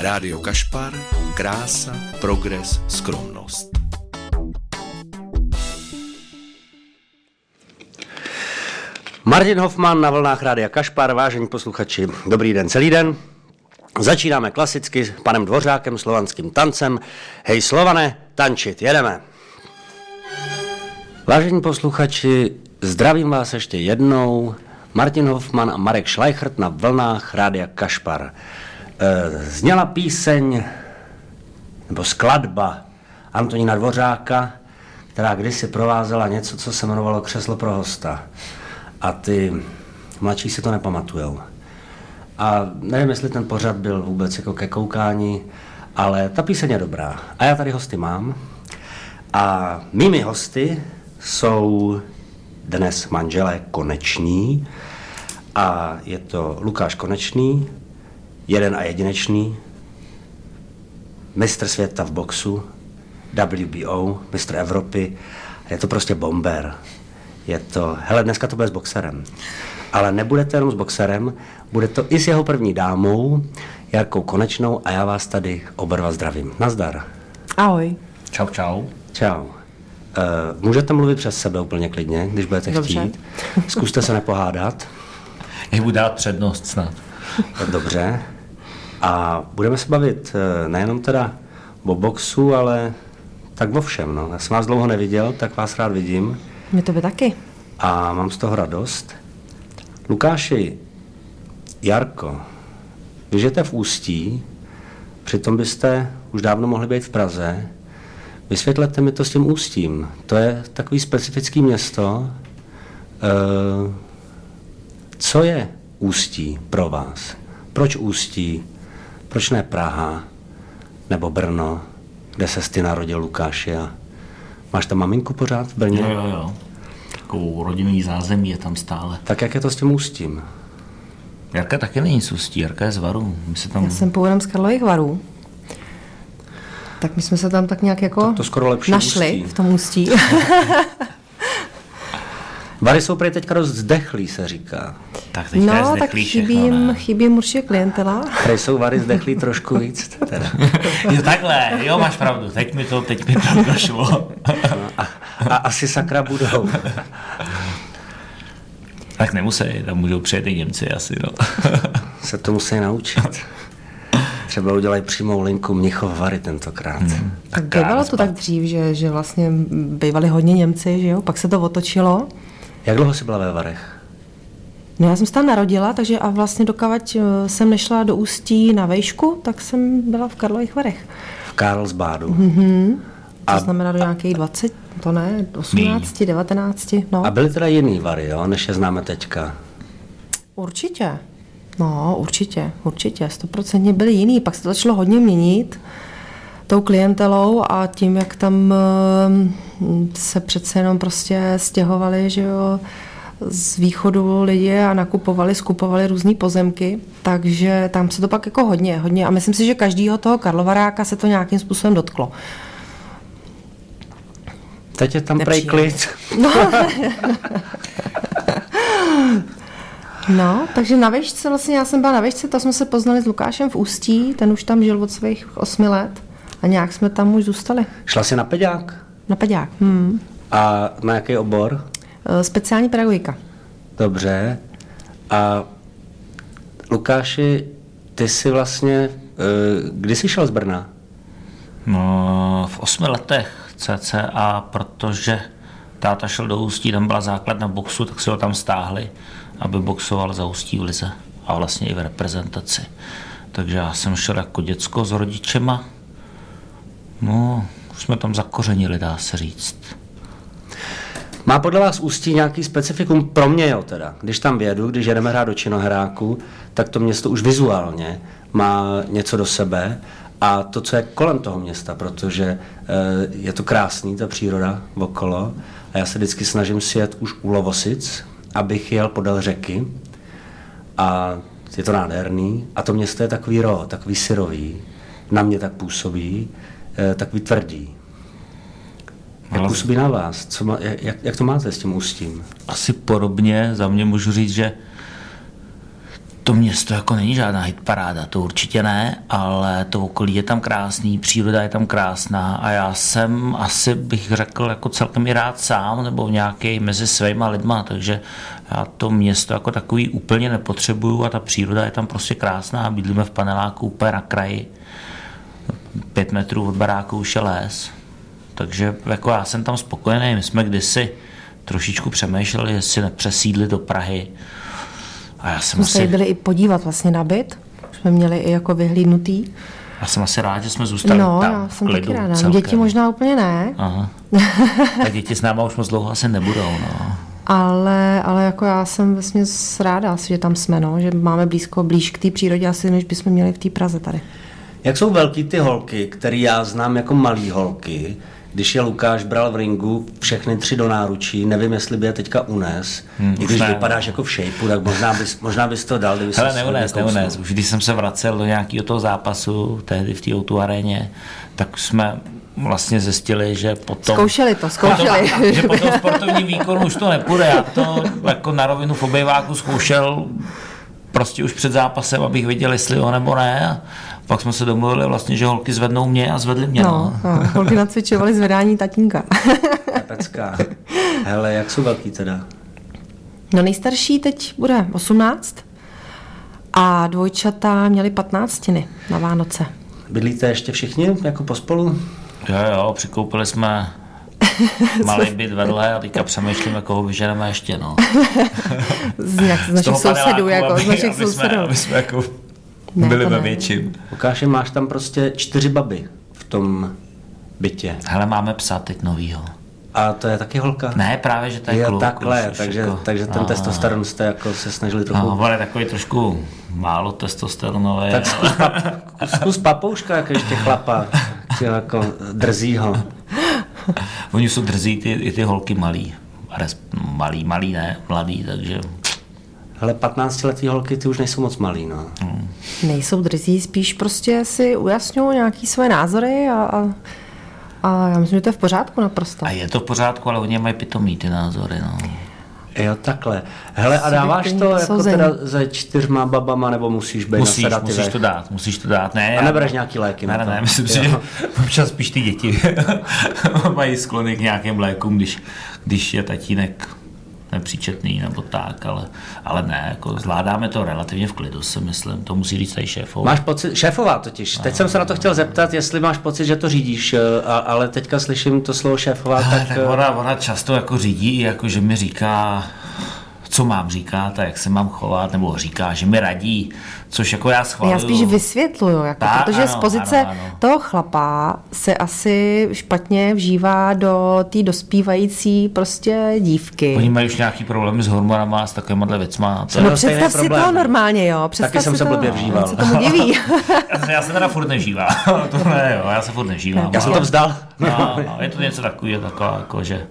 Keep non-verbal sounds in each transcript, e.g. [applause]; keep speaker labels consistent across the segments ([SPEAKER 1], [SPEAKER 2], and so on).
[SPEAKER 1] Rádio Kašpar, krása, progres, skromnost.
[SPEAKER 2] Martin Hoffman na vlnách Rádia Kašpar, vážení posluchači, dobrý den celý den. Začínáme klasicky s panem Dvořákem, slovanským tancem. Hej Slované, tančit, jedeme. Vážení posluchači, zdravím vás ještě jednou. Martin Hoffman a Marek Schleichert na vlnách Rádia Kašpar. E, zněla píseň, nebo skladba Antonína Dvořáka, která kdysi provázela něco, co se jmenovalo Křeslo pro hosta. A ty mladší si to nepamatujou. A nevím, jestli ten pořad byl vůbec jako ke koukání, ale ta píseň je dobrá. A já tady hosty mám. A mými hosty jsou dnes manželé Koneční a je to Lukáš Konečný, jeden a jedinečný, mistr světa v boxu, WBO, mistr Evropy, je to prostě bomber. Je to, hele, dneska to bude s boxerem. Ale nebude to jenom s boxerem, bude to i s jeho první dámou, Jarkou Konečnou a já vás tady oba zdravím. Nazdar.
[SPEAKER 3] Ahoj.
[SPEAKER 4] Čau, čau.
[SPEAKER 2] Čau. Uh, můžete mluvit přes sebe úplně klidně, když budete
[SPEAKER 3] Dobře.
[SPEAKER 2] chtít. [laughs] Zkuste se nepohádat.
[SPEAKER 4] Já budu dát přednost snad. [laughs]
[SPEAKER 2] Dobře. A budeme se bavit eh, nejenom teda o boxu, ale tak o všem. No. Já jsem vás dlouho neviděl, tak vás rád vidím
[SPEAKER 3] Mě to by taky.
[SPEAKER 2] a mám z toho radost. Lukáši, Jarko, vy žijete v Ústí, přitom byste už dávno mohli být v Praze. Vysvětlete mi to s tím Ústím. To je takový specifický město. Eh, Co je Ústí pro vás? Proč Ústí? Proč ne Praha? Nebo Brno, kde se ty narodil Lukáši? A máš tam maminku pořád v Brně?
[SPEAKER 4] Jo, jo, jo. Takovou rodinný zázemí je tam stále.
[SPEAKER 2] Tak jak je to s tím Ústím?
[SPEAKER 4] Jarka taky není z Ústí, Jarka je z Varu. My se tam...
[SPEAKER 3] Já jsem původem z Karlových varů. Tak my jsme se tam tak nějak jako
[SPEAKER 2] to skoro lepší
[SPEAKER 3] našli
[SPEAKER 2] Ústí.
[SPEAKER 3] v tom ústí. [laughs]
[SPEAKER 2] Vary jsou prý teďka dost zdechlý, se říká.
[SPEAKER 4] Tak teďka je
[SPEAKER 3] no, tak chybí, jim,
[SPEAKER 4] ne?
[SPEAKER 3] chybí jim určitě klientela.
[SPEAKER 2] Tady jsou Vary zdechlý trošku víc. Teda. [laughs]
[SPEAKER 4] Jo, takhle, jo, máš pravdu, teď mi to, teď mi to došlo.
[SPEAKER 2] A, a asi sakra budou.
[SPEAKER 4] tak nemusí, tam můžou přijet i Němci asi, no.
[SPEAKER 2] Se to musí naučit. Třeba udělají přímou linku Mnichov Vary tentokrát. Hmm.
[SPEAKER 3] Tak bývalo to tak dřív, že, že vlastně bývali hodně Němci, že jo? Pak se to otočilo.
[SPEAKER 2] Jak dlouho jsi byla ve Varech?
[SPEAKER 3] No já jsem se tam narodila, takže a vlastně dokavať eh, jsem nešla do Ústí na vejšku, tak jsem byla v Karlových varech.
[SPEAKER 2] V Karlsbádu.
[SPEAKER 3] To
[SPEAKER 2] A-
[SPEAKER 3] znamená do nějakých 20, to ne, 18, 19, no.
[SPEAKER 2] A byly teda jiný Vary, jo, než je známe teďka.
[SPEAKER 3] Určitě. No, určitě, určitě. Stoprocentně byli jiný. Pak se to začalo hodně měnit tou klientelou a tím, jak tam eh, se přece jenom prostě stěhovali, že jo, z východu lidi a nakupovali, skupovali různé pozemky, takže tam se to pak jako hodně, hodně a myslím si, že každýho toho Karlovaráka se to nějakým způsobem dotklo.
[SPEAKER 2] Teď je tam prej
[SPEAKER 3] Nepříjemný.
[SPEAKER 2] klid.
[SPEAKER 3] No, [laughs] takže na vešce, vlastně já jsem byla na vešce, to jsme se poznali s Lukášem v Ústí, ten už tam žil od svých osmi let a nějak jsme tam už zůstali.
[SPEAKER 2] Šla jsi na peďák?
[SPEAKER 3] Na pedák. Hmm.
[SPEAKER 2] A na jaký obor?
[SPEAKER 3] E, Speciální pedagogika.
[SPEAKER 2] Dobře. A Lukáši, ty jsi vlastně, eh, kdy jsi šel z Brna?
[SPEAKER 4] No, v osmi letech cca, protože táta šel do Ústí, tam byla základna boxu, tak si ho tam stáhli, aby boxoval za Ústí v lize a vlastně i v reprezentaci. Takže já jsem šel jako děcko s rodičema. No, už jsme tam zakořenili, dá se říct.
[SPEAKER 2] Má podle vás Ústí nějaký specifikum? Pro mě jo teda. Když tam vědu, když jedeme hrát do Činohráku, tak to město už vizuálně má něco do sebe a to, co je kolem toho města, protože eh, je to krásný, ta příroda okolo a já se vždycky snažím si jet už u Lovosic, abych jel podél řeky a je to nádherný a to město je takový ro, takový syrový, na mě tak působí, eh, takový tvrdý. Jak působí na vás? Co má, jak, jak to máte s tím ústím?
[SPEAKER 4] asi podobně za mě můžu říct, že to město jako není žádná hitparáda, to určitě ne, ale to okolí je tam krásný, příroda je tam krásná a já jsem asi bych řekl jako celkem i rád sám nebo nějaký mezi svýma lidma, takže já to město jako takový úplně nepotřebuju a ta příroda je tam prostě krásná, bydlíme v paneláku úplně na kraji, pět metrů od baráku už je les, takže jako já jsem tam spokojený, my jsme kdysi trošičku přemýšleli, jestli nepřesídli do Prahy,
[SPEAKER 3] a já jsem jsme asi... se byli i podívat vlastně na byt, jsme měli i jako vyhlídnutý.
[SPEAKER 4] Já jsem asi rád, že jsme zůstali
[SPEAKER 3] no,
[SPEAKER 4] tam,
[SPEAKER 3] já jsem klidu, taky ráda. Celkem. Děti možná úplně ne.
[SPEAKER 4] Aha. [laughs] Tak děti s náma už moc dlouho asi nebudou. No.
[SPEAKER 3] Ale, ale jako já jsem vlastně ráda asi, že tam jsme, no, že máme blízko, blíž k té přírodě asi, než bychom měli v té Praze tady.
[SPEAKER 2] Jak jsou velký ty holky, které já znám jako malý holky, když je Lukáš bral v ringu všechny tři do náručí, nevím, jestli by je teďka unes, hmm, i když ne. vypadáš jako v shapeu, tak možná bys, možná bys to dal, kdyby
[SPEAKER 4] Hele, neunes, neunes. Už když jsem se vracel do nějakého toho zápasu, tehdy v té o aréně, tak jsme vlastně zjistili, že potom...
[SPEAKER 3] Zkoušeli to, zkoušeli. [laughs]
[SPEAKER 4] Potom, že po tom sportovním výkonu už to nepůjde. Já to jako na rovinu v obejváku zkoušel prostě už před zápasem, abych viděl, jestli jo nebo ne. Pak jsme se domluvili vlastně, že holky zvednou mě a zvedli mě.
[SPEAKER 3] No, no. no holky nacvičovaly zvedání tatínka. [laughs]
[SPEAKER 2] Pecka. Hele, jak jsou velký teda?
[SPEAKER 3] No nejstarší teď bude 18 a dvojčata měli 15 na Vánoce.
[SPEAKER 2] Bydlíte ještě všichni jako pospolu?
[SPEAKER 4] Jo, jo, přikoupili jsme [laughs] malý byt vedle a teďka přemýšlíme, koho vyženeme ještě, no. [laughs]
[SPEAKER 3] z, nějak, z našich sousedů, jako z našich sousedů.
[SPEAKER 4] Aby jsme jako ne, byli ve větším.
[SPEAKER 2] Lukáši, máš tam prostě čtyři baby v tom bytě.
[SPEAKER 4] Hele, máme psa teď novýho.
[SPEAKER 2] A to je taky holka?
[SPEAKER 4] Ne, právě, že to je, je kluk.
[SPEAKER 2] takhle, takže, jako, takže ten testosteron jste jako se snažili trochu...
[SPEAKER 4] No, ale takový trošku málo testosteronové.
[SPEAKER 2] Tak zkus, pap, zkus papouška, jak ještě chlapa, jako drzího.
[SPEAKER 4] Oni jsou drzí ty, i ty holky malý. Malý, malý ne, mladý, takže
[SPEAKER 2] ale 15-letý holky, ty už nejsou moc malý, no. Hmm.
[SPEAKER 3] Nejsou drzí, spíš prostě si ujasňují nějaký své názory a, a, a já myslím, že to je v pořádku naprosto.
[SPEAKER 4] A je to v pořádku, ale oni mají pitomý ty názory, no.
[SPEAKER 2] Jo, takhle. Hele, a dáváš to jako teda ze čtyřma babama, nebo musíš být
[SPEAKER 4] musíš,
[SPEAKER 2] na
[SPEAKER 4] Musíš to dát, musíš to dát. Ne,
[SPEAKER 2] a nebereš nějaký léky
[SPEAKER 4] ne,
[SPEAKER 2] na
[SPEAKER 4] to? Ne, myslím si, že občas spíš ty děti [laughs] mají sklony k nějakým lékům, když, když je tatínek nepříčetný nebo tak, ale, ale ne, jako zvládáme to relativně v klidu, si myslím, to musí říct tady šéfová.
[SPEAKER 2] Máš pocit, šéfová totiž, teď jsem se na to chtěl zeptat, jestli máš pocit, že to řídíš, eh, a, ale teďka slyším to slovo šéfová, tak...
[SPEAKER 4] tak ona, ona často jako řídí, jako že mi říká, co mám říkat a jak se mám chovat, nebo říká, že mi radí, což jako já schvaluju.
[SPEAKER 3] Já spíš vysvětluju, jako, tak, protože ano, z pozice ano, ano. toho chlapa se asi špatně vžívá do té dospívající prostě dívky.
[SPEAKER 4] Oni mají už nějaký problémy s hormonama a s takovýmhle věcma.
[SPEAKER 3] To no představ si to normálně, jo. Představ
[SPEAKER 2] Taky jsem se blbě vžíval.
[SPEAKER 3] Se tomu diví. [laughs]
[SPEAKER 4] já se teda furt nežívám. [laughs] to ne, jo, já se furt nežívám.
[SPEAKER 2] Já jsem to vzdal.
[SPEAKER 4] no, no, je to něco takového, taková, jako, že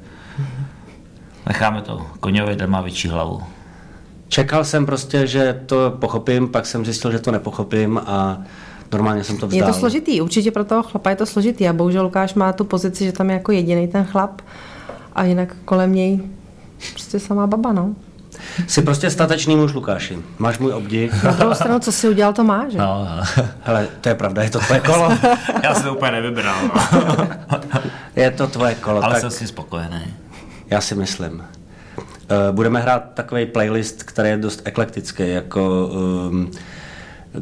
[SPEAKER 4] necháme to. Koňovi den má větší hlavu.
[SPEAKER 2] Čekal jsem prostě, že to pochopím, pak jsem zjistil, že to nepochopím a normálně jsem to vzdal.
[SPEAKER 3] Je to složitý, určitě pro toho chlapa je to složitý a bohužel Lukáš má tu pozici, že tam je jako jediný ten chlap a jinak kolem něj prostě samá baba, no.
[SPEAKER 2] Jsi prostě statečný muž, Lukáši. Máš můj obdiv.
[SPEAKER 3] Na druhou stranu, co jsi udělal, to máš.
[SPEAKER 2] No, no. Hele, to je pravda, je to tvoje kolo.
[SPEAKER 4] Já si to úplně nevybral.
[SPEAKER 2] je to tvoje kolo.
[SPEAKER 4] Ale tak... jsem si spokojený.
[SPEAKER 2] Já si myslím. Eh, budeme hrát takový playlist, který je dost eklektický, jako um,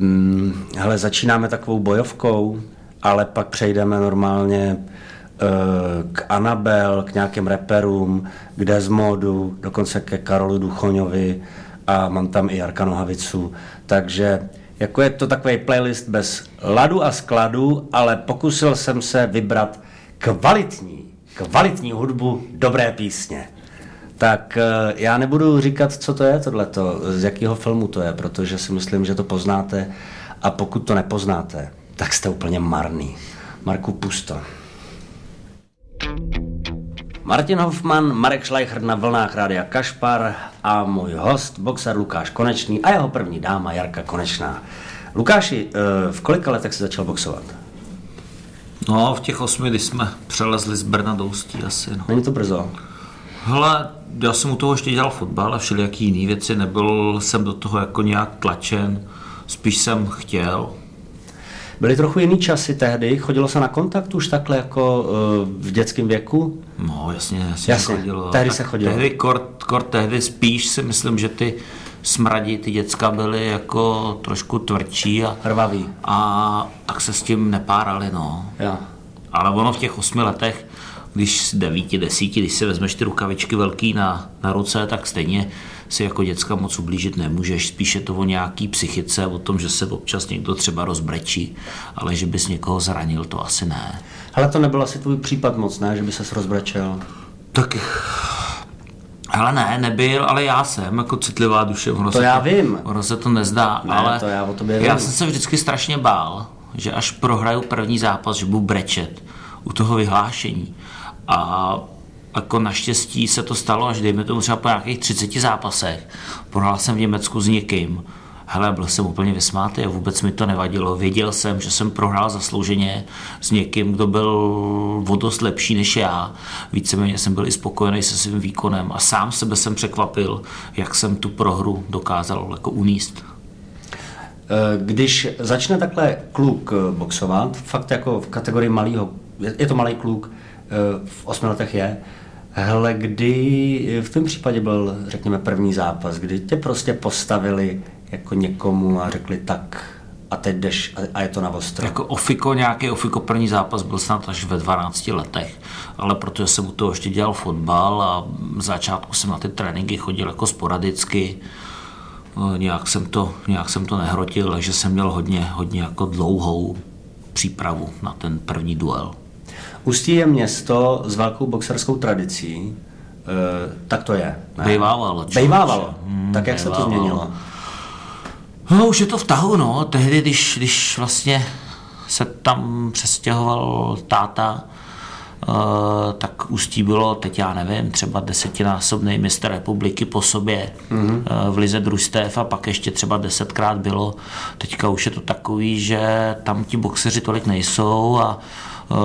[SPEAKER 2] um, hele, začínáme takovou bojovkou, ale pak přejdeme normálně uh, k Anabel, k nějakým reperům, k Desmodu, dokonce ke Karolu Duchoňovi a mám tam i Jarka Nohavicu, takže jako je to takový playlist bez ladu a skladu, ale pokusil jsem se vybrat kvalitní, kvalitní hudbu, dobré písně. Tak eh, já nebudu říkat, co to je tohleto, z jakého filmu to je, protože si myslím, že to poznáte a pokud to nepoznáte, tak jste úplně marný. Marku Pusto. Martin Hoffman, Marek Schleicher na vlnách Rádia Kašpar a můj host, boxer Lukáš Konečný a jeho první dáma Jarka Konečná. Lukáši, eh, v kolika letech jsi začal boxovat?
[SPEAKER 4] No, v těch osmi, kdy jsme přelezli z Brna do Ústí asi. No.
[SPEAKER 2] Není to brzo?
[SPEAKER 4] Hele, já jsem u toho ještě dělal fotbal a všelijaký jiný věci, nebyl jsem do toho jako nějak tlačen, spíš jsem chtěl.
[SPEAKER 2] Byly trochu jiný časy tehdy, chodilo se na kontakt už takhle jako uh, v dětském věku?
[SPEAKER 4] No, jasně, jasně,
[SPEAKER 2] Jasně,
[SPEAKER 4] chodilo.
[SPEAKER 2] tehdy
[SPEAKER 4] Tak
[SPEAKER 2] se chodilo.
[SPEAKER 4] Tehdy, kort, kort tehdy spíš si myslím, že ty smradi, ty děcka byly jako trošku tvrdší a,
[SPEAKER 2] Hrvavý.
[SPEAKER 4] a tak se s tím nepárali, no.
[SPEAKER 2] Jo.
[SPEAKER 4] Ale ono v těch osmi letech, když z devíti, desíti, když si vezmeš ty rukavičky velký na, na ruce, tak stejně si jako děcka moc ublížit nemůžeš. Spíše to o nějaký psychice, o tom, že se občas někdo třeba rozbrečí, ale že bys někoho zranil, to asi ne.
[SPEAKER 2] Ale to nebyl asi tvůj případ moc, ne? Že by ses rozbrečel.
[SPEAKER 4] Tak ale ne, nebyl, ale já jsem jako citlivá duše. Ono
[SPEAKER 2] To
[SPEAKER 4] se
[SPEAKER 2] já vím.
[SPEAKER 4] Ono se to nezdá,
[SPEAKER 2] Ne,
[SPEAKER 4] ale
[SPEAKER 2] to já o tobě
[SPEAKER 4] já
[SPEAKER 2] vím.
[SPEAKER 4] jsem se vždycky strašně bál, že až prohraju první zápas, že budu brečet u toho vyhlášení. A jako naštěstí se to stalo až dejme tomu třeba po nějakých 30 zápasech. Prohrál jsem v Německu s někým. Hele, byl jsem úplně vysmátý a vůbec mi to nevadilo. Věděl jsem, že jsem prohrál zaslouženě s někým, kdo byl o dost lepší než já. Víceméně jsem byl i spokojený se svým výkonem a sám sebe jsem překvapil, jak jsem tu prohru dokázal jako uníst.
[SPEAKER 2] Eh, Když začne takhle kluk eh, boxovat, fakt jako v kategorii malého, je to malý kluk, eh, v osmi letech je, hele, kdy v tom případě byl, řekněme, první zápas, kdy tě prostě postavili jako někomu a řekli tak a teď jdeš a- a je to na ostro.
[SPEAKER 4] Jako ofiko, nějaký ofiko první zápas byl snad až ve 12 letech, ale protože jsem u toho ještě dělal fotbal a v začátku jsem na ty tréninky chodil jako sporadicky, eh, nějak jsem to, nějak jsem to nehrotil, takže jsem měl hodně, hodně jako dlouhou přípravu na ten první duel.
[SPEAKER 2] Ústí je město s velkou boxerskou tradicí, eh, tak to je. ne?
[SPEAKER 4] Bejvávalo, člověče.
[SPEAKER 2] Bejvávalo.
[SPEAKER 4] Hmm,
[SPEAKER 2] tak jak se to
[SPEAKER 4] bejvávalo.
[SPEAKER 2] změnilo?
[SPEAKER 4] No, už je to v tahu, no. Tehdy, když, když vlastně se tam přestěhoval táta, uh, tak Ústí bylo, teď já nevím, třeba desetinásobný mistr republiky po sobě mm-hmm. uh, v lize družstev a pak ještě třeba desetkrát bylo. Teďka už je to takový, že tam ti boxeři tolik nejsou a uh,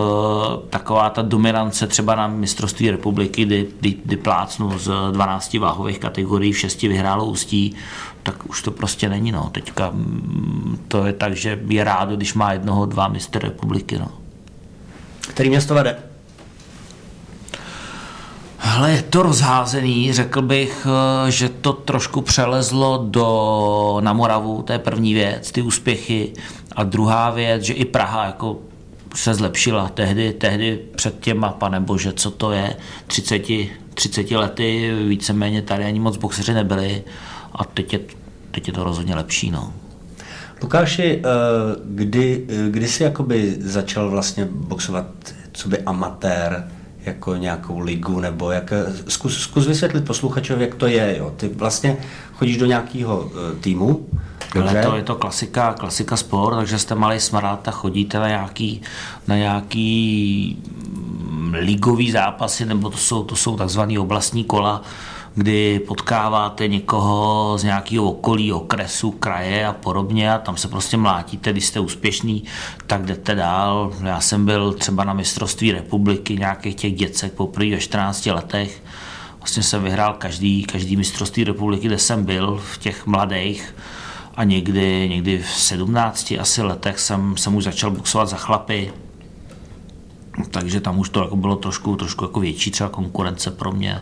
[SPEAKER 4] taková ta dominance třeba na mistrovství republiky, kdy, kdy, kdy plácnu z 12 váhových kategorií, v 6 vyhrálo Ústí, tak už to prostě není. No. Teďka mm, to je tak, že je rádo, když má jednoho, dva mistry republiky. No.
[SPEAKER 2] Který město vede?
[SPEAKER 4] Hele, je to rozházený, řekl bych, eh, že to trošku přelezlo do, na Moravu, to je první věc, ty úspěchy. A druhá věc, že i Praha jako se zlepšila tehdy, tehdy před těma, pane bože, co to je, 30, 30 lety víceméně tady ani moc boxeři nebyli a teď je, teď je to rozhodně lepší, no.
[SPEAKER 2] Lukáši, eh, kdy, eh, kdy jsi jakoby začal vlastně boxovat co by amatér, jako nějakou ligu, nebo jak, zkus, zkus vysvětlit posluchačovi, jak to je, jo. Ty vlastně chodíš do nějakého eh, týmu, dobře?
[SPEAKER 4] Ale to je to klasika, klasika sport, takže jste malý smrát a chodíte na nějaký, na nějaký mm, ligový zápasy, nebo to jsou, to jsou takzvané oblastní kola, kdy potkáváte někoho z nějakého okolí, okresu, kraje a podobně a tam se prostě mlátíte, když jste úspěšný, tak jdete dál. Já jsem byl třeba na mistrovství republiky nějakých těch děcek poprvé ve 14 letech. Vlastně jsem vyhrál každý, každý mistrovství republiky, kde jsem byl v těch mladých a někdy, někdy v 17 asi letech jsem, jsem už začal boxovat za chlapy, takže tam už to jako bylo trošku, trošku jako větší třeba konkurence pro mě,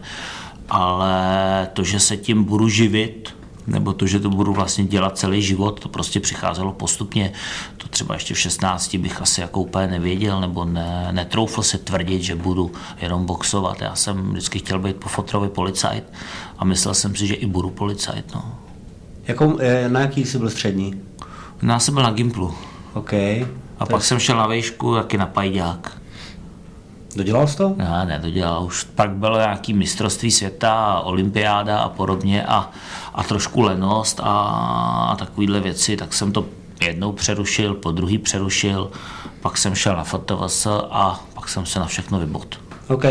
[SPEAKER 4] ale to, že se tím budu živit, nebo to, že to budu vlastně dělat celý život, to prostě přicházelo postupně. To třeba ještě v 16 bych asi jako úplně nevěděl, nebo ne, netroufl se tvrdit, že budu jenom boxovat. Já jsem vždycky chtěl být po fotrovi policajt a myslel jsem si, že i budu policajt. No.
[SPEAKER 2] Jakou, eh, na jaký jsi byl střední?
[SPEAKER 4] No, já jsem byl na Gimplu.
[SPEAKER 2] OK.
[SPEAKER 4] A pak jsem šel na výšku, taky na pajďák.
[SPEAKER 2] Dodělal jsi to?
[SPEAKER 4] Ne, nedodělal. Už pak bylo nějaký mistrovství světa, olympiáda a podobně a, a trošku lenost a, a takovýhle věci, tak jsem to jednou přerušil, po druhý přerušil, pak jsem šel na FTVS a pak jsem se na všechno vybot.
[SPEAKER 2] OK.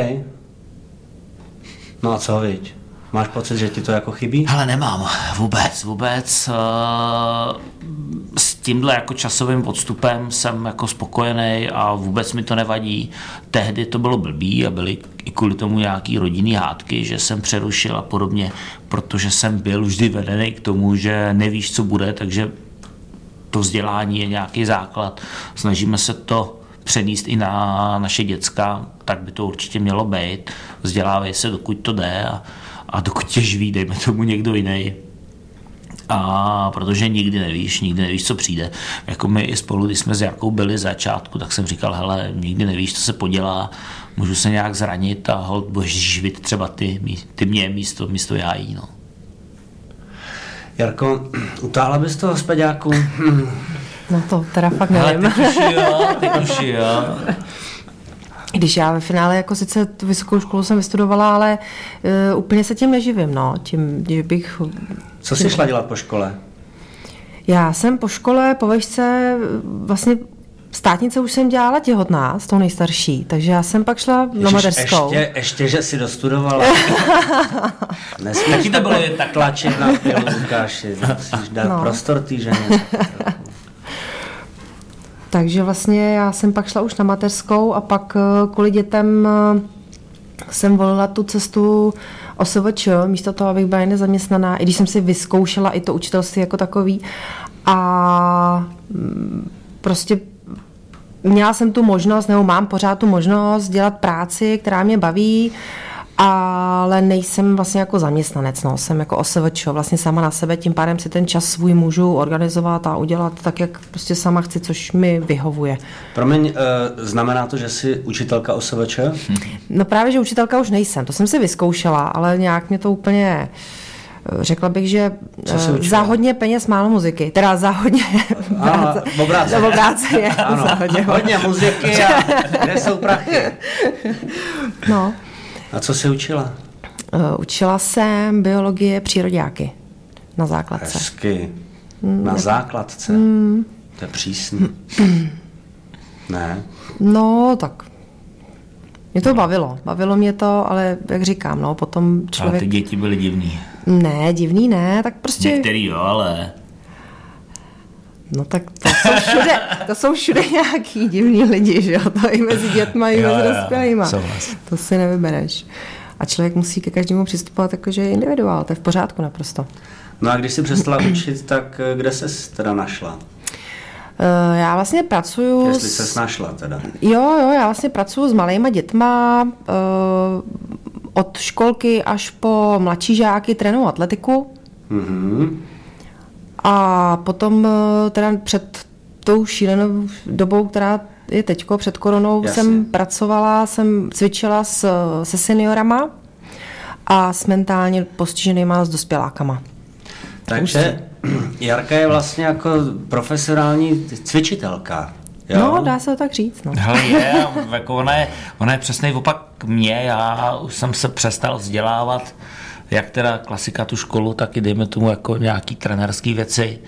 [SPEAKER 2] No a co, viď? Máš pocit, že ti to jako chybí?
[SPEAKER 4] Ale nemám, vůbec, vůbec. eh, s tímhle jako časovým odstupem jsem jako spokojený a vůbec mi to nevadí. Tehdy to bylo blbý a byly i kvůli tomu nějaký rodinný hádky, že jsem přerušil a podobně, protože jsem byl vždy vedený k tomu, že nevíš, co bude, takže to vzdělání je nějaký základ. Snažíme se to přenést i na naše děcka, tak by to určitě mělo být. Vzdělávej se, dokud to jde a, a dokud tě živí, dejme tomu někdo jiný. A protože nikdy nevíš, nikdy nevíš, co přijde. Jako my i spolu, když jsme s Jarkou byli z začátku, tak jsem říkal, hele, nikdy nevíš, co se podělá, můžu se nějak zranit a hold, budeš živit třeba ty, ty mě místo, místo já jí, no.
[SPEAKER 2] Jarko, utáhla bys toho speďáku?
[SPEAKER 3] No to teda fakt nevím.
[SPEAKER 4] Ale teď už jo, teď už jo.
[SPEAKER 3] Když já ve finále jako sice tu vysokou školu jsem vystudovala, ale uh, úplně se tím neživím, no. Tím, že bych...
[SPEAKER 2] Co jsi šla dělat po škole?
[SPEAKER 3] Já jsem po škole, po vešce, vlastně státnice už jsem dělala těhotná s tou nejstarší, takže já jsem pak šla Ježiš, na mateřskou.
[SPEAKER 2] Ještě, ještě, že si dostudovala. [laughs] Nesmíš to bylo tak tlačit na pilu, Lukáši. Musíš dát no. prostor týženě. [laughs]
[SPEAKER 3] Takže vlastně já jsem pak šla už na mateřskou a pak eh, kvůli dětem eh, jsem volila tu cestu OSVČ, místo toho, abych byla nezaměstnaná, i když jsem si vyzkoušela i to učitelství jako takový. A mm, prostě měla jsem tu možnost, nebo mám pořád tu možnost dělat práci, která mě baví, ale nejsem vlastně jako zaměstnanec, no. jsem jako OSVČ, vlastně sama na sebe, tím pádem si ten čas svůj můžu organizovat a udělat tak, jak prostě sama chci, což mi vyhovuje.
[SPEAKER 2] Promiň, uh, znamená to, že jsi učitelka OSVČ?
[SPEAKER 3] No právě, že učitelka už nejsem, to jsem si vyzkoušela, ale nějak mě to úplně eh, řekla bych, že uh, za hodně peněz málo muziky. Teda za hodně [laughs]
[SPEAKER 2] práce. Obráceně.
[SPEAKER 3] obráceně. Ano, za hodně,
[SPEAKER 2] hodně muziky a kde jsou prachy?
[SPEAKER 3] No.
[SPEAKER 2] A co jsi učila?
[SPEAKER 3] Uh, učila jsem biologie přírodáky na základce.
[SPEAKER 2] Hezky. Mm, na základce? Mm. To je přísný. [clears throat] ne?
[SPEAKER 3] No, tak mě to bavilo. Bavilo mě to, ale jak říkám, no, potom člověk...
[SPEAKER 4] Ale ty děti byly divný.
[SPEAKER 3] Ne, divný ne, tak prostě...
[SPEAKER 4] Některý jo, ale...
[SPEAKER 3] No tak to jsou všude, to jsou všude nějaký divní lidi, že jo? To i mezi dětma, i mezi dospělýma. To si nevybereš. A člověk musí ke každému přistupovat jako, že je individuál, to je v pořádku naprosto.
[SPEAKER 2] No a když jsi přestala učit, tak eh, kde se teda našla?
[SPEAKER 3] Uh, já vlastně pracuju...
[SPEAKER 2] Jestli se našla teda.
[SPEAKER 3] Jo, jo, já vlastně pracuju s malýma dětma, uh, od školky až po mladší žáky trénuju atletiku. Mm-hmm. A potom eh, teda před tou šílenou dobou, která je teďko, před koronou, Jasně. jsem pracovala, jsem cvičila s, se seniorama a s mentálně postiženýma s dospělákama.
[SPEAKER 2] Takže Jarka je vlastně jako profesionální cvičitelka.
[SPEAKER 3] Jo? No, dá se to tak říct. No.
[SPEAKER 4] Hele, je, [laughs] jako ona, je, ona je přesný opak mě, já už jsem se přestal vzdělávat jak teda klasika tu školu, tak i dejme tomu jako nějaký trenerský věci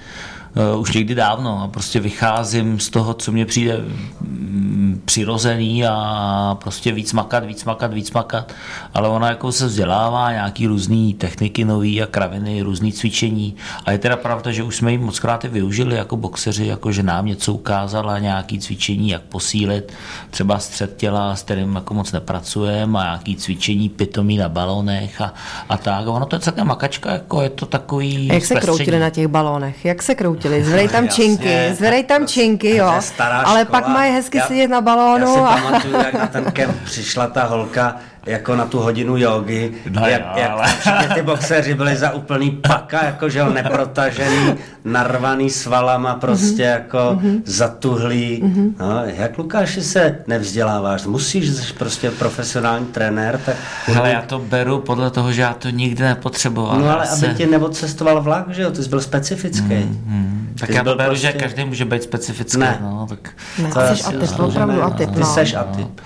[SPEAKER 4] uh, už někdy dávno a prostě vycházím z toho, co mě přijde mm, přirozený a prostě víc makat, víc makat, víc makat, ale ona jako se vzdělává nějaký různé techniky nový a kraviny, různý cvičení a je teda pravda, že už jsme ji moc krát využili jako boxeři, jako že nám něco ukázala, nějaký cvičení, jak posílit třeba střed těla, s kterým jako moc nepracujeme a nějaký cvičení pitomí na balonech a, a tak. A ono to je celkem makačka, jako je to takový
[SPEAKER 3] a Jak se kroutili na těch balonech? Jak se kroutili? Kroutili, zvedej tam činky, zvedej tam činky, jo. Ale pak mají hezky já, sedět na balónu. Já
[SPEAKER 2] si a... pamatuju, jak na ten kemp přišla ta holka, jako na tu hodinu jogy, no jak, jo, jak ale... všichni ty boxeři byli za úplný paka, jakože neprotažený, narvaný svalama, prostě mm-hmm. jako mm-hmm. zatuhlý. Mm-hmm. No, jak Lukáši se nevzděláváš? Musíš, jsi prostě profesionální trenér, tak...
[SPEAKER 4] Ale já to beru podle toho, že já to nikdy nepotřeboval.
[SPEAKER 2] No ale se... aby ti neodcestoval vlak, že jo, ty jsi byl specifický.
[SPEAKER 4] Mm-hmm. Tak já to beru, prostě... že každý může být specifický.
[SPEAKER 3] Ne,
[SPEAKER 4] no, tak...
[SPEAKER 3] ne to jsi atyp, opravdu atyp.
[SPEAKER 2] Ty
[SPEAKER 3] no.
[SPEAKER 2] seš atyp.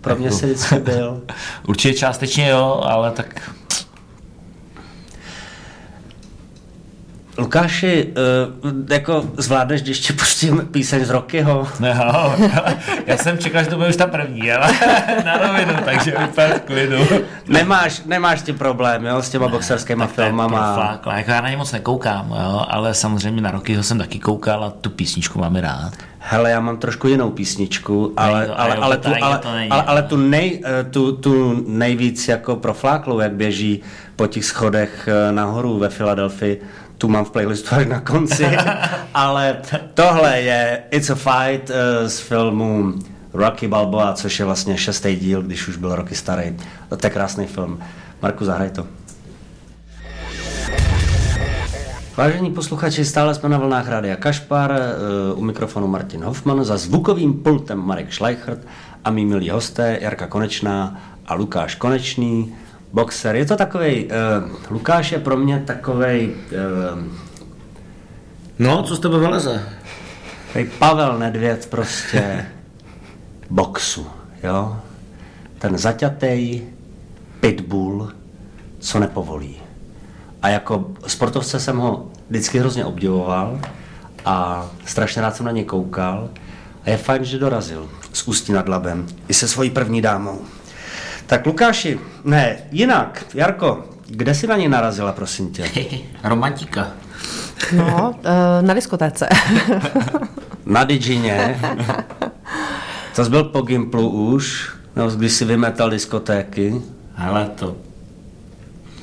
[SPEAKER 2] Pro mě se vždycky byl. [laughs]
[SPEAKER 4] Určitě částečně jo, ale tak...
[SPEAKER 2] Lukáši, uh, jako zvládneš ještě pustím píseň z Rockyho?
[SPEAKER 4] No, já jsem čekal, že to bude už ta první, ale [laughs] na rovinu, takže úplně v klidu.
[SPEAKER 2] Nemáš, nemáš ty problém, jo, s těma boxerskýma
[SPEAKER 4] Tak
[SPEAKER 2] filmama.
[SPEAKER 4] proflákla. Jako já na ně moc nekoukám, jo, ale samozřejmě na Rockyho jsem taky koukal a tu písničku mám i rád.
[SPEAKER 2] Hele, já mám trošku jinou písničku, ale,
[SPEAKER 4] to-
[SPEAKER 2] ale,
[SPEAKER 4] jo,
[SPEAKER 2] ale,
[SPEAKER 4] to
[SPEAKER 2] tu,
[SPEAKER 4] tady
[SPEAKER 2] ale,
[SPEAKER 4] to není,
[SPEAKER 2] ale, ale
[SPEAKER 4] ale-
[SPEAKER 2] tu, nej, eh, tu, tu nejvíc jako profláklou, jak běží po těch schodech eh, nahoru ve Filadelfii, tu mám v playlistu až na konci, [laughs] ale tohle je It's a Fight eh, z filmu Rocky Balboa, což je vlastně šestý díl, když už byl Rocky starý. To je krásný film. Marku, zahraj to. Vážení posluchači, stále jsme na vlnách Rádia Kašpar, eh, u mikrofonu Martin Hoffman, za zvukovým pultem Marek Schleichert a mý milí hosté Jarka Konečná a Lukáš Konečný, boxer. Je to takovej, uh, Lukáš je pro mě takovej, uh,
[SPEAKER 4] No, co z tebe vyleze?
[SPEAKER 2] takovej Pavel Nedvěd prostě [laughs] boxu, jo? Ten zaťatej pitbull, co nepovolí. A jako sportovce jsem ho vždycky hrozně obdivoval a strašně rád jsem na něj koukal. A je fajn, že dorazil s Ústí nad Labem i se svojí první dámou. Tak Lukáši, ne, jinak, Jarko, kde jsi na něj narazila, prosím tě? [laughs]
[SPEAKER 4] Romantika.
[SPEAKER 3] No, eh, na diskotéce. [laughs]
[SPEAKER 2] Na Digině. To jsi byl po Gimplu už, nebo když jsi vymetal diskotéky.
[SPEAKER 4] Hele, to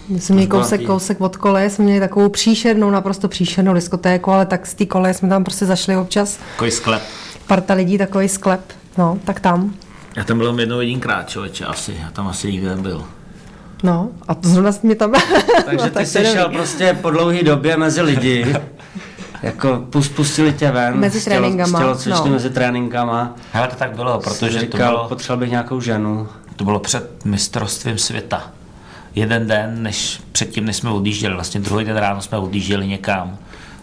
[SPEAKER 3] My jsme měli kousek, kousek od koleje, jsme měli takovou příšernou, naprosto příšernou diskotéku, ale tak z té koleje jsme tam prostě zašli občas.
[SPEAKER 4] takový sklep.
[SPEAKER 3] Parta lidí, takový sklep, no, tak tam.
[SPEAKER 4] Já tam byl jednou jedinkrát, člověče, asi. Já tam asi nikdy nebyl.
[SPEAKER 3] No, a to zrovna mě tam... [laughs]
[SPEAKER 2] Takže
[SPEAKER 3] no,
[SPEAKER 2] ty
[SPEAKER 3] tak
[SPEAKER 2] jsi
[SPEAKER 3] to
[SPEAKER 2] šel prostě po dlouhé době mezi lidi. [laughs] Jako pus- pustili tě ven.
[SPEAKER 3] Mezi
[SPEAKER 2] tělo-
[SPEAKER 3] tréninkama,
[SPEAKER 2] Z tělocvičny
[SPEAKER 3] no.
[SPEAKER 2] mezi tréninkama.
[SPEAKER 4] Hele, to tak bylo, protože to
[SPEAKER 2] říkal,
[SPEAKER 4] bylo,
[SPEAKER 2] potřeboval bych nějakou ženu.
[SPEAKER 4] to bylo před mistrovstvím světa. Jeden den, než předtím, než jsme odjížděli, vlastně druhý den ráno jsme odjížděli někam.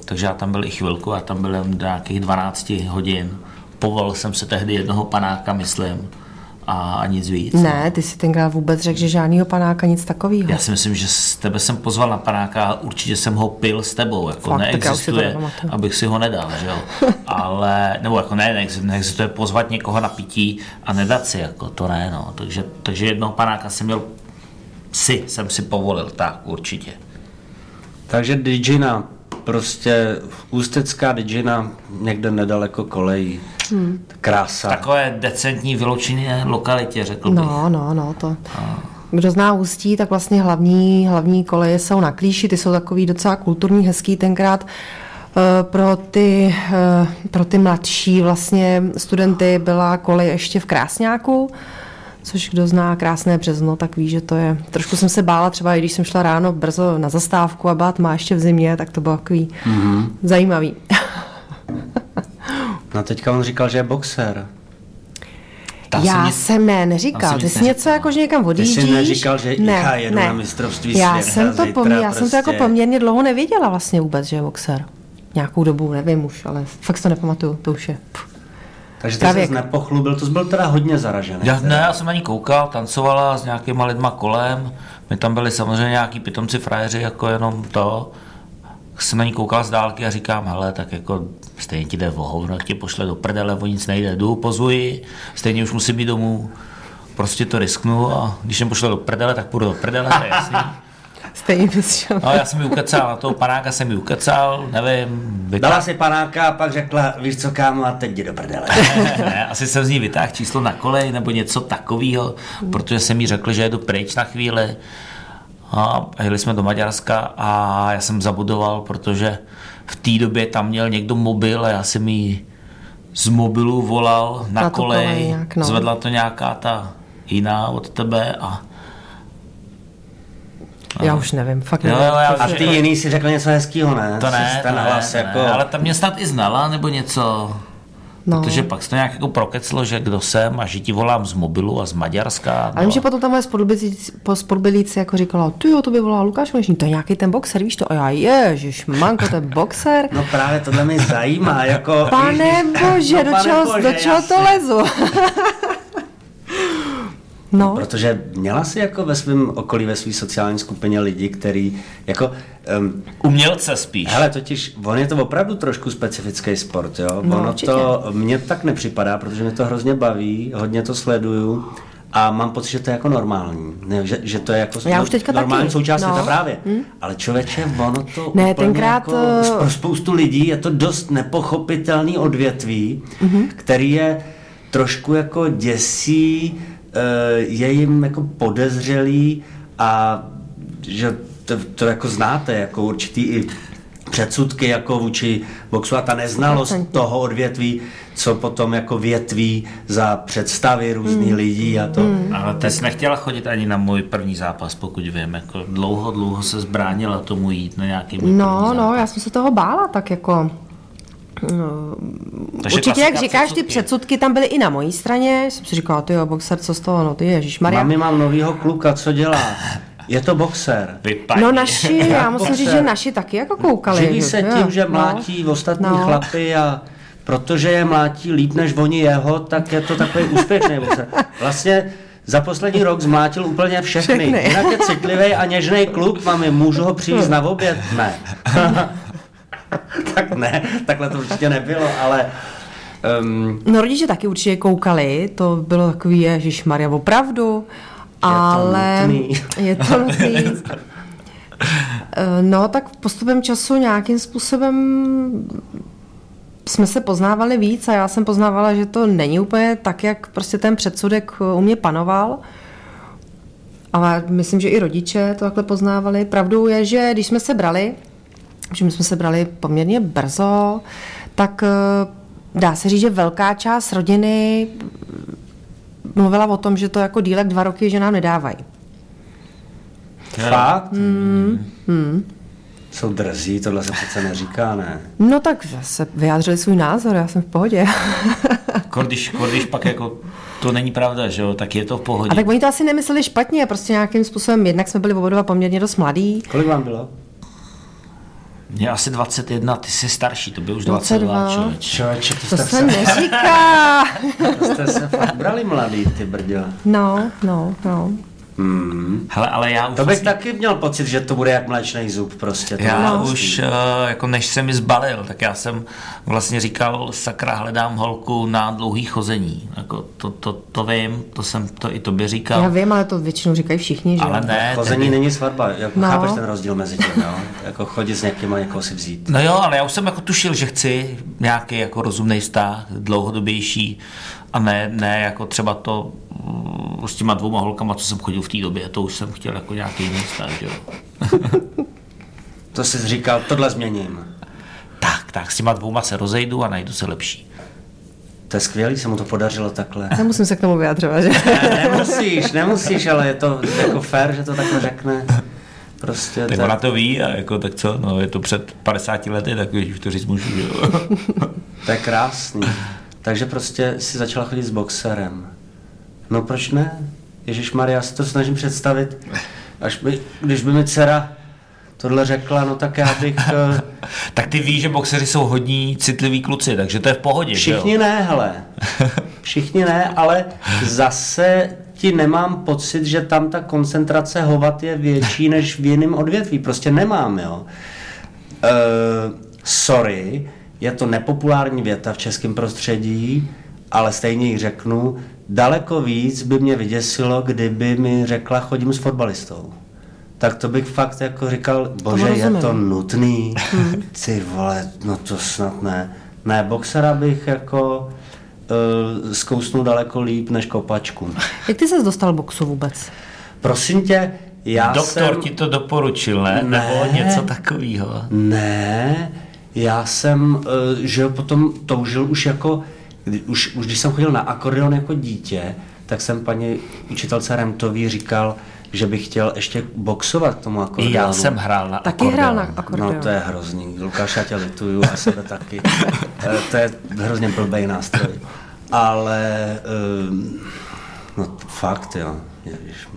[SPEAKER 4] Takže já tam byl i chvilku, já tam byl do nějakých 12 hodin. Povolil jsem se tehdy jednoho panáka, myslím, a, a nic víc.
[SPEAKER 3] Ne, ty si tenkrát vůbec řekl, že žádnýho panáka, nic takového.
[SPEAKER 4] Já si myslím, že s tebe jsem pozval na panáka a určitě jsem ho pil s tebou. Jako
[SPEAKER 3] Fakt, tak já už si to
[SPEAKER 4] neexistuje,
[SPEAKER 3] nepamatuju.
[SPEAKER 4] abych si ho nedal, že jo. Ale, nebo jako ne, neexistuje, neexistuje pozvat někoho na pití a nedat si, jako to ne, no. Takže, takže jednoho panáka jsem měl, si jsem si povolil, tak určitě.
[SPEAKER 2] Takže Digina, prostě ústecká Digina, někde nedaleko kolejí. Hmm. Krása.
[SPEAKER 4] Takové decentní vyloučené lokalitě, řekl bych.
[SPEAKER 3] No, no, no, to. Kdo zná Ústí, tak vlastně hlavní, hlavní koleje jsou na Klíši, ty jsou takový docela kulturní, hezký tenkrát. Eh, Pro ty, eh, pro ty mladší vlastně studenty byla kolej ještě v Krásňáku, což kdo zná krásné březno, tak ví, že to je. Trošku jsem se bála třeba, i když jsem šla ráno brzo na zastávku a byla tma ještě v zimě, tak to bylo takový mm-hmm. zajímavý. [laughs]
[SPEAKER 2] No teďka on říkal, že je boxer.
[SPEAKER 4] Tam
[SPEAKER 3] já
[SPEAKER 4] jsem nic-
[SPEAKER 3] jsem ne, neříkal. Ty jsi něco
[SPEAKER 4] neříkal.
[SPEAKER 3] jako, že někam odjíždíš.
[SPEAKER 2] neříkal, že já jedu na mistrovství
[SPEAKER 3] já
[SPEAKER 2] světa
[SPEAKER 3] jsem to
[SPEAKER 2] zítra
[SPEAKER 3] pomě- Já jsem to jako
[SPEAKER 2] prostě.
[SPEAKER 3] poměrně dlouho nevěděla vlastně vůbec, že je boxer. Nějakou dobu, nevím už, ale fakt si to nepamatuju, to už je. Pff.
[SPEAKER 2] Takže ty jsi nepochlubil, to jsi byl teda hodně zaražený.
[SPEAKER 4] Já, ne, já jsem na ní koukal, tancovala s nějakýma lidma kolem, my tam byli samozřejmě nějaký pitomci frajeři, jako jenom to. Jsem na ní koukal z dálky a říkám, hele, tak jako stejně ti jde o hovno, tě pošle do prdele, o nic nejde, jdu, pozuji, stejně už musím být domů, prostě to risknu a když jsem pošle do prdele, tak půjdu do prdele, to je jasný.
[SPEAKER 3] Stejně bys šel.
[SPEAKER 4] No, já jsem ji ukecal, na toho panáka jsem ji ukecal, nevím,
[SPEAKER 2] Dala
[SPEAKER 4] vytáhl,
[SPEAKER 2] si panáka a pak řekla, víš co kámo, a teď jdi do prdele. [laughs]
[SPEAKER 4] ne, asi jsem z ní vytáhl číslo na kolej nebo něco takového, protože jsem jí řekl, že jedu pryč na chvíli. A jeli jsme do Maďarska a já jsem zabudoval, protože v té době tam měl někdo mobil a já jsem jí z mobilu volal na,
[SPEAKER 3] Na
[SPEAKER 4] kolej,
[SPEAKER 3] kolej nějak, no.
[SPEAKER 4] zvedla to nějaká ta jiná od tebe a
[SPEAKER 3] Já už nevím, fakt
[SPEAKER 4] Jo,
[SPEAKER 3] nevím.
[SPEAKER 4] jo, já
[SPEAKER 2] A ty jiný si řekl něco hezkýho, ne?
[SPEAKER 4] to ne,
[SPEAKER 2] Ten
[SPEAKER 4] to ne,
[SPEAKER 2] hlas
[SPEAKER 4] to
[SPEAKER 2] jako...
[SPEAKER 4] ne, ale ta mě snad i znala nebo něco.
[SPEAKER 3] No.
[SPEAKER 4] Protože pak se to nějak jako prokeclo, že kdo jsem a že ti volám z mobilu a z Maďarska.
[SPEAKER 3] A vím, že potom tam moje spolubydlící jako říkala, ty jo, to by volal Lukáš Konečný, to je nějaký ten boxer, víš to? A já, ježiš, manko, to je boxer.
[SPEAKER 2] No právě tohle mě zajímá, jako...
[SPEAKER 3] Pane [laughs] bože,
[SPEAKER 2] No,
[SPEAKER 3] do,
[SPEAKER 2] pane
[SPEAKER 3] čeho,
[SPEAKER 2] bože,
[SPEAKER 3] do čeho to lezu? [laughs] No.
[SPEAKER 2] Protože měla si jako ve svém okolí, ve své sociální skupině lidi, který jako... Um,
[SPEAKER 4] Umělce spíš.
[SPEAKER 2] hele, totiž, on je to opravdu trošku specifický sport, jo?
[SPEAKER 3] No,
[SPEAKER 2] ono
[SPEAKER 3] určitě.
[SPEAKER 2] to, mně tak nepřipadá, protože mě to hrozně baví, hodně to sleduju a mám pocit, že to je jako normální, ne, že, že to je jako
[SPEAKER 3] Já už teďka
[SPEAKER 2] normální
[SPEAKER 3] taky,
[SPEAKER 2] součást
[SPEAKER 3] no.
[SPEAKER 2] světa právě. Ale člověče, ono to
[SPEAKER 3] Ne,
[SPEAKER 2] úplně
[SPEAKER 3] tenkrát,
[SPEAKER 2] jako,
[SPEAKER 3] eh,
[SPEAKER 2] pro spoustu lidí je to dost nepochopitelný odvětví,
[SPEAKER 3] Mhm.
[SPEAKER 2] který je trošku jako děsí, je jim jako podezřelý a že to, to jako znáte, jako určitý i předsudky jako vůči boxu a ta neznalost
[SPEAKER 3] Procentně.
[SPEAKER 2] toho odvětví, co potom jako větví za představy různých
[SPEAKER 3] Hmm.
[SPEAKER 2] lidí a to.
[SPEAKER 4] Ale ty jsi nechtěla chodit ani na můj první zápas, pokud vím. Jako dlouho, dlouho se zbránila tomu jít na nějaký můj
[SPEAKER 3] No,
[SPEAKER 4] první
[SPEAKER 3] no, já jsem se toho bála, tak jako... No,
[SPEAKER 4] Takže
[SPEAKER 3] určitě, jak říkáš, ty
[SPEAKER 4] předsudky.
[SPEAKER 3] předsudky tam byly i na mojí straně. Jsem si říkala, ty jo, boxer, co z toho, no ty ježišmarja.
[SPEAKER 2] Mami, mám novýho kluka, co dělá? Je to boxer.
[SPEAKER 4] Vypadni.
[SPEAKER 3] No naši, já musím říct,
[SPEAKER 2] Boxer.
[SPEAKER 3] že naši taky jako koukali.
[SPEAKER 2] Živí se
[SPEAKER 3] jo,
[SPEAKER 2] tím, že
[SPEAKER 3] no.
[SPEAKER 2] mlátí ostatní
[SPEAKER 3] No.
[SPEAKER 2] chlapy a protože je mlátí líp než oni jeho, tak je to takový úspěšný boxer. Vlastně za poslední rok zmlátil úplně všechny.
[SPEAKER 3] Všechny.
[SPEAKER 2] Jinak je citlivý a něžný kluk, mami, můžu ho přijít na oběd? Ne. [laughs] [laughs] tak ne, takhle to určitě nebylo, ale um,
[SPEAKER 3] No rodiče taky určitě koukali, to bylo takový, ježišmarja, opravdu. ale
[SPEAKER 2] nutný.
[SPEAKER 3] je to nutný. [laughs] Eh, No, tak postupem času nějakým způsobem jsme se poznávali víc a já jsem poznávala, že to není úplně tak, jak prostě ten předsudek u mě panoval. Ale myslím, že i rodiče to takhle poznávali. Pravdou je, že když jsme se brali, že my jsme se brali poměrně brzo, tak eh, dá se říct, že velká část rodiny mluvila o tom, že to jako dílek dva roky, že nám nedávají.
[SPEAKER 2] fakt? Jsou drzí, tohle se přece neříká, ne?
[SPEAKER 3] No tak se vyjádřili svůj názor, já jsem v pohodě. [laughs]
[SPEAKER 4] Když, když pak jako to není pravda, že jo, tak je to v pohodě.
[SPEAKER 3] A tak oni to asi nemysleli špatně, prostě nějakým způsobem, jednak jsme byli oba dva poměrně dost mladí.
[SPEAKER 2] Kolik vám bylo?
[SPEAKER 4] Mě asi 21, ty jsi starší, to by už
[SPEAKER 3] 22.
[SPEAKER 4] 22 člověk.
[SPEAKER 2] Člověče, to
[SPEAKER 3] To
[SPEAKER 2] jste,
[SPEAKER 3] se neříká. [laughs]
[SPEAKER 2] to jste se fakt brali mladý, ty brďo.
[SPEAKER 3] No, no, no.
[SPEAKER 2] Hmm.
[SPEAKER 4] Hele, ale já už
[SPEAKER 2] To bych
[SPEAKER 4] vlastně,
[SPEAKER 2] taky měl pocit, že to bude jak mléčný zub prostě. To
[SPEAKER 4] já no, už, uh, jako než jsem mi zbalil, tak já jsem vlastně říkal, sakra, hledám holku na dlouhý chození. Jako to, to, to vím, to jsem to i tobě říkal.
[SPEAKER 3] Já vím, ale to většinou říkají všichni, že jo?
[SPEAKER 4] ale ne,
[SPEAKER 2] Chození
[SPEAKER 4] tedy-
[SPEAKER 2] není svatba, jako
[SPEAKER 3] No.
[SPEAKER 2] chápeš ten rozdíl mezi tím, jo? Jako chodit s někým a někoho si vzít.
[SPEAKER 4] No jo, ale já už jsem jako tušil, že chci nějaký jako rozumný vztah, dlouhodobější a ne, ne jako třeba to mm, s těma dvouma holkama, co jsem chodil v té době, to už jsem chtěl jako nějaký jiný vztah, že jo.
[SPEAKER 2] To jsi říkal, tohle změním.
[SPEAKER 4] Tak, tak, s těma dvouma se rozejdu a najdu se lepší.
[SPEAKER 2] To je skvělý, se mu to podařilo takhle.
[SPEAKER 3] Nemusím se k tomu vyjadřovat, že?
[SPEAKER 2] Ne, nemusíš, nemusíš, ale je to jako fér, že to takhle řekne. Prostě
[SPEAKER 4] Tak
[SPEAKER 2] to,
[SPEAKER 4] ona to ví a jako tak co, no je to před 50 lety, tak už to říct můžu, že jo.
[SPEAKER 2] to je krásný. Takže prostě si začala chodit s boxerem. No proč ne? Ježíš Maria, já si to snažím představit. Až by, když by mi dcera tohle řekla, no tak já bych... eh, [laughs]
[SPEAKER 4] tak ty víš, že boxeři jsou hodní citliví kluci, takže to je v pohodě, že
[SPEAKER 2] Všichni
[SPEAKER 4] jo?
[SPEAKER 2] ne, hele. Všichni ne, ale zase ti nemám pocit, že tam ta koncentrace hovat je větší než v jiném odvětví. Prostě nemám, jo. Uh, sorry, je to nepopulární věta v českém prostředí, ale stejně ji řeknu. Daleko víc by mě vyděsilo, kdyby mi řekla, chodím s fotbalistou. Tak to bych fakt jako říkal, bože, je to nutný. [laughs] Ty vole, no to snad ne. Ne, boxera bych jako uh, zkousnul daleko líp než kopačku. [laughs]
[SPEAKER 3] Jak ty ses dostal k boxu vůbec?
[SPEAKER 2] Prosím tě, já
[SPEAKER 4] Doktor
[SPEAKER 2] jsem...
[SPEAKER 4] ti to doporučil, ne?
[SPEAKER 2] Ne.
[SPEAKER 4] Nebo něco takového.
[SPEAKER 2] Ne, já jsem, eh, že jo, potom toužil už jako, kdy, už, už když jsem chodil na akordeon jako dítě, tak jsem paní učitelce Remtový říkal, že bych chtěl ještě boxovat k tomu
[SPEAKER 4] I
[SPEAKER 2] akordeonu.
[SPEAKER 4] já jsem hrál na
[SPEAKER 3] Taky hrál na
[SPEAKER 4] akordeon.
[SPEAKER 2] No to je hrozný. Lukáš, já tě lituju a sebe taky. [laughs] Eh, to je hrozně blbej nástroj. Ale um, no fakt jo, Maria.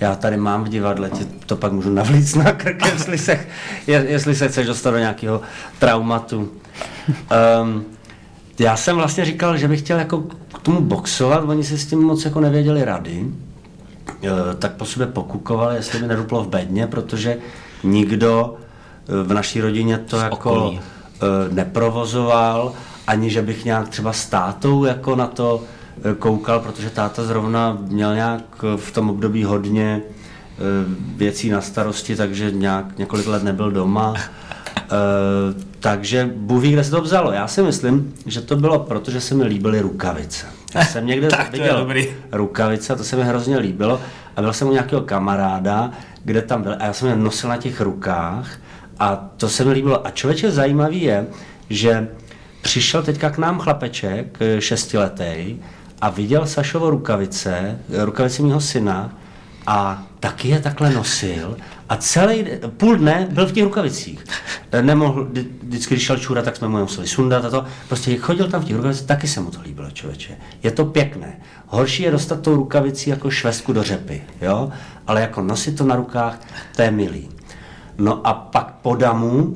[SPEAKER 2] Já tady mám v divadle, ti to pak můžu navlíct na krk, jestli se, je- jestli se chceš dostat do nějakého traumatu. Um, já jsem vlastně říkal, že bych chtěl jako k tomu boxovat, oni si s tím moc jako nevěděli rady, eh, tak po sobě pokukovali, jestli mi neduplo v bedně, protože nikdo eh, v naší rodině to
[SPEAKER 4] Z
[SPEAKER 2] jako
[SPEAKER 4] okolí.
[SPEAKER 2] eh, neprovozoval, ani že bych nějak třeba s tátou jako na to koukal, protože táta zrovna měl nějak eh, v tom období hodně eh, věcí na starosti, takže nějak několik let nebyl doma. Eh, takže Bůh ví, kde se to vzalo. Já si myslím, že to bylo proto, že se mi líbily rukavice. Já jsem někde [laughs]
[SPEAKER 4] Tak
[SPEAKER 2] viděl
[SPEAKER 4] dobrý.
[SPEAKER 2] rukavice, to se mi hrozně líbilo. A byl jsem u nějakého kamaráda, kde tam byl, a já jsem je nosil na těch rukách a to se mi líbilo. A člověče zajímavý je, že přišel teďka k nám chlapeček, eh, šestiletý, a viděl Sašovo rukavice, rukavici mého syna, a taky je takhle nosil a celý půl dne byl v těch rukavicích. Eh, Nemohl, vždy- vždycky, když šel čůra, tak jsme mu museli sundat a to. Prostě chodil tam v těch rukavicích, taky se mu to líbilo, člověče. Je to pěkné. Horší je dostat tou rukavicí jako švestku do řepy, jo? Ale jako nosit to na rukách, to je milý. No a pak po damu,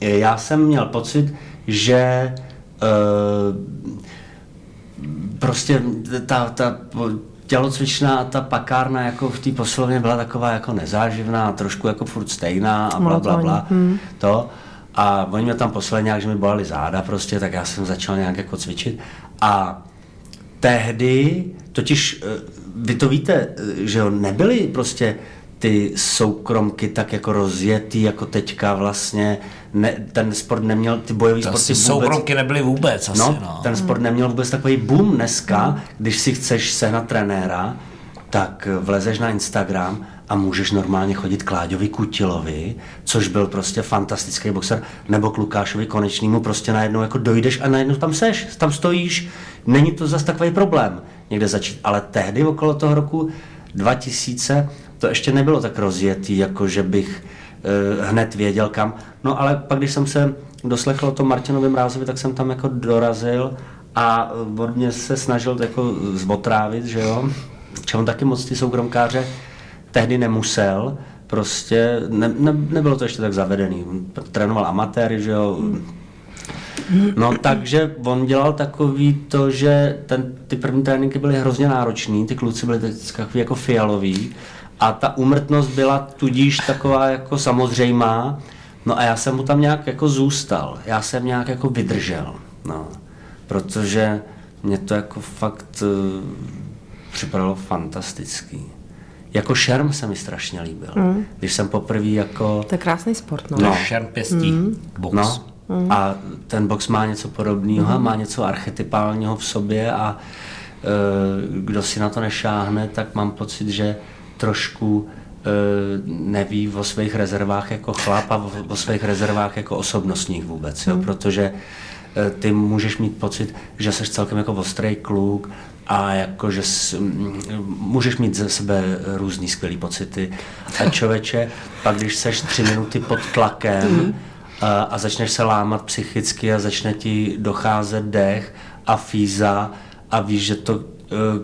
[SPEAKER 2] eh, já jsem měl pocit, že eh, prostě ta, ta tělocvičná ta pakárna jako v té posilovně byla taková jako nezáživná, trošku jako furt stejná a bla, bla, bla. To. A oni mě tam poslali nějak, že mi bolely záda prostě, tak já jsem začal nějak jako cvičit. A tehdy, totiž eh, vy to víte, eh, že jo, nebyly prostě ty soukromky tak jako rozjetý, jako teďka vlastně, ne, ten sport neměl, ty bojový
[SPEAKER 4] To
[SPEAKER 2] sporty
[SPEAKER 4] asi soukromky nebyly vůbec asi,
[SPEAKER 2] No,
[SPEAKER 4] no.
[SPEAKER 2] ten sport neměl vůbec takový boom dneska, když si chceš sehnat trenéra, tak vlezeš na Instagram a můžeš normálně chodit k Láďovi Kutilovi, což byl prostě fantastický boxer, nebo k Lukášovi Konečnému, prostě najednou jako dojdeš a najednou tam seš, tam stojíš, není to zas takový problém někde začít, ale tehdy okolo toho roku 2000 to ještě nebylo tak rozjetý, jako že bych eh, hned věděl kam. No ale pak, když jsem se doslechl o tom Martinovi Mrázovi, tak jsem tam jako dorazil a od mě se snažil jako zvotrávit, že jo. On taky moc ty soukromkáře tehdy nemusel, prostě ne, ne, nebylo to ještě tak zavedený. On trénoval amatéry, že jo. No takže on dělal takový to, že ten, ty první tréninky byly hrozně náročný, ty kluci byli takový jako fialový a ta úmrtnost byla tudíž taková jako samozřejmá, no a já jsem mu tam nějak jako zůstal, já jsem nějak jako vydržel, no, protože mě to jako fakt uh, připadalo fantastický. Jako šerm se mi strašně líbil. Mm. Když jsem poprvé jako...
[SPEAKER 3] To je krásný sport, no.
[SPEAKER 2] No.
[SPEAKER 4] Šerm pěstí, box.
[SPEAKER 2] No, a ten box má něco podobného, má něco archetypálního v sobě a e, kdo si na to nešáhne, tak mám pocit, že trošku e, neví o svých rezervách jako chlap a o, o svých rezervách jako osobnostních vůbec, jo? protože e, ty můžeš mít pocit, že jsi celkem jako ostrý kluk a jako, že m, můžeš mít ze sebe různý skvělý pocity. A člověče, [laughs] pak když seš tři minuty pod tlakem, a, a začneš se lámat psychicky a začne ti docházet dech a fíza a víš, že to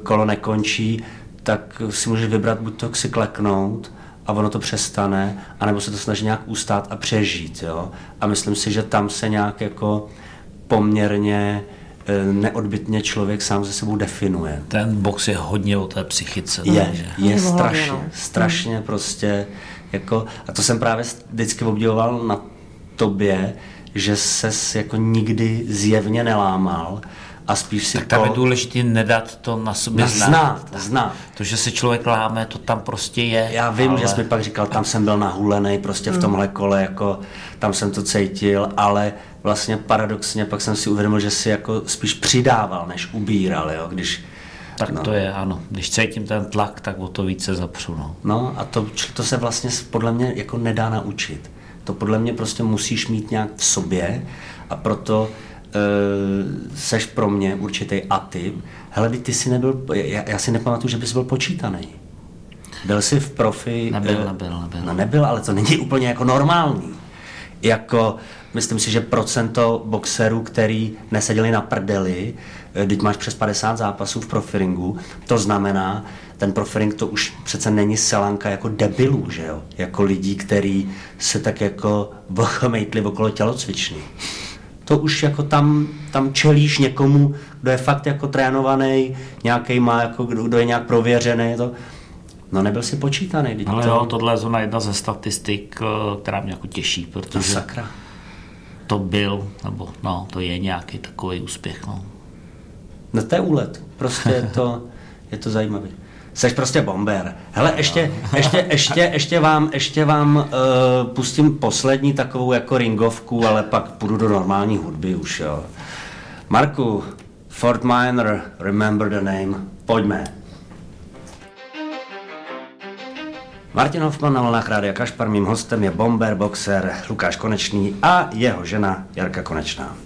[SPEAKER 2] kolo nekončí, tak si můžeš vybrat buď to si kleknout a ono to přestane, anebo se to snaží nějak ustát a přežít. Jo? A myslím si, že tam se nějak jako poměrně e, neodbitně člověk sám ze sebou definuje.
[SPEAKER 4] Ten box je hodně o té psychice.
[SPEAKER 2] Je,
[SPEAKER 4] takže-
[SPEAKER 2] je
[SPEAKER 3] Je v hlavě,
[SPEAKER 2] strašně,
[SPEAKER 3] no.
[SPEAKER 2] strašně prostě, jako, a to jsem právě vždycky obdivoval na tobě, že ses jako nikdy zjevně nelámal a spíš si
[SPEAKER 4] Tak tam je
[SPEAKER 2] to
[SPEAKER 4] důležité nedat to na sobě
[SPEAKER 2] na-
[SPEAKER 4] znát.
[SPEAKER 2] znát, znát.
[SPEAKER 4] To, že se člověk láme, to tam prostě je.
[SPEAKER 2] Já vím,
[SPEAKER 4] ale...
[SPEAKER 2] že jsi mi pak říkal, tam jsem byl nahulený prostě v tomhle kole, jako tam jsem to cítil, ale vlastně paradoxně pak jsem si uvědomil, že si jako spíš přidával, než ubíral, jo, když
[SPEAKER 4] Tak no. to je, ano. Když cítím ten tlak, tak o to více zapřu. No.
[SPEAKER 2] No a to, to se vlastně podle mě jako nedá naučit. To podle mě prostě musíš mít nějak v sobě a proto seš pro mě určitý atyp. Hele, vždyť ty jsi nebyl, já, já si nepamatuju, že bys byl počítaný. Byl jsi v profi...
[SPEAKER 4] Nebyl,
[SPEAKER 2] eh,
[SPEAKER 4] nebyl, nebyl.
[SPEAKER 2] No nebyl, ale to není úplně jako normální. Jako, myslím si, že procento boxerů, který neseděli na prdeli, eh, teď máš přes 50 zápasů v profiringu, to znamená, ten profiring to už přece není selanka jako debilů, že jo? Jako lidí, který se tak jako [laughs] vochomejtli okolo tělocvičny. To už jako tam, tam čelíš někomu, kdo je fakt jako trénovaný, nějaký má, jako, kdo, kdo je nějak prověřený, to, No nebyl si počítaný.
[SPEAKER 4] Ale
[SPEAKER 2] to-
[SPEAKER 4] jo, tohle je zrovna jedna ze statistik, eh, která mě jako těší,
[SPEAKER 2] No
[SPEAKER 4] protože
[SPEAKER 2] sakra.
[SPEAKER 4] to byl, nebo no, to je nějaký takový úspěch. No.
[SPEAKER 2] No to je úlet. Prostě je to, je to zajímavý. Seš prostě bomber. Hele, ještě, ještě, ještě, ještě vám, ještě vám uh, pustím poslední takovou jako ringovku, ale pak půjdu do normální hudby už, jo. Marku, Fort Minor, remember the name. Pojďme. Martin Hoffman na vlnách Rádia Kašpar, mým hostem je bomber, boxer Lukáš Konečný a jeho žena Jarka Konečná.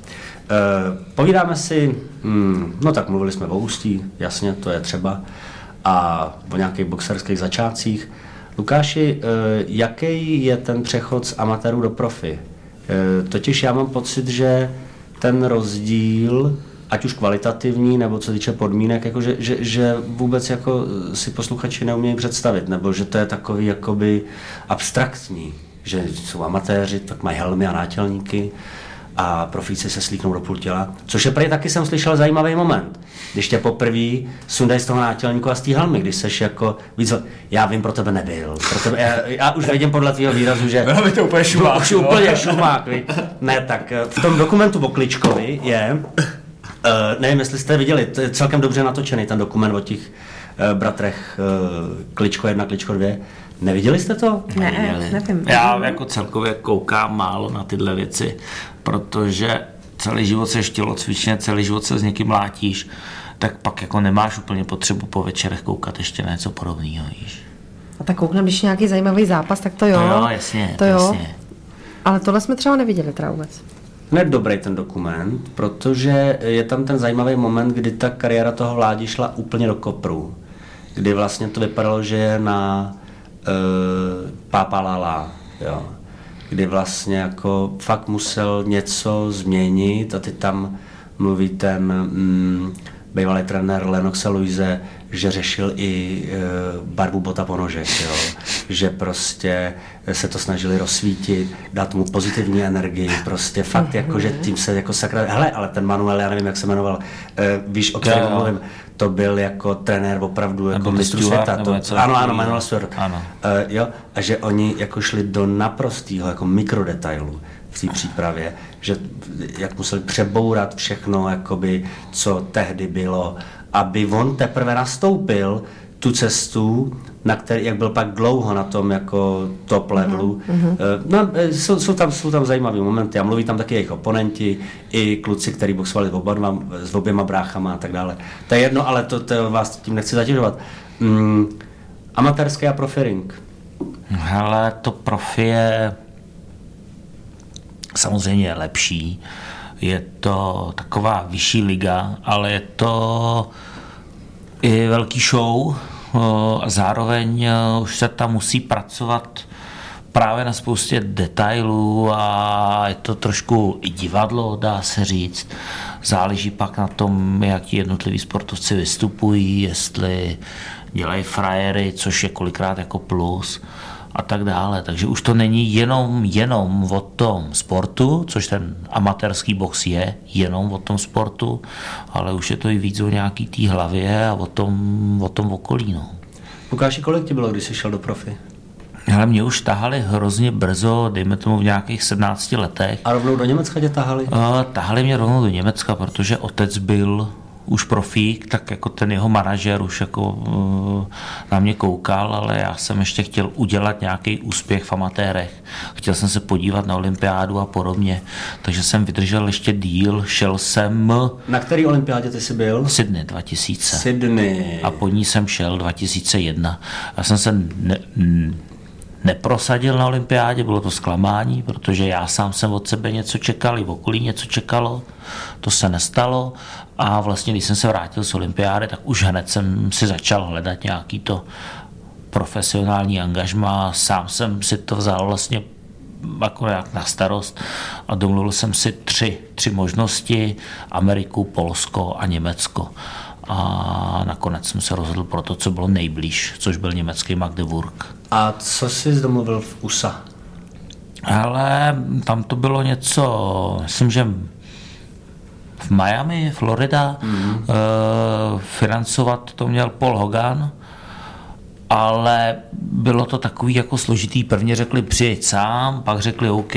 [SPEAKER 2] E, povídáme si, hmm, no tak mluvili jsme o ústí, jasně, to je třeba, a o nějakých boxerských začátcích. Lukáši, e, jaký je ten přechod z amatérů do profi? E, totiž já mám pocit, že ten rozdíl ať už kvalitativní, nebo co týče podmínek, jako že, že, že vůbec jako si posluchači neumějí představit, nebo že to je takový jakoby abstraktní, že jsou amatéři, tak mají helmy a nátělníky a profíci se slíknou do půl těla, což je prý taky jsem slyšel zajímavý moment, když tě poprvé sundají z toho nátělníku a z té helmy, když seš jako víc, já vím, pro tebe nebyl, pro tebe, já, já už vidím podle tvého výrazu, že
[SPEAKER 4] Bylo by to úplně šumák,
[SPEAKER 2] už
[SPEAKER 4] no.
[SPEAKER 2] úplně šumák, viď? Ne, tak eh, v tom dokumentu o Kličkovi je, Uh, nevím, jestli jste viděli, to je celkem dobře natočený ten dokument o těch uh, bratrech uh, Kličko 1, Kličko 2. Neviděli jste to?
[SPEAKER 3] Ne, nevím.
[SPEAKER 4] Já jako celkově koukám málo na tyhle věci, protože celý život se tělocvičně, celý život se s někým mlátíš, tak pak jako nemáš úplně potřebu po večerech koukat ještě na něco podobného, víš.
[SPEAKER 3] A tak kouknem, když nějaký zajímavý zápas, tak to jo.
[SPEAKER 4] To jo, jasně,
[SPEAKER 3] to jo.
[SPEAKER 4] jasně.
[SPEAKER 3] Ale tohle jsme třeba neviděli teda vůbec.
[SPEAKER 2] Ne dobrý ten dokument, protože je tam ten zajímavý moment, kdy ta kariéra toho vládi šla úplně do kopru. Kdy vlastně to vypadalo, že je na uh, Papalala, jo. Kdy vlastně jako fakt musel něco změnit a ty tam mluví ten mm, bývalý trenér Lenoxe Luise, že řešil i e, barvu bota po nožech, jo? [laughs] že prostě se to snažili rozsvítit, dát mu pozitivní energii, prostě fakt jako, že tím se jako sakra, hele, ale ten Manuel, já nevím, jak se jmenoval, e, víš, o kterém mluvím, to byl jako trenér opravdu jako
[SPEAKER 4] Nebo
[SPEAKER 2] mistru světa.
[SPEAKER 4] nebo
[SPEAKER 2] To,
[SPEAKER 4] něco
[SPEAKER 2] ano, ano. Manuel Stewart.
[SPEAKER 4] Ano.
[SPEAKER 2] Uh, jo, a že oni jako šli do naprostého jako mikrodetailu v té přípravě, že jak museli přebourat všechno, jakoby, co tehdy bylo, aby on teprve nastoupil tu cestu, na který, jak byl pak dlouho na tom jako top levelu. Mm-hmm. No, eh, jsou, jsou, tam, jsou tam zajímavé momenty a mluví tam taky jejich oponenti, i kluci, kteří boxovali s, oba, dva- s oběma bráchama a tak dále. To je jedno, ale to, to vás tím nechci zatěžovat. Mm, amatérský a profi ring.
[SPEAKER 4] Hele, to profi je samozřejmě lepší. Je to taková vyšší liga, ale je to i velký show zároveň o, už se tam musí pracovat právě na spoustě detailů a je to trošku i divadlo, dá se říct. Záleží pak na tom, jak ti jednotliví sportovci vystupují, jestli dělají frajery, což je kolikrát jako plus a tak dále. Takže už to není jenom, jenom o tom sportu, což ten amatérský box je, jenom o tom sportu, ale už je to i víc o nějaký té hlavě a o tom, o tom okolí. No.
[SPEAKER 2] Lukáši, kolik ti bylo, když jsi šel do profi?
[SPEAKER 4] Ale mě už tahali hrozně brzo, dejme tomu v nějakých 17 letech.
[SPEAKER 2] A rovnou do Německa tě tahali?
[SPEAKER 4] A tahali mě rovnou do Německa, protože otec byl už profík, tak jako ten jeho manažer už jako uh, na mě koukal, ale já jsem ještě chtěl udělat nějaký úspěch v amatérech. Chtěl jsem se podívat na olympiádu a podobně, takže jsem vydržel ještě díl, šel jsem
[SPEAKER 2] Na který olympiádě ty jsi byl?
[SPEAKER 4] Sydney 2000
[SPEAKER 2] Sydney.
[SPEAKER 4] a po ní jsem šel 2001. Já jsem se ne, neprosadil na olympiádě, bylo to zklamání, protože já sám jsem od sebe něco čekal, i v okolí něco čekalo, to se nestalo a vlastně, když jsem se vrátil z olympiády, tak už hned jsem si začal hledat nějaký to profesionální angažma, sám jsem si to vzal vlastně jako jak na starost a domluvil jsem si tři, tři možnosti, Ameriku, Polsko a Německo. A nakonec jsem se rozhodl pro to, co bylo nejblíž, což byl německý Magdeburg.
[SPEAKER 2] A co jsi domluvil v USA?
[SPEAKER 4] Ale tam to bylo něco, myslím, že v Miami, Florida, mm-hmm. uh, financovat to měl Paul Hogan ale bylo to takový jako složitý. Prvně řekli přijeď sám, pak řekli OK,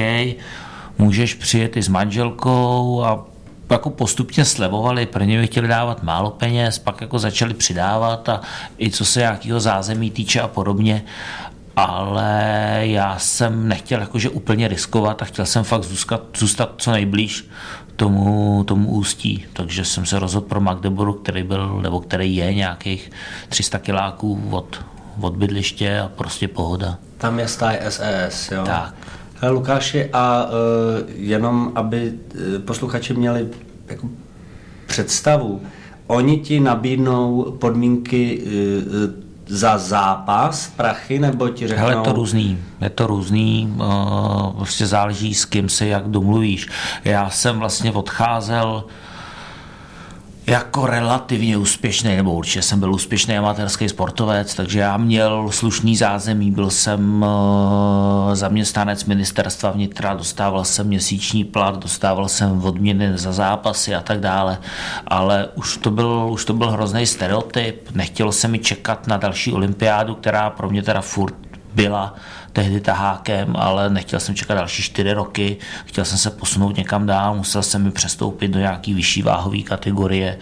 [SPEAKER 4] můžeš přijet i s manželkou a jako postupně slevovali, prvně mi chtěli dávat málo peněz, pak jako začali přidávat a i co se nějakého zázemí týče a podobně, ale já jsem nechtěl jakože úplně riskovat a chtěl jsem fakt zůstat, zůstat co nejblíž tomu, tomu ústí, takže jsem se rozhodl pro Magdeburg, který byl, nebo který je nějakých 300 kiláků od, od bydliště a prostě pohoda.
[SPEAKER 2] Tam je stáj SES, jo?
[SPEAKER 4] Tak.
[SPEAKER 2] Hele, Lukáši, a uh, jenom aby uh, posluchači měli jako představu, oni ti nabídnou podmínky uh, za zápas prachy, nebo ti řeknou...
[SPEAKER 4] Hele, to různý, je to různý, uh, prostě záleží s kým se jak domluvíš. Já jsem vlastně odcházel jako relativně úspěšný, nebo určitě jsem byl úspěšný amatérský sportovec, takže já měl slušný zázemí, byl jsem uh, zaměstnanec ministerstva vnitra, dostával jsem měsíční plat, dostával jsem odměny za zápasy a tak dále, ale už to byl, už to byl hrozný stereotyp, nechtělo se mi čekat na další olympiádu, která pro mě teda furt byla tehdy tahákem, ale nechtěl jsem čekat další čtyři roky, chtěl jsem se posunout někam dál, musel jsem mi přestoupit do nějaký vyšší váhové kategorie,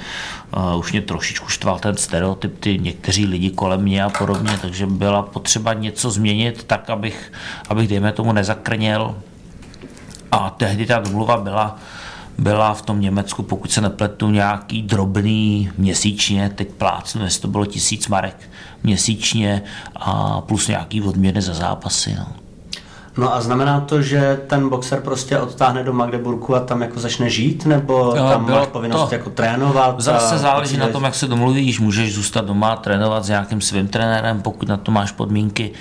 [SPEAKER 4] uh, už mě trošičku štval ten stereotyp, ty někteří lidi kolem mě a podobně, takže byla potřeba něco změnit tak, abych, abych dejme tomu nezakrněl. A tehdy ta domluva byla, byla v tom Německu, pokud se nepletu, nějaký drobný měsíčně, teď plácnu, jestli to bylo tisíc marek měsíčně a plus nějaký odměny za zápasy. No.
[SPEAKER 2] No a znamená to, že ten boxer prostě odtáhne do Magdeburku a tam jako začne žít, nebo jo, tam máš povinnost to. jako trénovat?
[SPEAKER 4] Zase záleží na tom, jak se domluvíš, můžeš zůstat doma, trénovat s nějakým svým trenérem, pokud na to máš podmínky.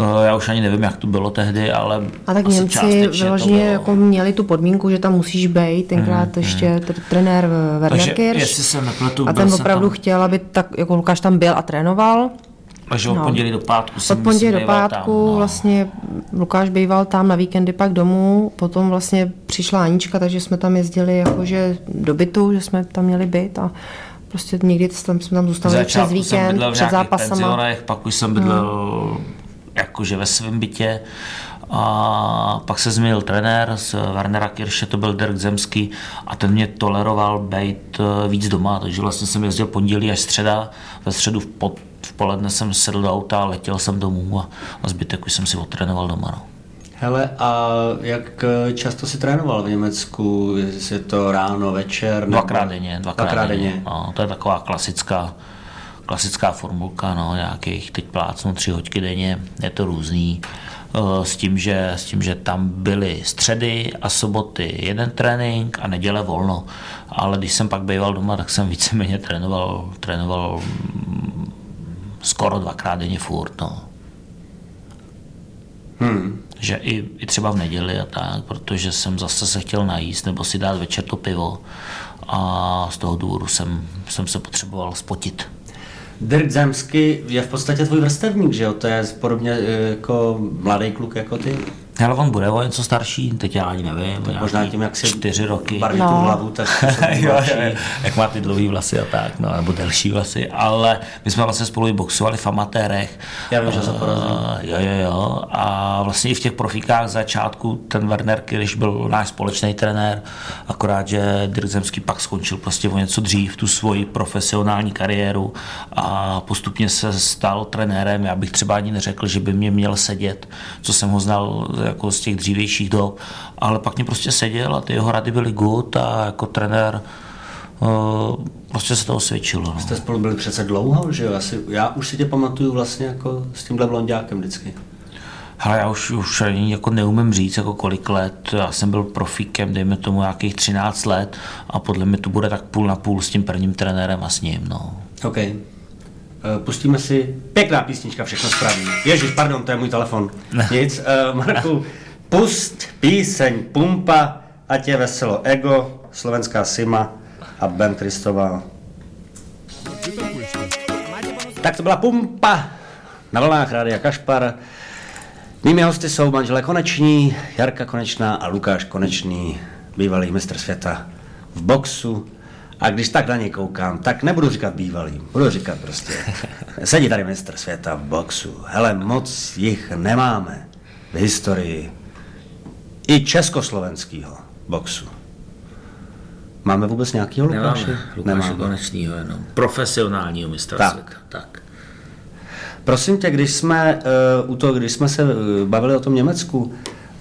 [SPEAKER 4] Eh, já už ani nevím, jak to bylo tehdy, ale
[SPEAKER 3] A tak Němci vyloženě jako měli tu podmínku, že tam musíš být, tenkrát hmm, ještě hmm. trenér Werner Kirsch. A ten opravdu tam... chtěl, aby tak, jako Lukáš tam byl a trénoval.
[SPEAKER 4] Takže od no. pondělí do pátku jsem
[SPEAKER 3] Od pondělí do pátku tam, no. vlastně Lukáš býval tam na víkendy pak domů, potom vlastně přišla Anička, takže jsme tam jezdili jakože do bytu, že jsme tam měli byt a prostě někdy tam jsme tam zůstali přes víkend, před zápasama.
[SPEAKER 4] pak už jsem bydlel no. jakože ve svém bytě a pak se změnil trenér z Wernera Kirše, to byl Dirk Zemský a ten mě toleroval být eh, víc doma, takže vlastně jsem jezdil pondělí až středa, ve středu v pod v poledne jsem sedl do auta a letěl jsem domů a, a zbytek už jsem si otrénoval doma. No.
[SPEAKER 2] Hele, a jak často si trénoval v Německu? Je to ráno, večer?
[SPEAKER 4] Dvakrát denně. Dvakrát, dvakrát denně. denně. No, to je taková klasická, klasická formulka, no, nějakých teď plácnu tři hoďky denně, je to různý. Eh, s tím, že, s tím, že tam byly středy a soboty jeden trénink a neděle volno. Ale když jsem pak býval doma, tak jsem víceméně trénoval, trénoval skoro dvakrát denně furt. No. Hmm. Že i, i třeba v neděli a tak, protože jsem zase se chtěl najíst nebo si dát večer to pivo a z toho důvodu jsem, jsem se potřeboval spotit.
[SPEAKER 2] Dirk Zemsky je v podstatě tvůj vrstevník, že jo? To je podobně eh, jako mladý kluk jako ty.
[SPEAKER 4] Ale on bude o něco starší, teď já ani nevím.
[SPEAKER 2] Tak možná tím, jak si
[SPEAKER 4] čtyři roky.
[SPEAKER 2] Barví no. tu hlavu, tak [laughs]
[SPEAKER 4] jo, jo, jak má ty dlouhé vlasy a tak, no, nebo delší vlasy. Ale my jsme vlastně spolu boxovali v amatérech.
[SPEAKER 2] Já vím, že se porazil.
[SPEAKER 4] Jo, jo, jo. A vlastně i v těch profikách začátku ten Werner Kirsch byl náš společný trenér, akorát, že Dirk Zemský pak skončil prostě o něco dřív tu svoji profesionální kariéru a postupně se stal trenérem. Já bych třeba ani neřekl, že by mě měl sedět, co jsem ho znal jako z těch dřívějších dob, ale pak mě prostě seděl a ty jeho rady byly good a jako trenér uh, prostě se to osvědčilo. No.
[SPEAKER 2] Jste spolu byli přece dlouho, že jo? Asi, já už si tě pamatuju vlastně jako s tímhle blondiákem vždycky.
[SPEAKER 4] Hele, já už, už ani jako neumím říct, jako kolik let. Já jsem byl profíkem, dejme tomu nějakých 13 let a podle mě to bude tak půl na půl s tím prvním trenérem a s ním. No.
[SPEAKER 2] OK. Eh, pustíme si pěkná písnička, všechno spraví. Ježíš, pardon, to je můj telefon. Nic, uh, Marku, pust píseň Pumpa, ať je veselo ego, slovenská Sima a Ben Kristová. Tak to byla Pumpa na vlnách Rádia Kašpar. Mými hosty jsou manželé Koneční, Jarka Konečná a Lukáš Konečný, bývalý mistr světa v boxu A když tak na ně koukám, tak nebudu říkat bývalý, budu říkat prostě, [laughs] sedí tady mistr světa v boxu, hele, moc jich nemáme v historii i československého boxu. Máme vůbec nějakýho Lukáše?
[SPEAKER 4] Nemáme Lukáše Konečnýho jenom. Profesionálního mistra
[SPEAKER 2] Tak.
[SPEAKER 4] světa. Tak.
[SPEAKER 2] Prosím tě, když jsme uh, u toho, když jsme se uh, bavili o tom Německu,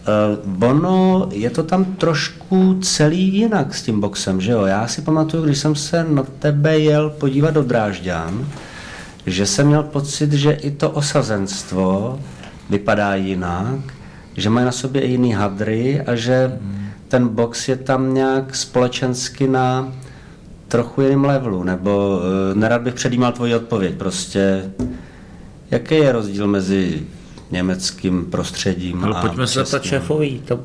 [SPEAKER 2] uh, ono je to tam trošku celý jinak s tím boxem, že jo? Já si pamatuju, když jsem se na tebe jel podívat do Drážďan, že jsem měl pocit, že i to osazenstvo vypadá jinak, že mají na sobě i jiný hadry a že ten box je tam nějak společensky na trochu jiném levelu, nebo uh, nerad bych předjímal tvoji odpověď, prostě jaký je rozdíl mezi německým prostředím
[SPEAKER 4] Ale
[SPEAKER 2] a
[SPEAKER 4] pojďme se zeptat šéfový. To,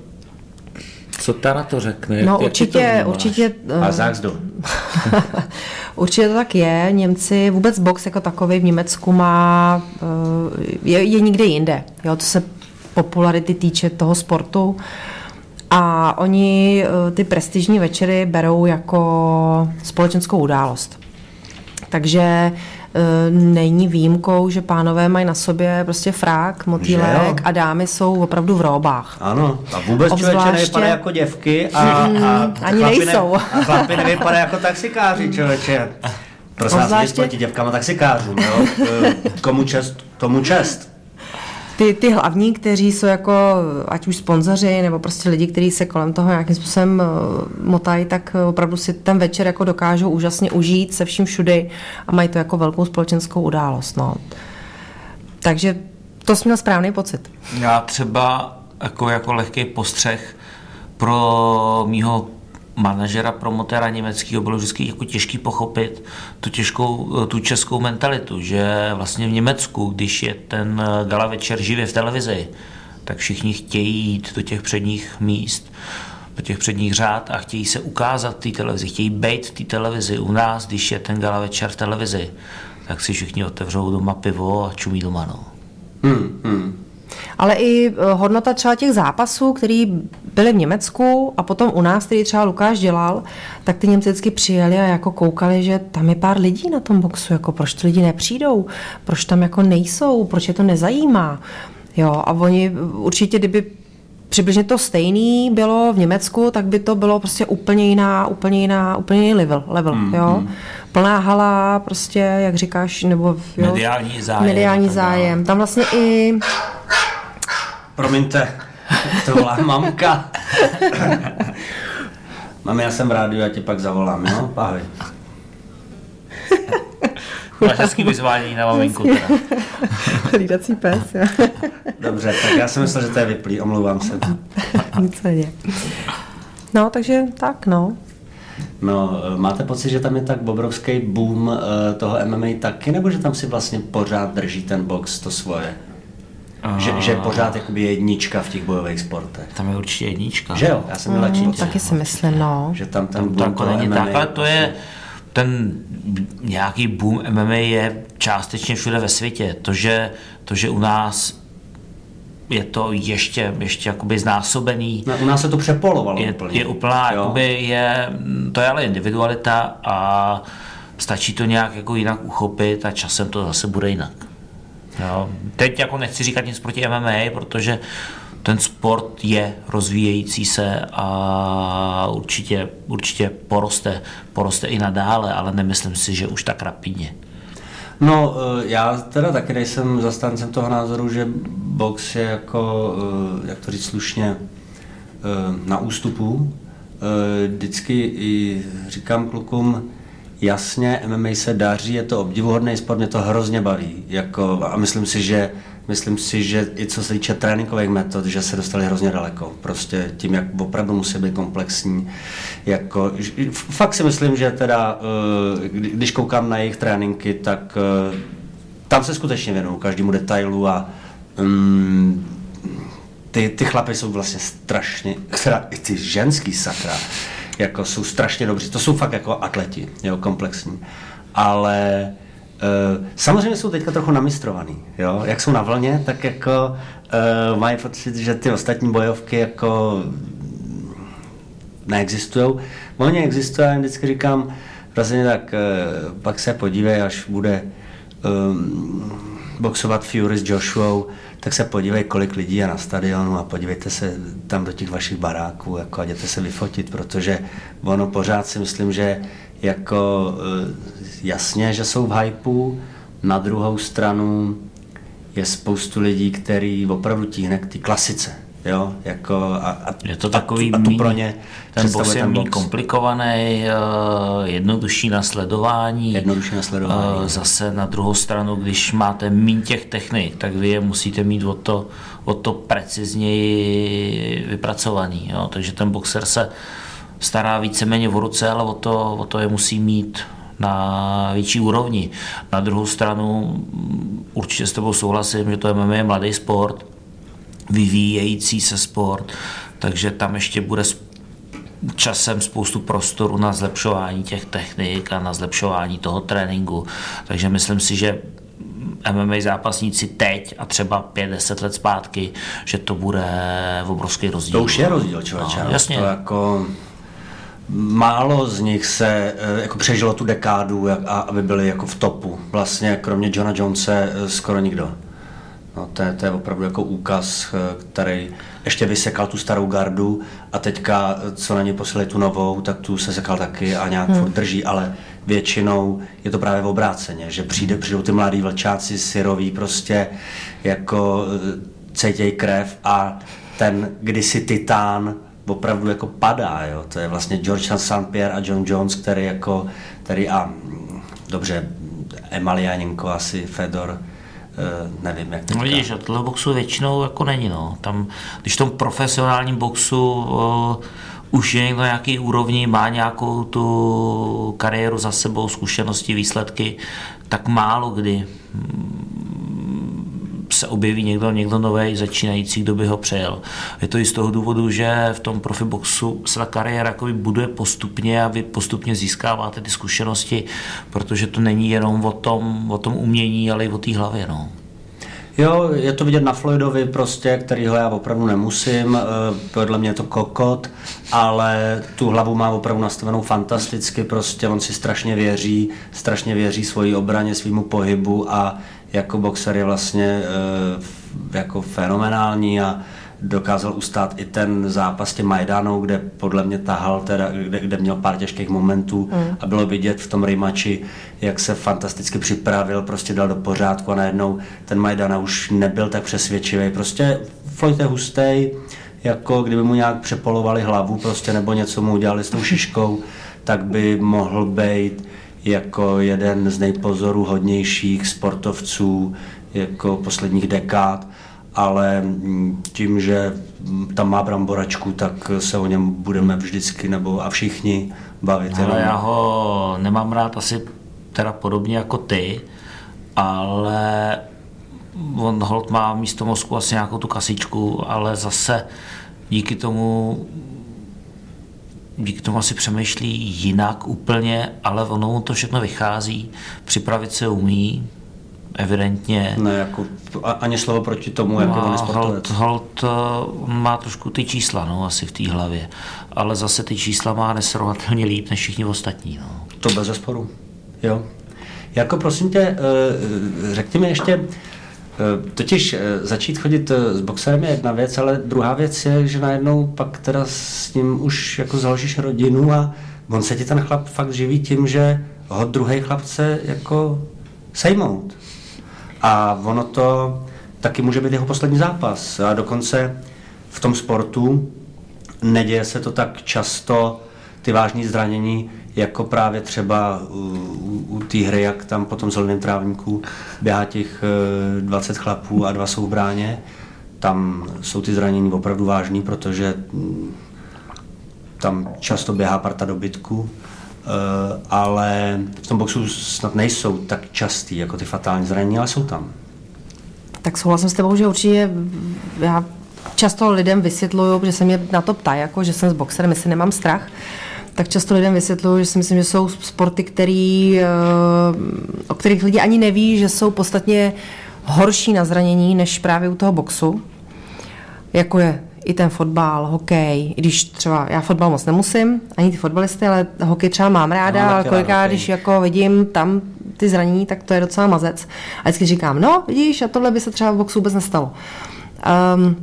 [SPEAKER 4] co ta na to řekne?
[SPEAKER 3] No
[SPEAKER 4] Jak- jak ty to
[SPEAKER 3] určitě, určitě,
[SPEAKER 2] A
[SPEAKER 3] eh,
[SPEAKER 2] záxdu. [laughs]
[SPEAKER 3] určitě to tak je. Němci, vůbec box jako takový v Německu má, eh, je, je nikde jinde, jo, co se popularity týče toho sportu. A oni eh, ty prestižní večery berou jako společenskou událost. Takže eh, není výjimkou, že pánové mají na sobě prostě frák, motýlek a dámy jsou opravdu v róbách.
[SPEAKER 2] Ano, a vůbec člověče
[SPEAKER 3] Obzvláště-
[SPEAKER 2] nevypadá jako děvky a, a
[SPEAKER 3] ani
[SPEAKER 2] chlapi
[SPEAKER 3] nejsou.
[SPEAKER 2] Ne, a chlapi nevypadá jako taxikáři, člověče. Prosím vás,
[SPEAKER 3] Obzvláště-
[SPEAKER 2] nic proti děvkám a taxikářům, jo? Eh, Komu čest, tomu čest.
[SPEAKER 3] Ty, ty hlavní, kteří jsou jako, ať už sponzoři, nebo prostě lidi, kteří se kolem toho nějakým způsobem eh, motají, tak eh, opravdu si ten večer jako dokážou úžasně užít se vším všudy a mají to jako velkou společenskou událost. No. Takže to jsi měl správný pocit.
[SPEAKER 4] Já třeba jako, jako lehký postřeh pro mýho manažera, promotéra německého bylo vždycky jako těžký pochopit tu, těžkou, tu českou mentalitu, že vlastně v Německu, když je ten gala večer živě v televizi, tak všichni chtějí jít do těch předních míst, do těch předních řád a chtějí se ukázat v té televizi, chtějí být v té televizi. U nás, když je ten gala večer v televizi, tak si všichni otevřou doma pivo a čumí doma. No.
[SPEAKER 2] Hmm, hmm.
[SPEAKER 3] Ale i eh, hodnota třeba těch zápasů, který byly v Německu a potom u nás, který třeba Lukáš dělal, tak ty Němci vždycky přijeli a jako koukali, že tam je pár lidí na tom boxu, jako proč ty lidi nepřijdou, proč tam jako nejsou, proč je to nezajímá. Jo, a oni určitě, kdyby přibližně to stejný bylo v Německu, tak by to bylo prostě úplně jiná, úplně jiná, úplně jiný level, level mm, jo. Plná hala, prostě, jak říkáš, nebo jo,
[SPEAKER 4] Mediální zájem
[SPEAKER 3] mediální zájem. Tam vlastně i
[SPEAKER 2] Promiňte, to volá mamka. Mami, já jsem v rádiu, já ti pak zavolám, jo? Ahoj.
[SPEAKER 4] Máš hezký vyzvání na maminku. Teda.
[SPEAKER 3] hlídací pes, jo.
[SPEAKER 2] Dobře, tak já jsem myslel, že to je vyplý, omlouvám se.
[SPEAKER 3] Nicméně. No, takže tak, no.
[SPEAKER 2] No, máte pocit, že tam je tak obrovský boom eh, toho MMA taky, nebo že tam si vlastně pořád drží ten box to svoje? Že, že je pořád jakoby jednička v těch bojových sportech.
[SPEAKER 4] Tam je určitě jednička.
[SPEAKER 2] Že jo? Já jsem měl
[SPEAKER 3] Mm,
[SPEAKER 2] no,
[SPEAKER 3] taky si myslím, no.
[SPEAKER 2] Že tam ten
[SPEAKER 4] To
[SPEAKER 2] boom
[SPEAKER 4] jako
[SPEAKER 2] toho
[SPEAKER 4] není
[SPEAKER 2] MMA
[SPEAKER 4] tak, ale to je
[SPEAKER 2] vlastně-
[SPEAKER 4] ten nějaký boom MMA je částečně všude ve světě. To, že, to, že u nás je to ještě, ještě jakoby znásobený,
[SPEAKER 2] No, u nás se to přepolovalo
[SPEAKER 4] je,
[SPEAKER 2] úplně.
[SPEAKER 4] je úplná,
[SPEAKER 2] Jo.
[SPEAKER 4] jakoby je, to je ale individualita a stačí to nějak jako jinak uchopit a časem to zase bude jinak. Jo. Teď jako nechci říkat nic proti MMA, protože ten sport je rozvíjející se a určitě, určitě poroste, poroste i nadále, ale nemyslím si, že už tak rapidně.
[SPEAKER 2] No, eh, já teda taky nejsem zastáncem toho názoru, že box je jako, eh, jak to říct slušně, eh, na ústupu. Vždycky i říkám klukům, jasně, MMA se daří, je to obdivuhodný sport, mě to hrozně baví. Jako, a myslím si, že Myslím si, že i co se týče tréninkových metod, že se dostali hrozně daleko. Prostě tím, jak opravdu musí být komplexní. Jako, fakt si myslím, že teda, eh, kdy- když koukám na jejich tréninky, tak eh, tam se skutečně věnují každému detailu a mm, ty, ty chlapy jsou vlastně strašně, ty ženský sakra, jako jsou strašně dobří. To jsou fakt jako atleti, jo, komplexní. Ale Uh, samozřejmě jsou teďka trochu namistrovaný, jo? Jak jsou na vlně, tak jako uh, mají pocit, že ty ostatní bojovky jako neexistují. Oni existují, já jim vždycky říkám, Prostě tak, eh, pak se podívej, až bude um, boxovat Fury s Joshuou, tak se podívej, kolik lidí je na stadionu a podívejte se tam do těch vašich baráků jako a jděte se vyfotit, protože ono pořád si myslím, že jako eh, jasně, že jsou v hypeu, na druhou stranu je spoustu lidí, který opravdu tíhne k té klasice. Jo, jako a, a,
[SPEAKER 4] je to takový
[SPEAKER 2] a, a tu pro ně
[SPEAKER 4] ten box je méně komplikovaný, uh, jednodušší na sledování.
[SPEAKER 2] Jednodušší na sledování. Uh,
[SPEAKER 4] zase na druhou stranu, když máte méně těch technik, tak vy je musíte mít o to, o to precizněji vypracovaný. Jo? Takže ten boxer se stará víceméně o ruce, ale o to, o to je musí mít na větší úrovni. Na druhou stranu určitě s tebou souhlasím, že to MMA je mladý sport, vyvíjející se sport, takže tam ještě bude časem spoustu prostoru na zlepšování těch technik a na zlepšování toho tréninku. Takže myslím si, že MMA zápasníci teď a třeba 5-10 let zpátky, že to bude obrovský rozdíl.
[SPEAKER 2] To už je rozdíl, člověče.
[SPEAKER 4] No, jasně.
[SPEAKER 2] To jako málo z nich se eh, jako přežilo tu dekádu, aby byli jako v topu. Vlastně kromě Johna Jonese eh, skoro nikdo. No, to, je, to je opravdu jako úkaz, eh, který ještě vysekal tu starou gardu a teďka, co na ně posílali tu novou, tak tu se sekal taky a nějak hmm. furt drží, ale většinou je to právě v obráceně, že přijde, přijdou ty mladí vlčáci syroví prostě jako cítěj krev a ten kdysi titán opravdu jako padá, jo. To je vlastně George St. Pierre a John Jones, který jako, který a mm, dobře, Emalianinko asi, Fedor, nevím, jak teďka.
[SPEAKER 4] No vidíš, a tohle boxu většinou jako není, no. Tam, když v tom profesionálním boxu uh, už je někdo nějaký úrovni, má nějakou tu kariéru za sebou, zkušenosti, výsledky, tak málo kdy se objeví někdo, někdo nový začínající, kdo by ho přejel. Je to i z toho důvodu, že v tom profiboxu se ta kariéra buduje postupně a vy postupně získáváte ty zkušenosti, protože to není jenom o tom, o tom umění, ale i o té hlavě. No.
[SPEAKER 2] Jo, je to vidět na Floydovi prostě, kterýho já opravdu nemusím, eh, podle mě je to kokot, ale tu hlavu má opravdu nastavenou fantasticky, prostě on si strašně věří, strašně věří svojí obraně, svýmu pohybu a jako boxer je vlastně eh, jako fenomenální a dokázal ustát i ten zápas těm Majdanou, kde podle mě tahal, teda, kde, kde měl pár těžkých momentů mm. a bylo vidět v tom rejmači, jak se fantasticky připravil, prostě dal do pořádku a najednou ten Majdana už nebyl tak přesvědčivý. Prostě Floyd je hustej, jako kdyby mu nějak přepolovali hlavu prostě nebo něco mu udělali s tou šiškou, tak by mohl být jako jeden z nejpozoruhodnějších sportovců jako posledních dekád, ale tím, že tam má bramboračku, tak se o něm budeme vždycky nebo a všichni bavit.
[SPEAKER 4] Ale jenom. já ho nemám rád asi teda podobně jako ty, ale on hold má místo mozku asi nějakou tu kasičku, ale zase díky tomu díky tomu asi přemýšlí jinak úplně, ale ono mu to všechno vychází, připravit se umí, evidentně.
[SPEAKER 2] Ne, jako ani slovo proti tomu, jak on je
[SPEAKER 4] sportovec. Hold, hold má trošku ty čísla, no, asi v té hlavě, ale zase ty čísla má nesrovnatelně líp než všichni ostatní, no.
[SPEAKER 2] To bez zesporu, jo. Jako prosím tě, eh, řekni mi ještě, Eh, totiž eh, začít chodit eh, s boxerem je jedna věc, ale druhá věc je, že najednou pak teda s ním už jako založíš rodinu a on se ti ten chlap fakt živí tím, že ho druhý chlap chce jako sejmout. A ono to taky může být jeho poslední zápas. A dokonce v tom sportu neděje se to tak často, ty vážné zranění, jako právě třeba u, u, té hry, jak tam po tom zeleném trávníku běhá těch 20 eh, chlapů a dva jsou v bráně. Tam jsou ty zranění opravdu vážný, protože mm, tam často běhá parta dobytku, eh, ale v tom boxu snad nejsou tak častý jako ty fatální zranění, ale jsou tam.
[SPEAKER 3] Tak souhlasím s tebou, že určitě já často lidem vysvětluju, že se mě na to ptají, jako, že jsem s boxerem, jestli nemám strach tak často lidem vysvětluju, že si myslím, že jsou sporty, který, eh, o kterých lidi ani neví, že jsou podstatně horší na zranění než právě u toho boxu. Jako je i ten fotbal, hokej, i když třeba já fotbal moc nemusím, ani ty fotbalisty, ale hokej třeba mám ráda, ale kolikrát, když jako vidím tam ty zranění, tak to je docela mazec. A vždycky říkám, no vidíš, a tohle by se třeba v boxu vůbec nestalo. Um,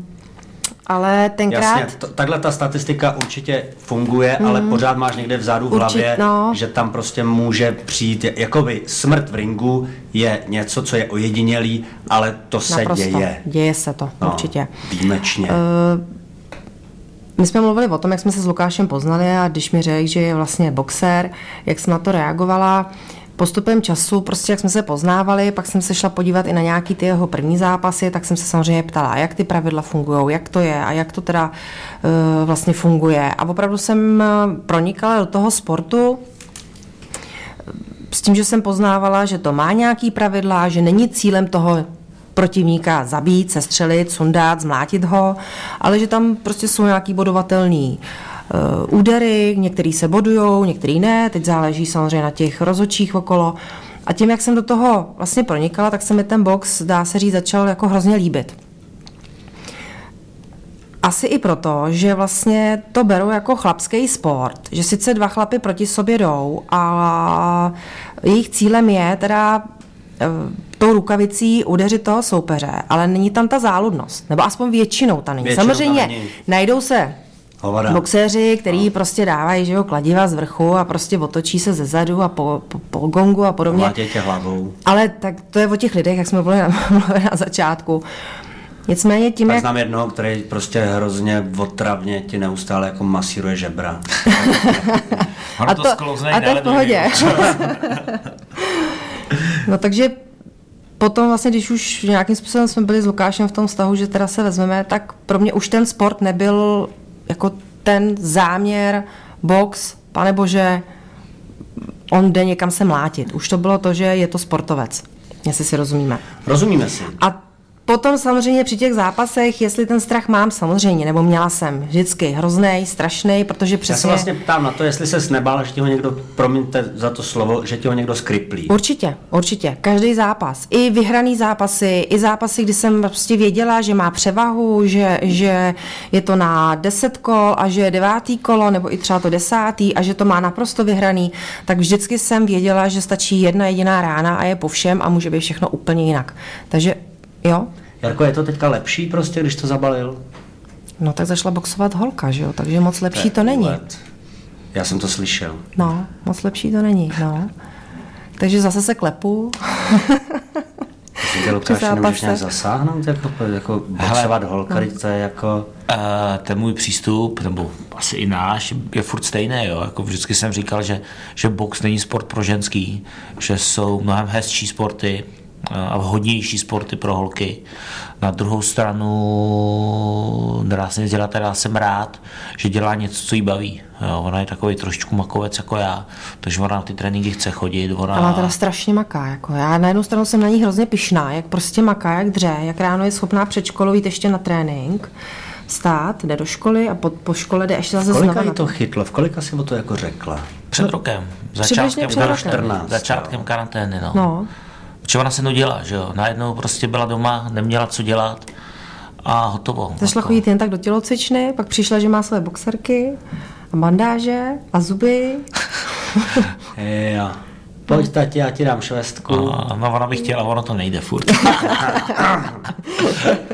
[SPEAKER 3] ale tenkrát...
[SPEAKER 2] Jasně, to, takhle ta statistika určitě funguje, mm. ale pořád máš někde vzadu v.
[SPEAKER 3] Určitě,
[SPEAKER 2] hlavě,
[SPEAKER 3] no.
[SPEAKER 2] že tam prostě může přijít, jakoby smrt v ringu je něco, co je ojedinělý, ale to se
[SPEAKER 3] Naprosto.
[SPEAKER 2] děje.
[SPEAKER 3] Děje se to,
[SPEAKER 2] No,
[SPEAKER 3] určitě.
[SPEAKER 2] Výjimečně.
[SPEAKER 3] My jsme mluvili o tom, jak jsme se s Lukášem poznali a když mi řekl, že je vlastně boxer, jak jsem na to reagovala. Postupem času, prostě jak jsme se poznávali, pak jsem se šla podívat i na nějaký ty jeho první zápasy, tak jsem se samozřejmě ptala, jak ty pravidla fungují, jak to je a jak to teda uh, vlastně funguje. A opravdu jsem eh, pronikala do toho sportu s tím, že jsem poznávala, že to má nějaký pravidla, že není cílem toho protivníka zabít, sestřelit, sundat, zmlátit ho, ale že tam prostě jsou nějaký bodovatelný uh, údery, některý se bodujou, některý ne, teď záleží samozřejmě na těch rozočích okolo. A tím, jak jsem do toho vlastně pronikala, tak se mi ten box, dá se říct, začal jako hrozně líbit. Asi i proto, že vlastně to berou jako chlapský sport, že sice dva chlapy proti sobě jdou a jejich cílem je teda eh, tou rukavicí udeřit toho soupeře, ale není tam ta záludnost, nebo aspoň většinou ta není.
[SPEAKER 2] Většinou tam
[SPEAKER 3] Samozřejmě
[SPEAKER 2] není.
[SPEAKER 3] najdou se
[SPEAKER 2] Hovada.
[SPEAKER 3] boxéři, který no. prostě dávají že jo, kladiva z vrchu a prostě otočí se ze zadu a po, po, po gongu a podobně.
[SPEAKER 2] Tě hlavou.
[SPEAKER 3] Ale tak to je o těch lidech, jak jsme mluvili na, [laughs] na začátku. Nicméně tím,
[SPEAKER 2] Tak
[SPEAKER 3] jak...
[SPEAKER 2] znám jednoho, který prostě hrozně otravně ti neustále jako masíruje žebra. [laughs]
[SPEAKER 3] A
[SPEAKER 4] to,
[SPEAKER 3] to,
[SPEAKER 4] sklouzne
[SPEAKER 3] a to je v pohodě. [laughs] no takže potom vlastně, když už nějakým způsobem jsme byli s Lukášem v tom vztahu, že teda se vezmeme, tak pro mě už ten sport nebyl jako ten záměr, box, pane bože, on jde někam se mlátit. Už to bylo to, že je to sportovec, jestli si rozumíme.
[SPEAKER 2] Rozumíme si.
[SPEAKER 3] A potom samozřejmě při těch zápasech, jestli ten strach mám, samozřejmě, nebo měla jsem vždycky hrozný, strašný, protože
[SPEAKER 2] Já se
[SPEAKER 3] přesně...
[SPEAKER 2] vlastně ptám na to, jestli se nebál, že ti ho někdo, promiňte za to slovo, že ti ho někdo skriplí.
[SPEAKER 3] Určitě, určitě. Každý zápas. I vyhraný zápasy, i zápasy, kdy jsem prostě věděla, že má převahu, že, že je to na deset kol a že je devátý kolo, nebo i třeba to desátý a že to má naprosto vyhraný, tak vždycky jsem věděla, že stačí jedna jediná rána a je po všem a může být všechno úplně jinak. Takže jo,
[SPEAKER 2] Jarko, je to teďka lepší prostě, když to zabalil?
[SPEAKER 3] no tak zašla boxovat holka, že jo, takže moc lepší to není.
[SPEAKER 2] Let. Já jsem to slyšel.
[SPEAKER 3] No, moc lepší to není, no. Takže zase se klepu.
[SPEAKER 2] Myslím, že Lukáš nemůžeš nějak zasáhnout, jako, jako boxovat holka,
[SPEAKER 3] no.
[SPEAKER 2] to je jako...
[SPEAKER 4] Uh, ten můj přístup, nebo asi i náš, je furt stejný. Jo? Jako vždycky jsem říkal, že, že box není sport pro ženský, že jsou mnohem hezčí sporty a vhodnější sporty pro holky. Na druhou stranu, nedá se nic dělat, teda jsem rád, že dělá něco, co jí baví. Jo? Ona je takový trošičku makovec jako já, takže ona na ty tréninky chce chodit. Ona...
[SPEAKER 3] Ale teda strašně maká. Jako. Já na jednu stranu jsem na ní hrozně pyšná, jak prostě maká, jak dře, jak ráno je schopná před školou jít ještě na trénink, stát, jde do školy a po, po škole jde ještě zase
[SPEAKER 2] Kolika
[SPEAKER 3] znova.
[SPEAKER 2] jí
[SPEAKER 3] na
[SPEAKER 2] to chytlo? V kolika si o to jako řekla?
[SPEAKER 4] Před rokem. Začátkem,
[SPEAKER 3] před rokem.
[SPEAKER 2] 14,
[SPEAKER 4] začátkem karantény. No.
[SPEAKER 3] No,
[SPEAKER 4] Protože ona se nudila, že jo. Najednou prostě byla doma, neměla co dělat a hotovo.
[SPEAKER 3] zašla
[SPEAKER 4] Jako.
[SPEAKER 3] chodit jen tak do tělocvičny, pak přišla, že má své boxerky a bandáže a zuby. [laughs]
[SPEAKER 2] Jo. Pojď, tati, já ti dám švestku.
[SPEAKER 4] A, no ona by chtěla, ono to nejde furt. [laughs]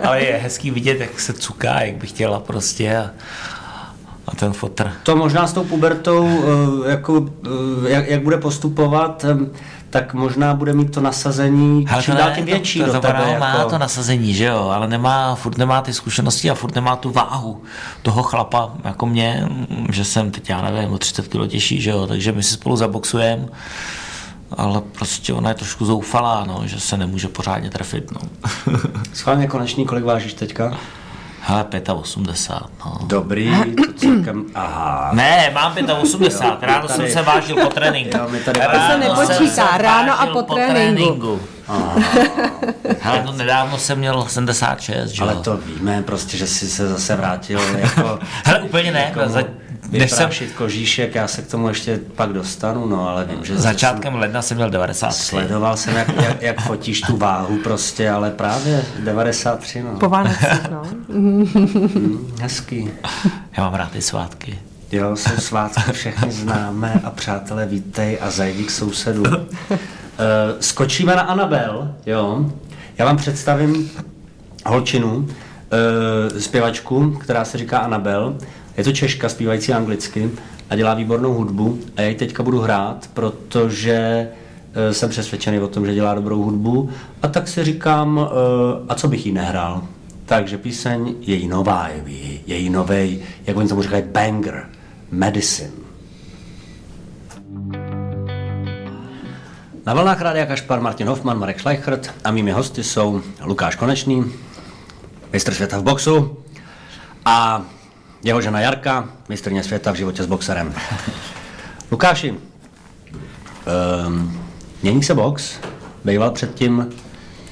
[SPEAKER 4] Ale je hezký vidět, jak se cuká, jak by chtěla prostě a, a ten fotr.
[SPEAKER 2] To možná s tou pubertou, eh, jako, eh, jak, jak bude postupovat, eh, tak možná bude mít to nasazení
[SPEAKER 4] Hele,
[SPEAKER 2] čím dál tím větší
[SPEAKER 4] to, to,
[SPEAKER 2] do tebe.
[SPEAKER 4] ona má
[SPEAKER 2] jako.
[SPEAKER 4] to nasazení, že jo, ale nemá, furt nemá ty zkušenosti a furt nemá tu váhu toho chlapa, jako mě, že jsem teď, já nevím, o 30 kg těžší, že jo, takže my si spolu zaboxujeme, ale prostě ona je trošku zoufalá, no, že se nemůže pořádně trefit, no.
[SPEAKER 2] Schválně konečný, kolik vážíš teďka?
[SPEAKER 4] Hele, 85, no.
[SPEAKER 2] Dobrý, to celkem, aha.
[SPEAKER 4] Ne, mám 85, ráno
[SPEAKER 2] tady-
[SPEAKER 4] jsem se vážil po tréninku.
[SPEAKER 2] Jo, my tady-
[SPEAKER 4] Ráno
[SPEAKER 3] To se nepočítá, ráno a
[SPEAKER 4] vážil
[SPEAKER 3] po tréninku.
[SPEAKER 4] Hele, no nedávno jsem měl 76, že jo.
[SPEAKER 2] Ale to víme, prostě, že jsi se zase vrátil jako... [laughs]
[SPEAKER 4] Hele, úplně ne,
[SPEAKER 2] jako
[SPEAKER 4] za- než jsem-
[SPEAKER 2] vyprášit kožíšek, já se k tomu ještě pak dostanu, no ale vím, že
[SPEAKER 4] Začátkem ledna jsem měl 93.
[SPEAKER 2] Sledoval jsem, jak, jak, jak fotíš tu váhu prostě, ale právě 93, no.
[SPEAKER 3] Po Vánocích, no.
[SPEAKER 2] Mm, hezký.
[SPEAKER 4] Já mám rád ty svátky.
[SPEAKER 2] Jo, jsou svátky, všechny známe a přátelé vítej a zajdi k sousedu. Uh, skočíme na Anabel, jo. Já vám představím holčinu, uh, zpěvačku, která se říká Anabel. Je to Češka, zpívající anglicky a dělá výbornou hudbu a já ji teďka budu hrát, protože uh, jsem přesvědčený o tom, že dělá dobrou hudbu a tak si říkám, uh, a co bych jí nehrál. Takže píseň její nová, její, její novej, jak oni tomu říkají, banger, medicine. Na vlnách Rádia Kašpar Martin Hoffman, Marek Schleichert a mými hosty jsou Lukáš Konečný, mistr světa v boxu a jeho žena Jarka, mistrně světa v životě s boxerem. Lukáši, um, mění se box? Býval předtím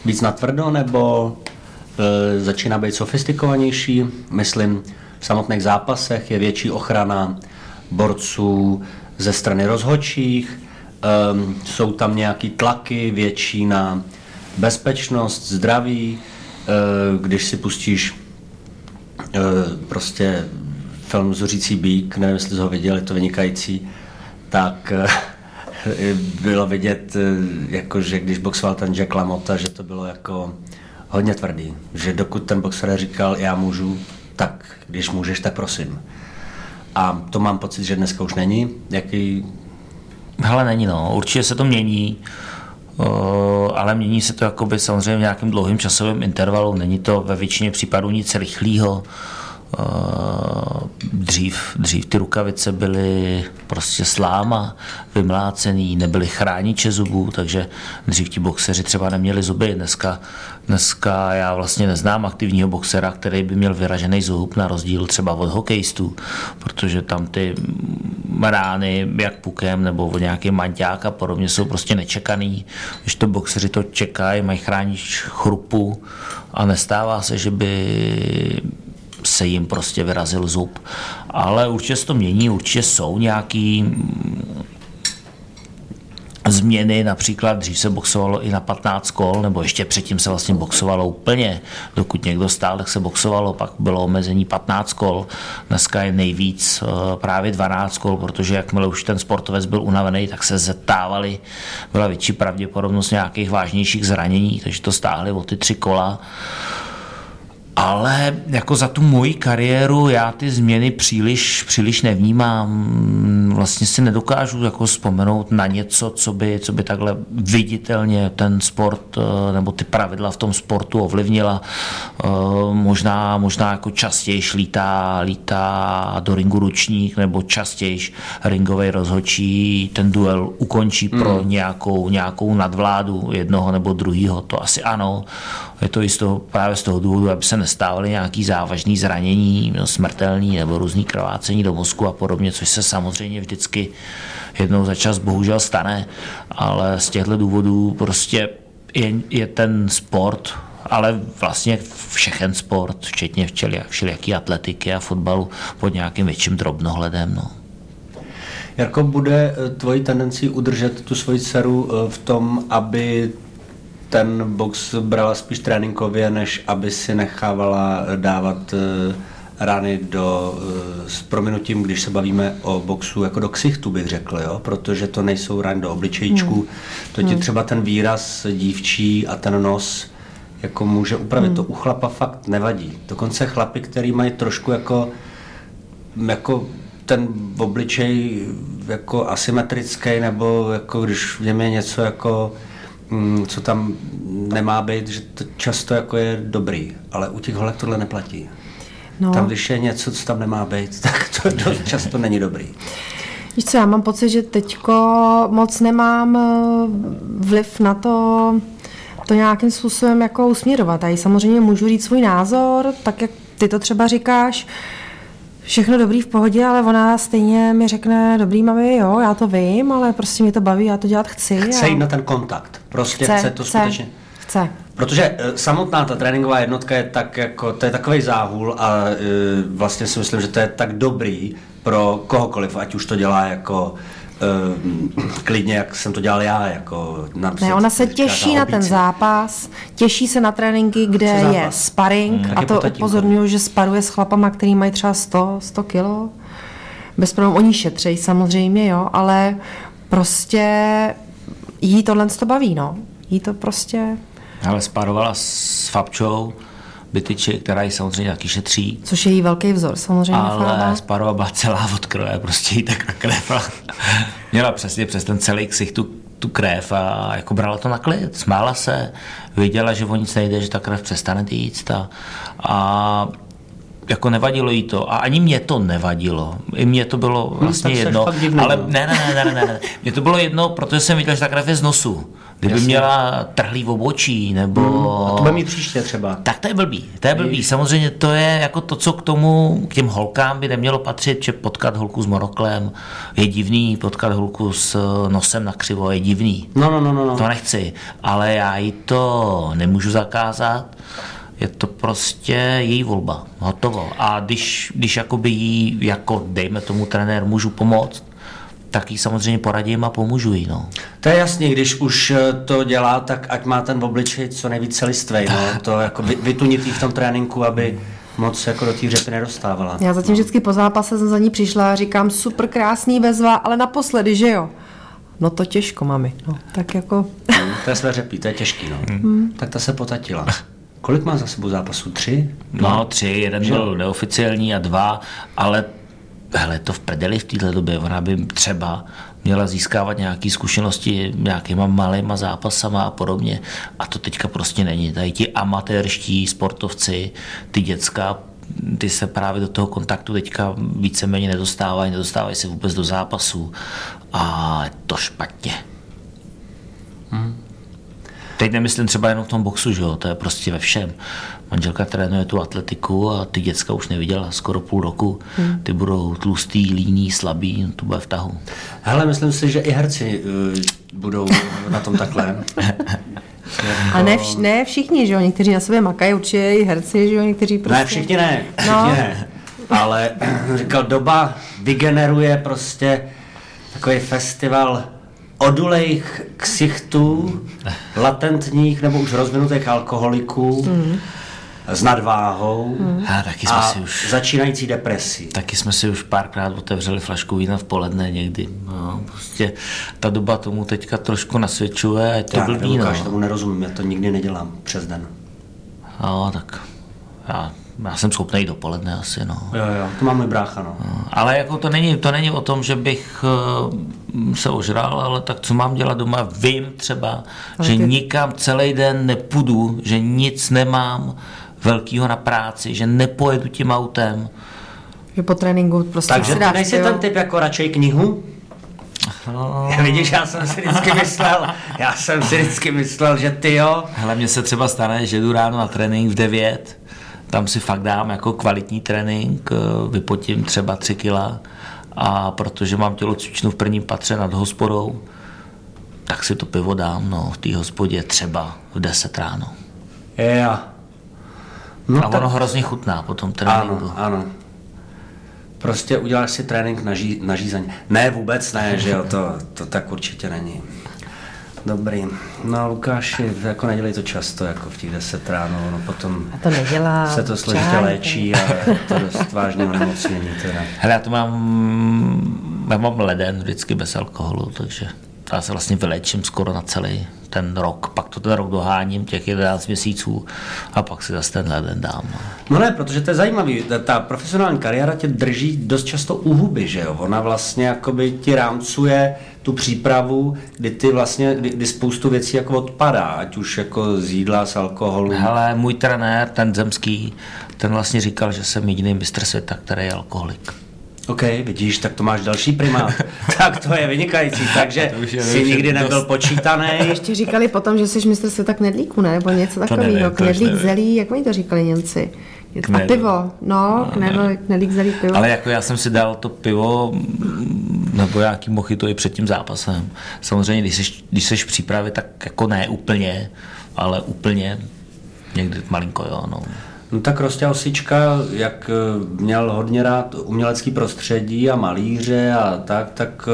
[SPEAKER 2] víc natvrdo nebo uh, začíná být sofistikovanější? Myslím, v samotných zápasech je větší ochrana borců ze strany rozhodčích, um, jsou tam nějaký tlaky větší na bezpečnost, zdraví, uh, když si pustíš prostě film Zuřící bík, nevím, jestli ho viděl, je to vynikající, tak uh, bylo vidět, jako, že když boxoval ten Jack LaMotta, že to bylo jako hodně tvrdý, že dokud ten boxer říkal, já můžu, tak když můžeš, tak prosím. A to mám pocit, že dneska už není. Jaký...
[SPEAKER 4] Hele, není no, určitě se to mění, ale mění se to jakoby samozřejmě v nějakým dlouhým časovém intervalu, není to ve většině případů nic rychlého. Eh, dřív, dřív ty rukavice byly prostě sláma, vymlácený, nebyly chrániče zubů, takže dřív ti boxeři třeba neměli zuby. Dneska, dneska já vlastně neznám aktivního boxera, který by měl vyražený zub, na rozdíl třeba od hokejistů, protože tam ty rány, jak pukem nebo od nějaký manťák a podobně, jsou prostě nečekaný. Když to boxeři to čekají, mají chránič chrupu a nestává se, že by se jim prostě vyrazil zub. Ale určitě se to mění, určitě jsou nějaký mm, změny, například dřív se boxovalo i na 15 kol, nebo ještě předtím se vlastně boxovalo úplně, dokud někdo stál, tak se boxovalo, pak bylo omezení 15 kol, dneska je nejvíc eh, právě 12 kol, protože jakmile už ten sportovec byl unavený, tak se zetávali, byla větší pravděpodobnost nějakých vážnějších zranění, takže to stáhli o ty tři kola ale jako za tu moji kariéru já ty změny příliš, příliš nevnímám. Vlastně si nedokážu jako vzpomenout na něco, co by, co by takhle viditelně ten sport eh, nebo ty pravidla v tom sportu ovlivnila. Eh, možná, možná jako častěji lítá, lítá do ringu ručník nebo častěji ringový rozhočí ten duel ukončí pro hmm. nějakou, nějakou nadvládu jednoho nebo druhého. To asi ano. Je to i z toho, právě z toho důvodu, aby se nestávaly nějaký závažný zranění, no, nebo různý krvácení do mozku a podobně, což se samozřejmě vždycky jednou za čas bohužel stane, ale z těchto důvodů prostě je, je ten sport, ale vlastně všechen sport, včetně všelijaký atletiky a fotbalu pod nějakým větším drobnohledem. No.
[SPEAKER 2] Jarko, bude eh, tvojí tendencí udržet tu svoji dceru eh, v tom, aby ten box brala spíš tréninkově, než aby si nechávala dávat eh, rány do, eh, s prominutím, když se bavíme o boxu, jako do ksichtu bych řekl, jo? protože to nejsou rány do obličejčku, hmm. to ti hmm. třeba ten výraz dívčí a ten nos jako může upravit. Hmm. To u chlapa fakt nevadí. Dokonce chlapy, který mají trošku jako, jako ten obličej jako asymetrický, nebo jako když v něm je něco jako co tam nemá být, že to často jako je dobrý, ale u těch holek tohle neplatí. No. Tam, když je něco, co tam nemá být, [laughs] tak to dost často není dobrý.
[SPEAKER 3] Víš co, já mám pocit, že teďko moc nemám eh, vliv na to, to nějakým způsobem jako usměrovat. A samozřejmě můžu říct svůj názor, tak jak ty to třeba říkáš, všechno dobrý v pohodě, ale ona stejně mi řekne, dobrý mami, jo, já to vím, ale prostě mě to baví, já to dělat chci.
[SPEAKER 2] Chce a... jít na ten kontakt, prostě chce, chce to chce, skutečně.
[SPEAKER 3] Chce.
[SPEAKER 2] Protože e, samotná ta tréninková jednotka je tak jako, to je takový záhul a e, vlastně si myslím, že to je tak dobrý pro kohokoliv, ať už to dělá jako klidně, jak jsem to dělal já. Jako
[SPEAKER 3] ne, ona se těší na ten zápas, těší se na tréninky, kde je sparring hmm, a to upozorňuji, že sparuje s chlapama, který mají třeba 100, 100 kilo. Bez problémů, oni šetřejí samozřejmě, jo, ale prostě jí tohle to baví, no. Jí to prostě...
[SPEAKER 4] Ale sparovala s Fabčou, Bytyči, která ji samozřejmě taky šetří.
[SPEAKER 3] Což je jí velký vzor, samozřejmě.
[SPEAKER 4] Ale Sparova byla celá od kroje, prostě jí tak na krev měla přesně přes ten celý ksich tu, tu krev a jako brala to na klid, smála se, věděla, že o nic nejde, že ta krev přestane týct a, a jako nevadilo jí to a ani mě to nevadilo. I mě to bylo hm, vlastně hmm, jedno, ale ne, ne, ne, ne, ne, ne. [laughs] Mně to bylo jedno, protože jsem viděl, že ta krev je z nosu. Kdyby Jasně. měla trhlý v obočí, nebo... Hmm,
[SPEAKER 2] a to bude mít příště třeba.
[SPEAKER 4] Tak to je blbý, to je blbý. Samozřejmě to je jako to, co k tomu, k těm holkám by nemělo patřit, že potkat holku s monoklem je divný, potkat holku s nosem na křivo je divný.
[SPEAKER 2] No, no, no, no. no.
[SPEAKER 4] To nechci, ale já jí to nemůžu zakázat je to prostě její volba, hotovo. A když, když jakoby jí, jako dejme tomu trenér, můžu pomoct, tak jí samozřejmě poradím a pomůžu jí. No.
[SPEAKER 2] To je jasný, když už eh, to dělá, tak ať má ten obličej co nejvíc celistvej. No. To jako vytunit jí v tom tréninku, aby moc jako do té řepy nedostávala.
[SPEAKER 3] Já zatím vždycky po zápase jsem za ní přišla a říkám, super krásný bezva, ale naposledy, že jo? No to těžko, mami. No, tak jako...
[SPEAKER 2] Hmm, to je své řepí, to je těžký, no. Hmm. Tak ta se potatila. Kolik má za sebou zápasů? Tři?
[SPEAKER 4] No, tři, jeden že? byl neoficiální a dva, ale hele, to v prdeli v této době, ona by třeba měla získávat nějaké zkušenosti nějakýma malýma zápasama a podobně. A to teďka prostě není. Tady ti amatérští sportovci, ty děcka, ty se právě do toho kontaktu teďka víceméně nedostávají, nedostávají se vůbec do zápasů. A je to špatně. Hmm. Teď nemyslím třeba jenom v tom boxu, že jo, to je prostě ve všem. Manželka trénuje tu atletiku a ty děcka už neviděla skoro půl roku. Hmm. Ty budou tlustý, líní, slabý, to bude v tahu.
[SPEAKER 2] Hele, myslím si, že i herci uh, budou na tom takhle. [laughs]
[SPEAKER 3] A ne, vš- ne všichni, že jo, někteří na sobě makají, určitě i herci, že jo, někteří prostě...
[SPEAKER 2] Ne, všichni ne, všichni no. ne. Ale říkal, doba vygeneruje prostě takový festival odulejch ksichtů, latentních nebo už rozvinutých alkoholiků, mm. s nadváhou mm.
[SPEAKER 4] a, taky jsme a si už,
[SPEAKER 2] začínající depresí.
[SPEAKER 4] Taky jsme si už párkrát otevřeli flašku vína v poledne někdy. No, prostě ta doba tomu teďka trošku nasvědčuje a je to já blbý. Já
[SPEAKER 2] no. tomu nerozumím, já to nikdy nedělám přes den.
[SPEAKER 4] No, tak já já jsem schopný dopoledne asi, no.
[SPEAKER 2] Jo, jo, to má můj brácha, no.
[SPEAKER 4] no. Ale jako to není, to není o tom, že bych uh, se ožral, ale tak co mám dělat doma? Vím třeba, ale že ty... nikam celý den nepůjdu, že nic nemám velkýho na práci, že nepojedu tím autem.
[SPEAKER 3] Že po tréninku prostě
[SPEAKER 2] Takže ty nejsi ten typ jako radšej knihu? No. [laughs] [laughs] Vidíš, já jsem si vždycky myslel, já jsem si vždycky myslel, že ty jo.
[SPEAKER 4] Hele, mně se třeba stane, že jdu ráno na trénink v 9 tam si fakt dám jako kvalitní trénink, eh, vypotím třeba 3 kila a protože mám tělocvičnu v prvním patře nad hospodou, tak si to pivo dám no, v té hospodě třeba v 10 ráno.
[SPEAKER 2] Yeah.
[SPEAKER 4] No a tak... ono hrozně chutná po tom tréninku.
[SPEAKER 2] Ano, ano. Prostě uděláš si trénink na, ží, na žízeň. Ne, vůbec ne, že jo, to, to tak určitě není. Dobrý. No Lukáši, jako nedělej to často, jako v těch 10 ráno, no potom
[SPEAKER 3] a to nedělá,
[SPEAKER 2] se to složitě léčí a to dost vážně onemocnění teda.
[SPEAKER 4] Hele, já to mám, já mám leden vždycky bez alkoholu, takže já se vlastně vylečím skoro na celý ten rok, pak to ten rok doháním, těch 11 měsíců a pak si zase ten leden dám. No.
[SPEAKER 2] no ne, protože to je zajímavý, ta profesionální kariéra tě drží dost často u huby, že jo? Ona vlastně jakoby ti rámcuje tu přípravu, kdy ty vlastně, kdy, kdy spoustu věcí jako odpadá, ať už jako z jídla, z alkoholu.
[SPEAKER 4] Hele, můj trenér, ten zemský, ten vlastně říkal, že jsem jediný mistr světa, který je alkoholik.
[SPEAKER 2] OK, vidíš, tak to máš další primát. [laughs] tak to je vynikající, takže [laughs] jsi nikdy nebyl dost... počítaný. [laughs]
[SPEAKER 3] Ještě říkali potom, že jsi mistr světa knedlíku, ne? Nebo něco takového. Knedlík zelí, jak oni to říkali Němci? A pivo, no, knedl, knedlík zelí pivo.
[SPEAKER 4] Ale jako já jsem si dal to pivo nebo nějaký to i před tím zápasem. Samozřejmě, když jsi, když jsi v přípravě, tak jako ne úplně, ale úplně někdy malinko, jo, no.
[SPEAKER 2] No tak Rostě Osička, jak eh, měl hodně rád umělecký prostředí a malíře a tak, tak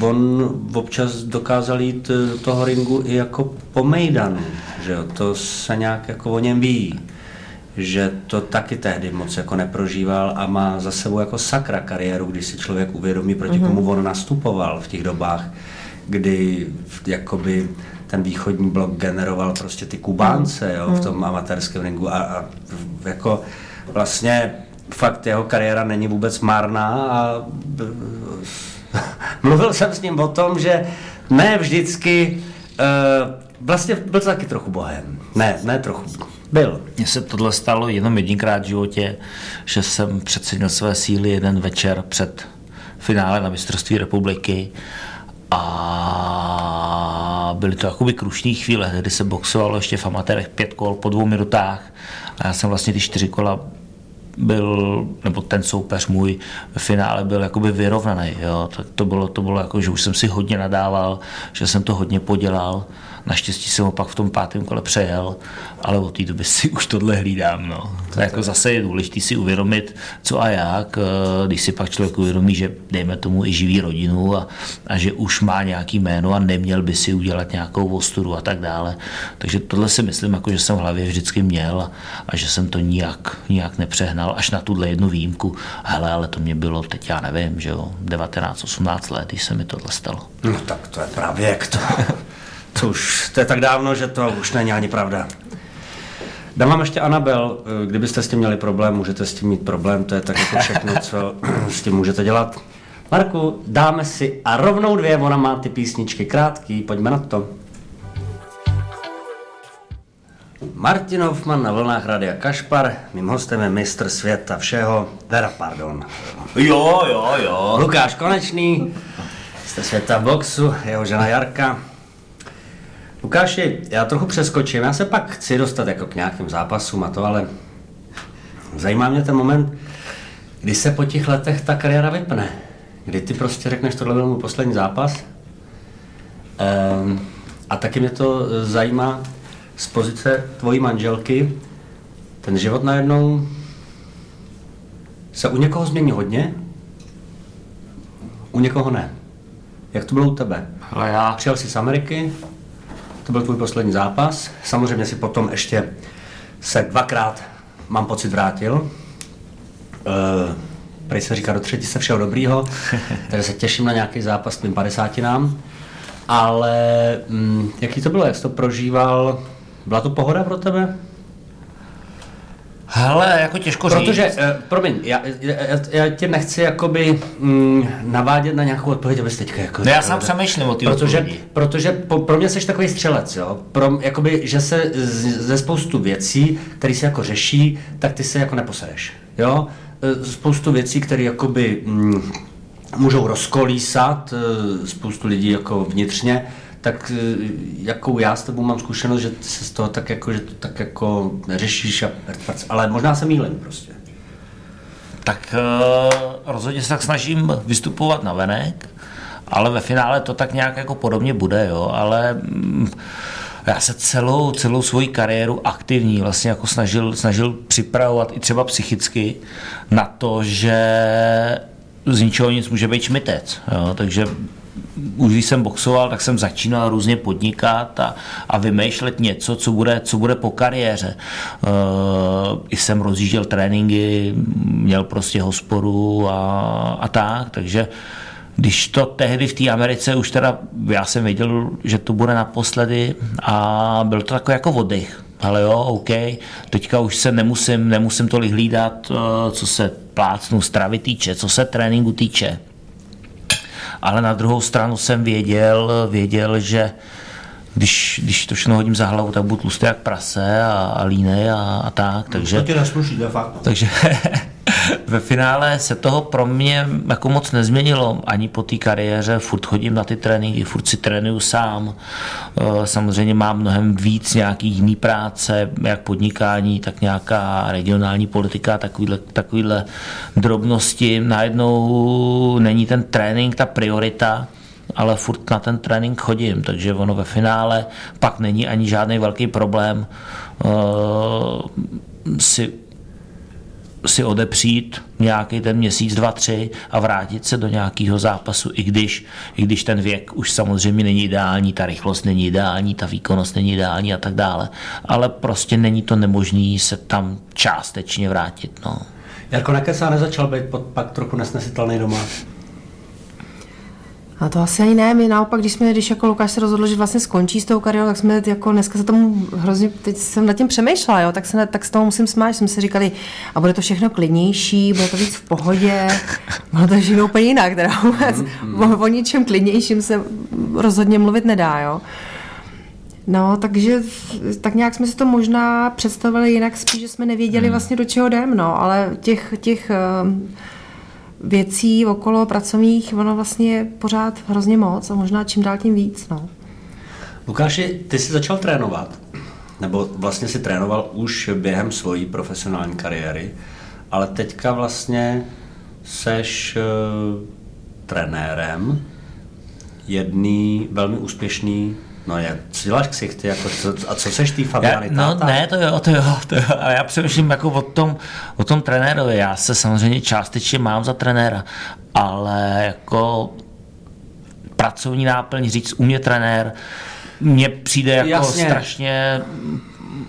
[SPEAKER 2] eh, on občas dokázal jít do eh, toho ringu i jako po Mejdanu, že jo, to se nějak jako o něm ví že to taky tehdy moc jako neprožíval a má za sebou jako sakra kariéru, když si člověk uvědomí, proti mm-hmm. komu on nastupoval v těch dobách, kdy jakoby ten východní blok generoval prostě ty Kubánce jo, v mhm. tom amatérském ringu a, a jako vlastně fakt jeho kariéra není vůbec marná a [laughs] mluvil jsem s ním o tom, že ne vždycky, uh, vlastně byl to taky trochu bohem. Ne, ne trochu, byl.
[SPEAKER 4] Mně se tohle stalo jenom jedinkrát v životě, že jsem přecenil své síly jeden večer před finále na mistrovství republiky a byly to jakoby krušní chvíle, kdy se boxovalo ještě v amatérech pět kol po dvou minutách a já jsem vlastně ty čtyři kola byl, nebo ten soupeř můj v finále byl jakoby vyrovnaný, jo. Tak to bylo, to bylo jako, že už jsem si hodně nadával, že jsem to hodně podělal Naštěstí jsem ho pak v tom pátém kole přejel, ale od té doby si už tohle hlídám. No. To jako zase je důležité si uvědomit, co a jak, eh, když si pak člověk uvědomí, že dejme tomu i živí rodinu a, a že už má nějaký jméno a neměl by si udělat nějakou ostudu a tak dále. Takže tohle si myslím, jako, že jsem v hlavě vždycky měl a, a že jsem to nijak, nijak nepřehnal až na tuhle jednu výjimku. Hele, ale to mě bylo teď, já nevím, že jo, 19-18 let, když se mi tohle stalo.
[SPEAKER 2] No tak to je právě jak to. [laughs] To už, to je tak dávno, že to už není ani pravda. Dám vám ještě Anabel, kdybyste s tím měli problém, můžete s tím mít problém, to je tak jako všechno, co [clears throat] s tím můžete dělat. Marku, dáme si a rovnou dvě, ona má ty písničky krátký, pojďme na to. Martin Hoffman na vlnách Radia Kašpar, mým hostem je mistr světa všeho, Vera, pardon.
[SPEAKER 4] Jo, jo, jo.
[SPEAKER 2] Lukáš Konečný, mistr světa boxu, jeho žena Jarka, Lukáši, já trochu přeskočím, já se pak chci dostat jako k nějakým zápasům a to, ale zajímá mě ten moment, kdy se po těch letech ta kariéra vypne. Kdy ty prostě řekneš, tohle byl můj poslední zápas. Ehm, a taky mě to zajímá z pozice tvojí manželky. Ten život najednou se u někoho změní hodně, u někoho ne. Jak to bylo u tebe?
[SPEAKER 4] Ale já...
[SPEAKER 2] Přijel jsi z Ameriky, to byl tvůj poslední zápas. Samozřejmě si potom ještě se dvakrát, mám pocit, vrátil. Uh, prej se říká do třetí se všeho dobrýho, [laughs] takže se těším na nějaký zápas k tvým padesátinám. Ale mm, jaký to bylo, jak jsi to prožíval? Byla to pohoda pro tebe?
[SPEAKER 4] Hele, jako těžko
[SPEAKER 2] říct. Protože, uh, promiň, já, já, já tě nechci jakoby mm, navádět na nějakou odpověď, abys teďka jako...
[SPEAKER 4] No já sám přemýšlím o ty
[SPEAKER 2] protože, odpovědi. protože po, pro mě jsi takový střelec, jo? Pro, jakoby, že se z, ze spoustu věcí, které se jako řeší, tak ty se jako neposereš, jo? E, spoustu věcí, které jakoby mm, můžou rozkolísat e, spoustu lidí jako vnitřně, tak e, jakou já s tebou mám zkušenost, že se z toho tak jako, že to tak jako neřešíš, a, ale možná se mýlím prostě.
[SPEAKER 4] Tak uh, rozhodně se tak snažím vystupovat na venek, ale ve finále to tak nějak jako podobně bude, jo, ale mm, já se celou, celou svoji kariéru aktivní vlastně jako snažil, snažil připravovat i třeba psychicky na to, že z ničeho nic může být šmitec. Jo? Takže už když jsem boxoval, tak jsem začínal různě podnikat a, a vymýšlet něco, co bude, co bude po kariéře. I jsem rozjížděl tréninky, měl prostě hospodu a, a tak, takže když to tehdy v té Americe už teda, já jsem věděl, že to bude naposledy a byl to takový jako oddech. Ale jo, OK, teďka už se nemusím, nemusím tolik hlídat, eh, co se plácnu stravy týče, co se tréninku týče ale na druhou stranu jsem věděl, věděl, že když, když to všechno hodím za hlavu, tak budu tlustý jak prase a, a línej a, a tak. Takže,
[SPEAKER 2] to tě nesluší, de facto.
[SPEAKER 4] Takže [laughs] ve finále se toho pro mě jako moc nezměnilo. Ani po té kariéře, furt chodím na ty tréninky, furt si trénuju sám, eh, samozřejmě mám mnohem víc nějaký jiný práce, jak podnikání, tak nějaká regionální politika, takovýhle, takovýhle drobnosti, najednou není ten trénink ta priorita, ale furt na ten trénink chodím, takže ono ve finále pak není ani žádný velký problém uh, si si odepřít nějaký ten měsíc, dva, tři a vrátit se do nějakého zápasu, i když, i když ten věk už samozřejmě není ideální, ta rychlost není ideální, ta výkonnost není ideální a tak dále, ale prostě není to nemožný se tam částečně vrátit. No.
[SPEAKER 2] Jarko Nekesa nezačal být pod pak trochu nesnesitelný doma?
[SPEAKER 3] A to asi ani ne, my naopak, když jsme, když jako Lukáš se rozhodl, že vlastně skončí s tou kariérou, tak jsme jako dneska se tomu hrozně, teď jsem nad tím přemýšlela, jo, tak, se, tak s toho musím smát, jsme si říkali, a bude to všechno klidnější, bude to víc v pohodě, bude to všechno úplně jinak, teda vůbec, mm, o ničem klidnějším se rozhodně mluvit nedá, jo. No, takže tak nějak jsme si to možná představili jinak, spíš, že jsme nevěděli vlastně do čeho jdem, no, ale těch, těch uh, věcí okolo pracovních, ono vlastně je pořád hrozně moc a možná čím dál tím víc. No.
[SPEAKER 2] Lukáši, ty jsi začal trénovat, nebo vlastně si trénoval už během svojí profesionální kariéry, ale teďka vlastně seš uh, trenérem jedný velmi úspěšný No jak, co děláš ksichty, jako co, a co seš ty Fabiany?
[SPEAKER 4] Já, no ne, to jo, to jo, to jo, ale já přemýšlím jako o tom, o tom trenérovi, já se samozřejmě částečně mám za trenéra, ale jako pracovní náplň říct u mě trenér, mně přijde jako Jasně. strašně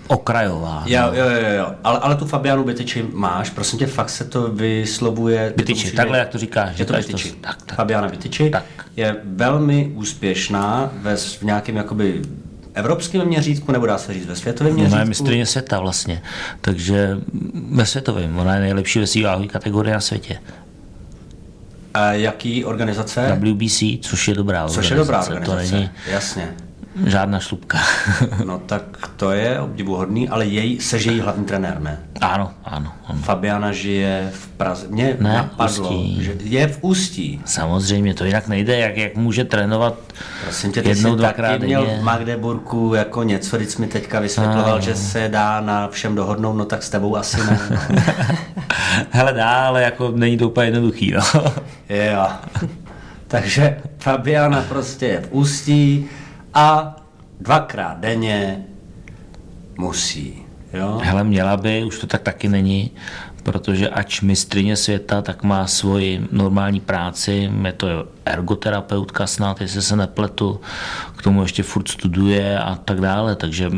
[SPEAKER 4] okrajová.
[SPEAKER 2] Jo, no. jo, jo, jo. Ale, ale tu Fabianu Bytyči máš, prosím tě, fakt se to vyslovuje.
[SPEAKER 4] Bytyči, takhle jak to říkáš.
[SPEAKER 2] Je to Bytyči. To, tak, tak. Fabiana Bytyči tak. je velmi úspěšná ve, v nějakém jakoby evropském měřítku, nebo dá se říct ve světovém měřítku?
[SPEAKER 4] Ona je mistrně světa vlastně, takže ve světovém. Ona je nejlepší ve své kategorii na světě.
[SPEAKER 2] A jaký organizace?
[SPEAKER 4] WBC, což je dobrá
[SPEAKER 2] organizace. Což je dobrá organizace, to není, jasně.
[SPEAKER 4] Žádná šlupka. [laughs]
[SPEAKER 2] no tak to je obdivuhodný, ale jej, se její hlavní trenér, ne?
[SPEAKER 4] Ano, ano. ano.
[SPEAKER 2] Fabiana žije v Praze. Mě ne, napadlo, ústí. že je v Ústí.
[SPEAKER 4] Samozřejmě, to jinak nejde, jak, jak může trénovat Prosím tě, ty jednou, jsi dvakrát taky
[SPEAKER 2] měl v Magdeburku jako něco, když mi teďka vysvětloval, ano. že se dá na všem dohodnout, no tak s tebou asi ne. No. [laughs]
[SPEAKER 4] Hele, dá, ale jako není to úplně jednoduchý, no.
[SPEAKER 2] jo. Takže Fabiana prostě je v Ústí, a dvakrát denně musí. Jo?
[SPEAKER 4] Hele, měla by, už to tak taky není, protože ač mistrině světa, tak má svoji normální práci, je to ergoterapeutka snad, jestli se nepletu, k tomu ještě furt studuje a tak dále, takže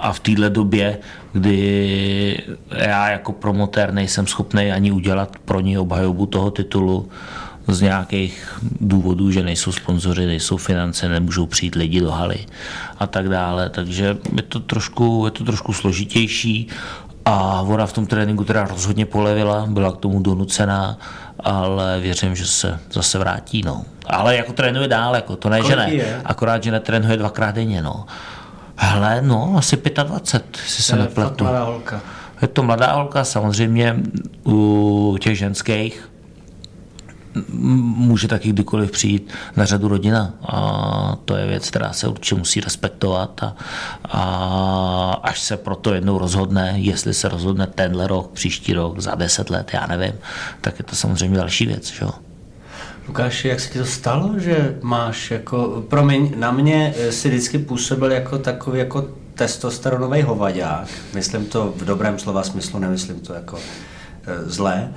[SPEAKER 4] a v téhle době, kdy já jako promotér nejsem schopný ani udělat pro ní obhajobu toho titulu, z nějakých důvodů, že nejsou sponzoři, nejsou finance, nemůžou přijít lidi do haly a tak dále. Takže je to trošku, je to trošku složitější a ona v tom tréninku teda rozhodně polevila, byla k tomu donucená, ale věřím, že se zase vrátí. No. Ale jako trénuje dál, jako to ne, že ne. Akorát, že netrénuje dvakrát denně. No. Hele, no, asi 25, jestli se nepletu. Je to mladá holka, samozřejmě u těch ženských může taky kdykoliv přijít na řadu rodina a to je věc, která se určitě musí respektovat a, a až se proto jednou rozhodne, jestli se rozhodne tenhle rok, příští rok, za deset let, já nevím, tak je to samozřejmě další věc. Že?
[SPEAKER 2] Lukáš, jak se ti to stalo, že máš jako, promiň, na mě si vždycky působil jako takový jako testosteronový hovadák, myslím to v dobrém slova smyslu, nemyslím to jako e, zlé,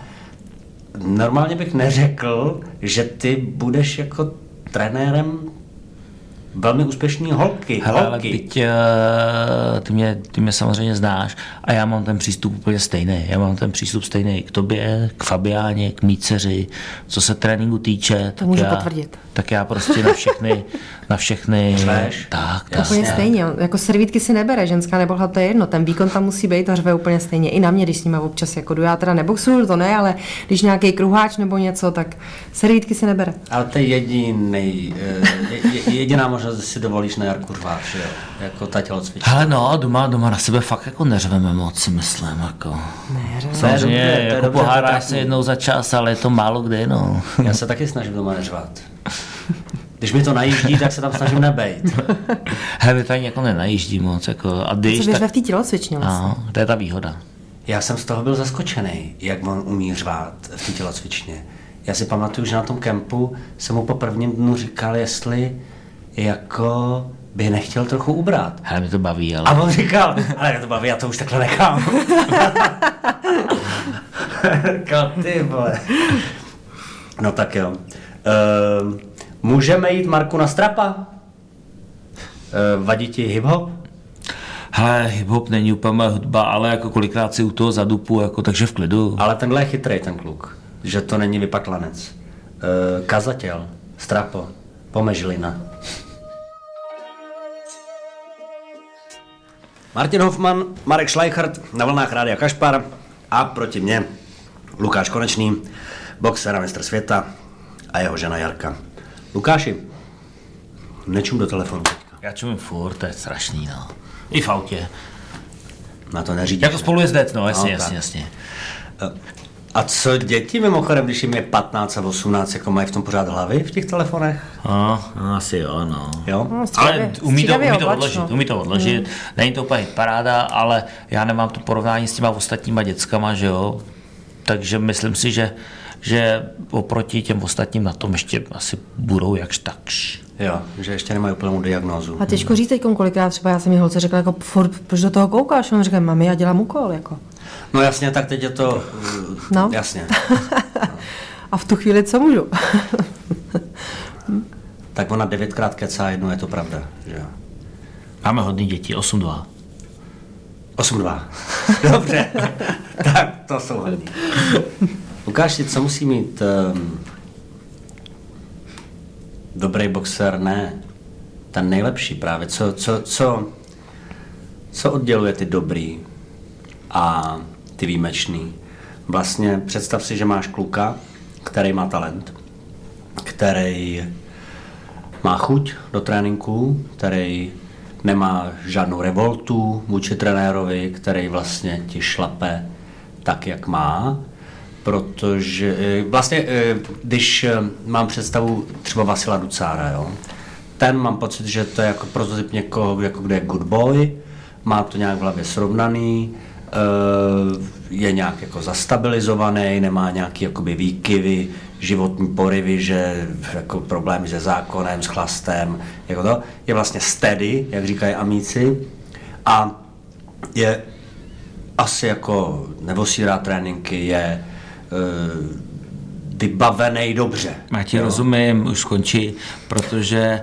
[SPEAKER 2] normálně bych neřekl, že ty budeš jako trenérem velmi úspěšný holky.
[SPEAKER 4] Hele,
[SPEAKER 2] holky.
[SPEAKER 4] ale byť, uh, ty, mě, ty mě samozřejmě znáš a já mám ten přístup úplně stejný. Já mám ten přístup stejný k tobě, k Fabiáně, k mý dceři. Co se tréninku týče,
[SPEAKER 3] to tak můžu
[SPEAKER 4] já,
[SPEAKER 3] potvrdit.
[SPEAKER 4] tak já prostě na všechny, [laughs] na všechny...
[SPEAKER 2] Řveš?
[SPEAKER 4] Tak,
[SPEAKER 3] tak. Úplně stejně. Jako servítky si nebere ženská nebo to je jedno. Ten výkon tam musí být a řve úplně stejně. I na mě, když s nimi občas jako jdu. Já teda neboxuju, to ne, ale když nějaký kruháč nebo něco, tak servítky si nebere.
[SPEAKER 2] Ale to je jediný, eh, jediná možnost že si dovolíš na Jarku řvát, že jo? Jako ta tělocvička.
[SPEAKER 4] Ale no, doma, doma na sebe fakt jako neřveme moc, si myslím, jako.
[SPEAKER 3] Neřveme.
[SPEAKER 4] Samozřejmě, dobře, jako pohádáš se jednou za čas, ale je to málo kde, no.
[SPEAKER 2] Já se taky snažím doma neřvát. Když mi to najíždí, tak se tam snažím nebejt. [laughs]
[SPEAKER 4] Hele, my tady jako nenajíždí moc. Jako,
[SPEAKER 3] a když, Co tak... v té tělocvičně
[SPEAKER 4] vlastně. No, to je ta výhoda.
[SPEAKER 2] Já jsem z toho byl zaskočený, jak on umí řvát v té tělocvičně. Já si pamatuju, že na tom kempu jsem mu po prvním dnu říkal, jestli jako by nechtěl trochu ubrat.
[SPEAKER 4] Ale mi to baví, ale...
[SPEAKER 2] A on říkal, ale mě to baví, já to už takhle nechám. [laughs] ty vole. No tak jo. Uh, můžeme jít Marku na strapa? Uh, vadí ti hip-hop?
[SPEAKER 4] Hele, hip-hop není úplně moje hudba, ale jako kolikrát si u toho zadupu, jako, takže v klidu.
[SPEAKER 2] Ale tenhle je chytrý ten kluk, že to není vypaklanec. Uh, kazatěl, strapo, pomežlina. Martin Hoffman, Marek Schleichert na vlnách Rádia Kašpar a proti mně Lukáš Konečný, boxer a mistr světa a jeho žena Jarka. Lukáši, nečum do telefonu teďka.
[SPEAKER 4] Já čumím furt, to je strašný, no. I v autě.
[SPEAKER 2] Na to neřídíš.
[SPEAKER 4] Jako spolujezdec, no, jasně,
[SPEAKER 2] No,
[SPEAKER 4] jasně, jasně.
[SPEAKER 2] A co děti mimochodem, když jim je 15 a 18, jako mají v tom pořád hlavy v těch telefonech?
[SPEAKER 4] No, no, asi jo, no.
[SPEAKER 2] Jo?
[SPEAKER 3] No,
[SPEAKER 4] Ale
[SPEAKER 3] střídavě-
[SPEAKER 4] umí to, umí to odložit, umí to odložit. Není to úplně paráda, ale já nemám to porovnání s těma ostatníma dětskama, že jo. Takže myslím si, že, že oproti těm ostatním na tom ještě asi budou jakž takž.
[SPEAKER 2] Jo, že ještě nemají úplnou diagnózu.
[SPEAKER 3] A těžko říct teď, kolikrát třeba já jsem mi holce řekla, jako furt, proč do toho koukáš? On říká, mami, já dělám úkol, jako.
[SPEAKER 2] No jasně, tak teď je to... uh,
[SPEAKER 3] No.
[SPEAKER 2] Jasně. [laughs]
[SPEAKER 3] A v tu chvíli co můžu? [laughs]
[SPEAKER 2] Tak ona devětkrát kecá, jednou je to pravda, že jo.
[SPEAKER 4] Máme hodný děti, 8-2.
[SPEAKER 2] 8-2. [laughs] Dobře. tak to jsou hodní. Lukáši, co musí mít um, dobrý boxer? Ne. Ten nejlepší právě. Co, co, co, co odděluje ty dobrý a ty výjimečný? Vlastně představ si, že máš kluka, který má talent, který má chuť do tréninku, který nemá žádnou revoltu vůči trenérovi, který vlastně ti šlape tak, jak má, protože eh, vlastně, eh, když eh, mám představu třeba Vasila Ducára, jo, ten mám pocit, že to je jako prototyp někoho, jako kde je good boy, má to nějak v hlavě srovnaný, je nějak jako zastabilizovaný, nemá nějaký jakoby výkyvy, životní porivy, že jako problémy se zákonem, s chlastem, jako to, je vlastně steady, jak říkají amíci, a je asi jako nevosírá tréninky, je vybavený dobře.
[SPEAKER 4] Já ti
[SPEAKER 2] jo.
[SPEAKER 4] rozumím, už skončí, protože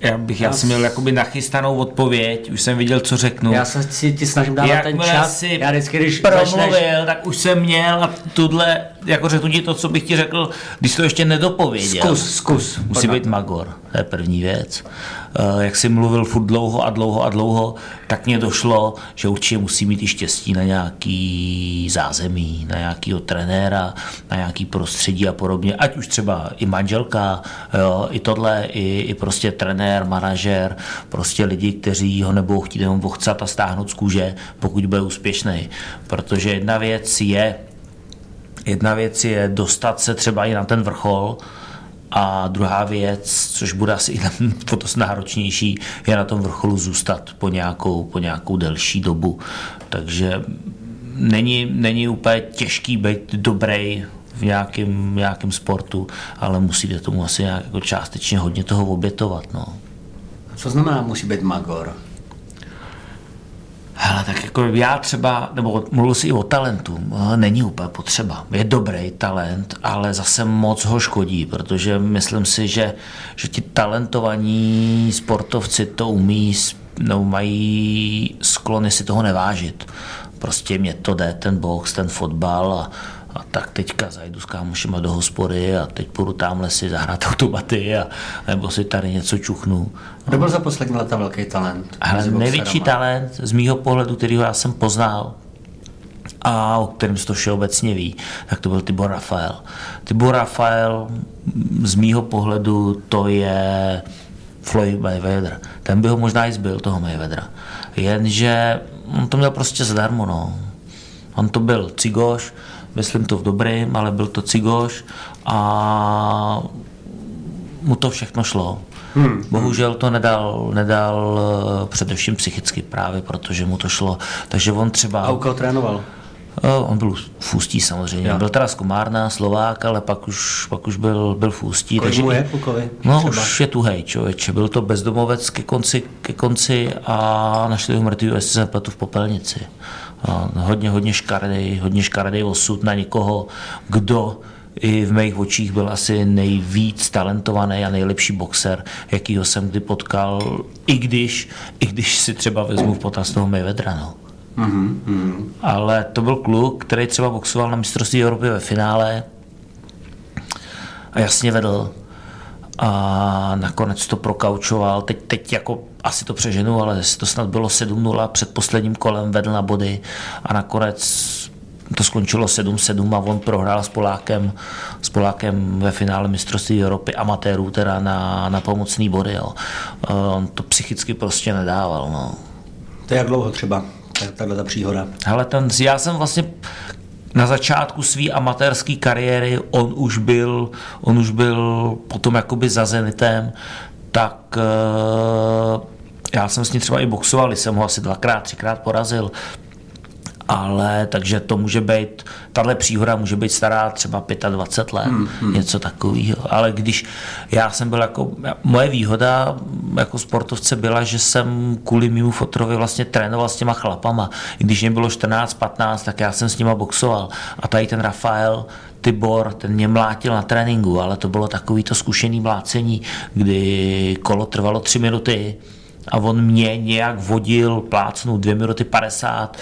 [SPEAKER 4] já bych, já
[SPEAKER 2] Já
[SPEAKER 4] jsem měl jakoby nachystanou odpověď, už jsem viděl, co řeknu.
[SPEAKER 2] Já se si, ti snažím dávat ten čas.
[SPEAKER 4] si
[SPEAKER 2] Já vždycky, když
[SPEAKER 4] promluvil,
[SPEAKER 2] začneš,
[SPEAKER 4] tak už jsem měl a tuhle, jako řeknu ti to, co bych ti řekl, když to ještě nedopověděl.
[SPEAKER 2] Zkus, zkus.
[SPEAKER 4] Musí být magor, to je první věc. Eh, Jak jsi mluvil furt dlouho a dlouho a dlouho, tak mně došlo, že určitě musí mít i štěstí na nějaký zázemí, na nějakýho trenéra, na nějaký prostředí a podobně, ať už třeba i manželka, jo, i tohle, i, i prostě trenér, manažer, prostě lidi, kteří ho nebudou chtít jenom vochcat a stáhnout z kůže, pokud bude úspěšný. Protože jedna věc je, Jedna věc je dostat se třeba i na ten vrchol a druhá věc, což bude asi [laughs] to náročnější, je na tom vrcholu zůstat po nějakou, po nějakou delší dobu. Takže není, není úplně těžký být dobrý v nějakém, nějakém sportu, ale musíte tomu asi nějak jako částečně hodně toho obětovat. No.
[SPEAKER 2] co znamená musí být magor?
[SPEAKER 4] Hele, tak jako já třeba, nebo mluvil jsi i o talentu, eh, není úplně potřeba. Je dobrý talent, ale zase moc ho škodí, protože myslím si, že, že ti talentovaní sportovci to umí, no, mají sklony si toho nevážit. Prostě mě to jde, ten box, ten fotbal a, a tak teďka zajdu s kámošima do hospody a teď půjdu tamhle si zahrát automaty a, nebo si tady něco čuchnu.
[SPEAKER 2] Kdo byl za poslední leta velký talent?
[SPEAKER 4] Ale největší talent z mýho pohledu, kterýho já jsem poznal a o kterém se to všeobecně ví, tak to byl Tibor Rafael. Tibor Rafael mm, z mýho pohledu to je Floyd Mayweather. Ten by ho možná i zbyl, toho Mayweathera. Jenže on to měl prostě zadarmo, no. On to byl cigoš, myslím to v dobrým, ale byl to cigoš a mu to všechno šlo. Hmm. Bohužel to nedal, nedal eh, především psychicky právě, protože mu to šlo. Takže on třeba...
[SPEAKER 2] A u koho trénoval?
[SPEAKER 4] Eh, On byl v Ústí samozřejmě.
[SPEAKER 2] Jo.
[SPEAKER 4] Byl teda z Komárna, Slovák, ale pak už, pak už byl, byl v Ústí.
[SPEAKER 2] Kolik
[SPEAKER 4] takže
[SPEAKER 2] mu je Kukovi?
[SPEAKER 4] No
[SPEAKER 2] Třeba?
[SPEAKER 4] už je tuhej, člověče. Byl to bezdomovec ke konci, ke konci a našli ho mrtvý, jestli se v popelnici. No, hodně, hodně škaredý, hodně škaredý osud na někoho, kdo i v mých očích byl asi nejvíc talentovaný a nejlepší boxer, jakýho jsem kdy potkal, i když, i když si třeba vezmu v potaz toho Mayweathera. No. Mm-hmm. Ale to byl kluk, který třeba boxoval na mistrovství Evropy ve finále a jasně vedl a nakonec to prokaučoval. Teď, teď jako asi to přeženu, ale to snad bylo 7-0, před posledním kolem vedl na body a nakonec to skončilo 7-7 a on prohrál s Polákem, s Polákem ve finále mistrovství Evropy amatérů teda na, na pomocný body. Jo. On to psychicky prostě nedával. No.
[SPEAKER 2] To je jak dlouho třeba, tahle ta příhoda?
[SPEAKER 4] Hele, ten, já jsem vlastně na začátku své amatérské kariéry, on už byl, on už byl potom jakoby za Zenitem, tak uh, já jsem s ním třeba i boxoval, jsem ho asi dvakrát, třikrát porazil, ale takže to může být, tahle příhoda může být stará třeba 25 let, hmm, hmm. něco takového. Ale když já jsem byl jako, moje výhoda jako sportovce byla, že jsem kvůli mýmu fotrovi vlastně trénoval s těma chlapama. Když mě bylo 14-15, tak já jsem s nima boxoval. A tady ten Rafael, Tibor, ten mě mlátil na tréninku, ale to bylo takový to zkušený mlácení, kdy kolo trvalo tři minuty, a on mě nějak vodil, plácnul dvě minuty 50,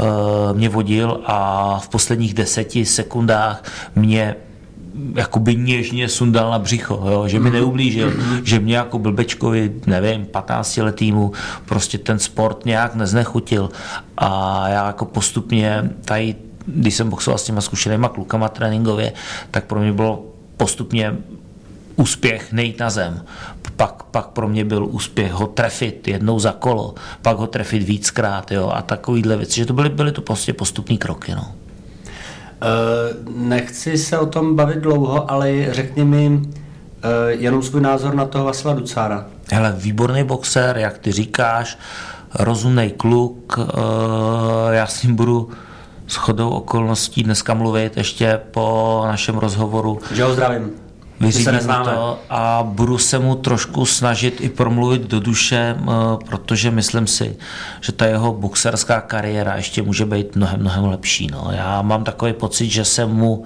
[SPEAKER 4] uh, eh, mě vodil a v posledních deseti sekundách mě jakoby něžně sundal na břicho, jo? že mi mhm. neublížil, mm-hmm. že mě jako blbečkovi, nevím, 15 letýmu prostě ten sport nějak neznechutil a já jako postupně tady, když jsem boxoval s těma zkušenýma klukama tréninkově, tak pro mě bylo postupně úspěch nejít na zem. Pak, pak pro mě byl úspěch ho trefit jednou za kolo, pak ho trefit víckrát jo, a takovýhle věci, že to byly, byly to prostě postupní kroky. No.
[SPEAKER 2] Uh, nechci se o tom bavit dlouho, ale řekni mi uh, jenom svůj názor na toho Vasila Ducára.
[SPEAKER 4] Hele, výborný boxer, jak ty říkáš, rozumný kluk, uh, já s ním budu s chodou okolností dneska mluvit ještě po našem rozhovoru.
[SPEAKER 2] Že ho zdravím
[SPEAKER 4] vyřídím to a budu se mu trošku snažit i promluvit do duše, protože myslím si, že ta jeho boxerská kariéra ještě může být mnohem, mnohem lepší. No. Já mám takový pocit, že jsem mu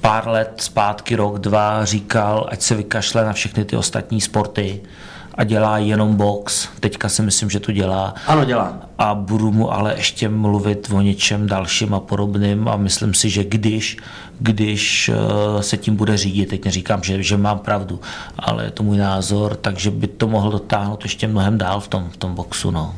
[SPEAKER 4] pár let zpátky, rok, dva říkal, ať se vykašle na všechny ty ostatní sporty, a dělá jenom box. Teďka si myslím, že to dělá.
[SPEAKER 2] Ano, dělá.
[SPEAKER 4] A budu mu ale ještě mluvit o něčem dalším a podobným a myslím si, že když, když eh, se tím bude řídit, teď neříkám, že, že mám pravdu, ale je to můj názor, takže by to mohl dotáhnout ještě mnohem dál v tom, v tom boxu. No.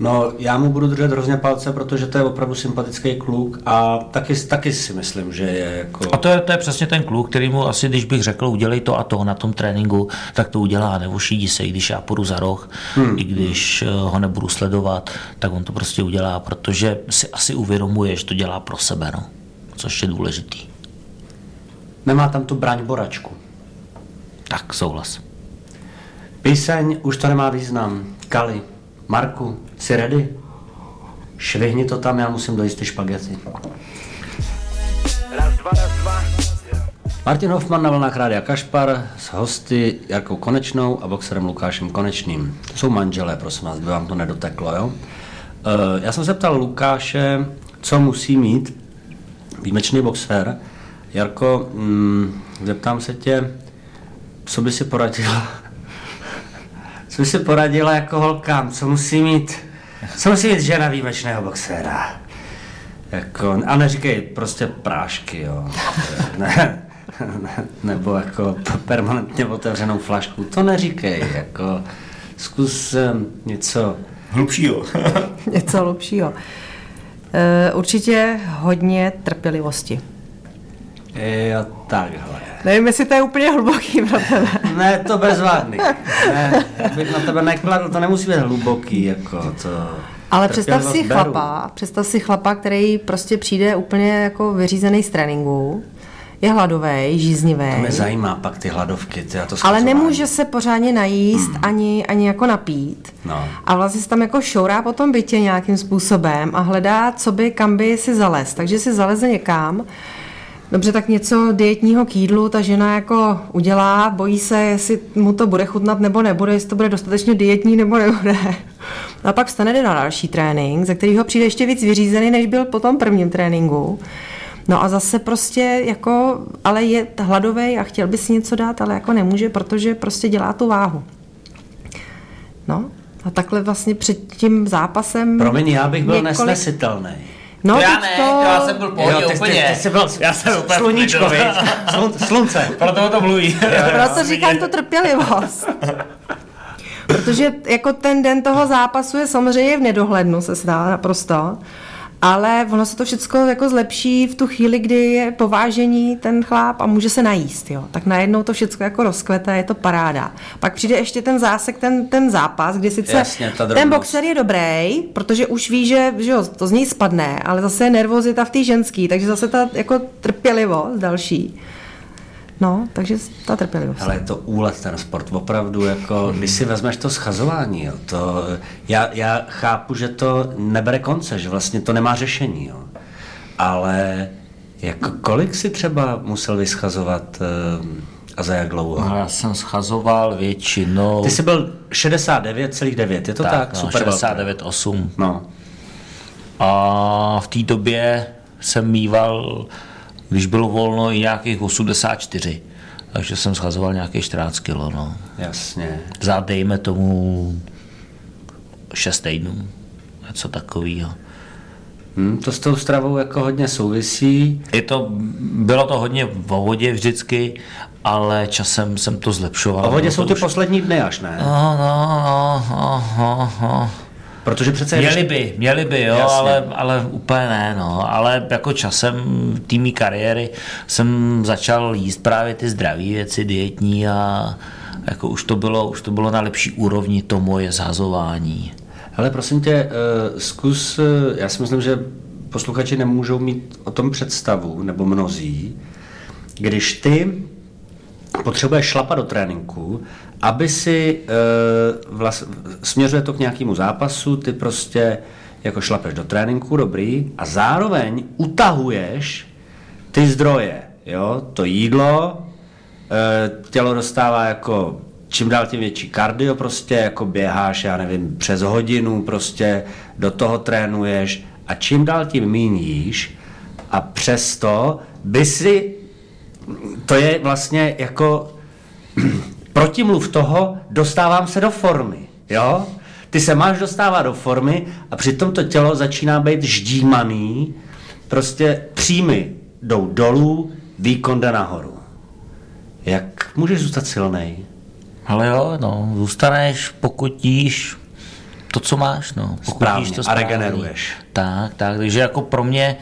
[SPEAKER 2] No, já mu budu držet hrozně palce, protože to je opravdu sympatický kluk a taky, taky si myslím, že je jako...
[SPEAKER 4] A to je, to je přesně ten kluk, který mu asi, když bych řekl, udělej to a to na tom tréninku, tak to udělá, nebo šídí se, i když já půjdu za roh, hmm. i když hmm. ho nebudu sledovat, tak on to prostě udělá, protože si asi uvědomuje, že to dělá pro sebe, no. což je důležitý.
[SPEAKER 2] Nemá tam tu braň boračku.
[SPEAKER 4] Tak, souhlas.
[SPEAKER 2] Píseň už to nemá význam. Kali. Marku, jsi ready? Švihni to tam, já musím dojít ty špagety. Raz, dva, raz, dva. Martin Hoffman na vlnách Rádia Kašpar s hosty Jarkou Konečnou a boxerem Lukášem Konečným. To jsou manželé, prosím vás, by vám to nedoteklo, jo? Eh, já jsem se ptal Lukáše, co musí mít výjimečný boxer. Jarko, mm, zeptám se tě, co by si poradil [laughs] co by si poradila jako holkám, co musí mít, co musí mít žena výjimečného boxéra. Jako, a neříkej prostě prášky, jo. Ne, ne, nebo jako permanentně otevřenou flašku. To neříkej, jako zkus um, něco
[SPEAKER 4] hlubšího. [laughs]
[SPEAKER 3] něco hlubšího. Uh, určitě hodně trpělivosti.
[SPEAKER 2] Jo, takhle.
[SPEAKER 3] Nevím, jestli to je úplně hluboký pro tebe.
[SPEAKER 2] ne, to bezvádný. Ne, bych na tebe nekladl, to nemusí být hluboký, jako to...
[SPEAKER 3] Ale představ si beru. chlapa, představ si chlapa, který prostě přijde úplně jako vyřízený z tréninku, je hladový, žíznivý.
[SPEAKER 2] To mě zajímá pak ty hladovky, ty a to
[SPEAKER 3] Ale nemůže se pořádně najíst, mm. ani, ani jako napít. No. A vlastně se tam jako šourá po tom bytě nějakým způsobem a hledá, co by, kam by si zalez. Takže si zaleze někam, Dobře, tak něco dietního k jídlu ta žena jako udělá, bojí se, jestli mu to bude chutnat nebo nebude, jestli to bude dostatečně dietní nebo nebude. A pak vstane na další trénink, ze kterého přijde ještě víc vyřízený, než byl po tom prvním tréninku. No a zase prostě jako, ale je hladový a chtěl by si něco dát, ale jako nemůže, protože prostě dělá tu váhu. No a takhle vlastně před tím zápasem...
[SPEAKER 2] Promiň, já bych byl několik... nesnesitelný.
[SPEAKER 3] No,
[SPEAKER 4] to já ne,
[SPEAKER 3] to...
[SPEAKER 4] já jsem byl pohodě
[SPEAKER 2] Jo, ty,
[SPEAKER 4] úplně.
[SPEAKER 2] ty, ty jsi byl
[SPEAKER 4] já jsem úplně
[SPEAKER 2] sluníčko? Slun, slunce.
[SPEAKER 4] Proto o to mluví.
[SPEAKER 3] Proto říkám to trpělivost. [laughs] Protože jako ten den toho zápasu je samozřejmě v nedohlednu, se zdá naprosto. Ale ono se to všechno jako zlepší v tu chvíli, kdy je povážení ten chláp a může se najíst. Jo. Tak najednou to všechno jako rozkvete, je to paráda. Pak přijde ještě ten zásek, ten, ten zápas, kdy sice
[SPEAKER 2] Jasně,
[SPEAKER 3] ten boxer je dobrý, protože už ví, že, že jo, to z něj spadne, ale zase je nervozita v té ženský, takže zase ta jako trpělivost další. No, takže ta trpělivost.
[SPEAKER 2] Ale je to úlet ten sport, opravdu, jako, když si vezmeš to schazování, jo, to, já, já chápu, že to nebere konce, že vlastně to nemá řešení, jo. ale jako kolik si třeba musel vyschazovat uh, a za jak dlouho?
[SPEAKER 4] No, já jsem schazoval většinou...
[SPEAKER 2] Ty jsi byl 69,9, je to tak? tak
[SPEAKER 4] no,
[SPEAKER 2] Super velký.
[SPEAKER 4] 69,8.
[SPEAKER 2] No,
[SPEAKER 4] A v té době jsem mýval, když bylo volno, i nějakých 84. Takže jsem schazoval nějakých 14 kg. No.
[SPEAKER 2] jasně.
[SPEAKER 4] Za dejme tomu 6 týdnů. Něco takového.
[SPEAKER 2] Hm, to s tou stravou jako hodně souvisí.
[SPEAKER 4] Je to, bylo to hodně v vodě vždycky, ale časem jsem to zlepšoval.
[SPEAKER 2] A v hodě
[SPEAKER 4] Bylo
[SPEAKER 2] jsou ty
[SPEAKER 4] už-
[SPEAKER 2] poslední dny až, ne?
[SPEAKER 4] No, no, no, no, no, no.
[SPEAKER 2] Protože přece...
[SPEAKER 4] Měli by, měli by, jo,
[SPEAKER 2] Jasně.
[SPEAKER 4] ale, ale úplně ne, no. Ale jako časem týmí kariéry jsem začal jíst právě ty zdravé věci, dietní a jako už to bylo, už to bylo na lepší úrovni to moje zhazování.
[SPEAKER 2] Hele, prosím tě, eh, zkus, eh, já si myslím, že posluchači nemůžou mít o tom představu, nebo mnozí, když ty potřebuješ šlapat do tréninku, aby si, eh, vlast, směřuje to k nějakému zápasu, ty prostě jako šlapeš do tréninku, dobrý, a zároveň utahuješ ty zdroje, jo, to jídlo, eh, tělo dostává jako čím dál tím větší kardio, prostě jako běháš, já nevím, přes hodinu, prostě do toho trénuješ a čím dál tím míň jíš a přesto by si, to je vlastně jako protimluv toho, dostávám se do formy, jo? Ty se máš dostávat do formy a přitom to tělo začíná být ždímaný, prostě příjmy jdou dolů, výkon jde nahoru. Jak můžeš zůstat silnej?
[SPEAKER 4] Ale jo, no, zůstaneš, pokud jíš to, co máš, no. Pokud
[SPEAKER 2] Správně,
[SPEAKER 4] jíš to
[SPEAKER 2] a
[SPEAKER 4] správně.
[SPEAKER 2] regeneruješ.
[SPEAKER 4] Tak, tak, takže jako pro mě,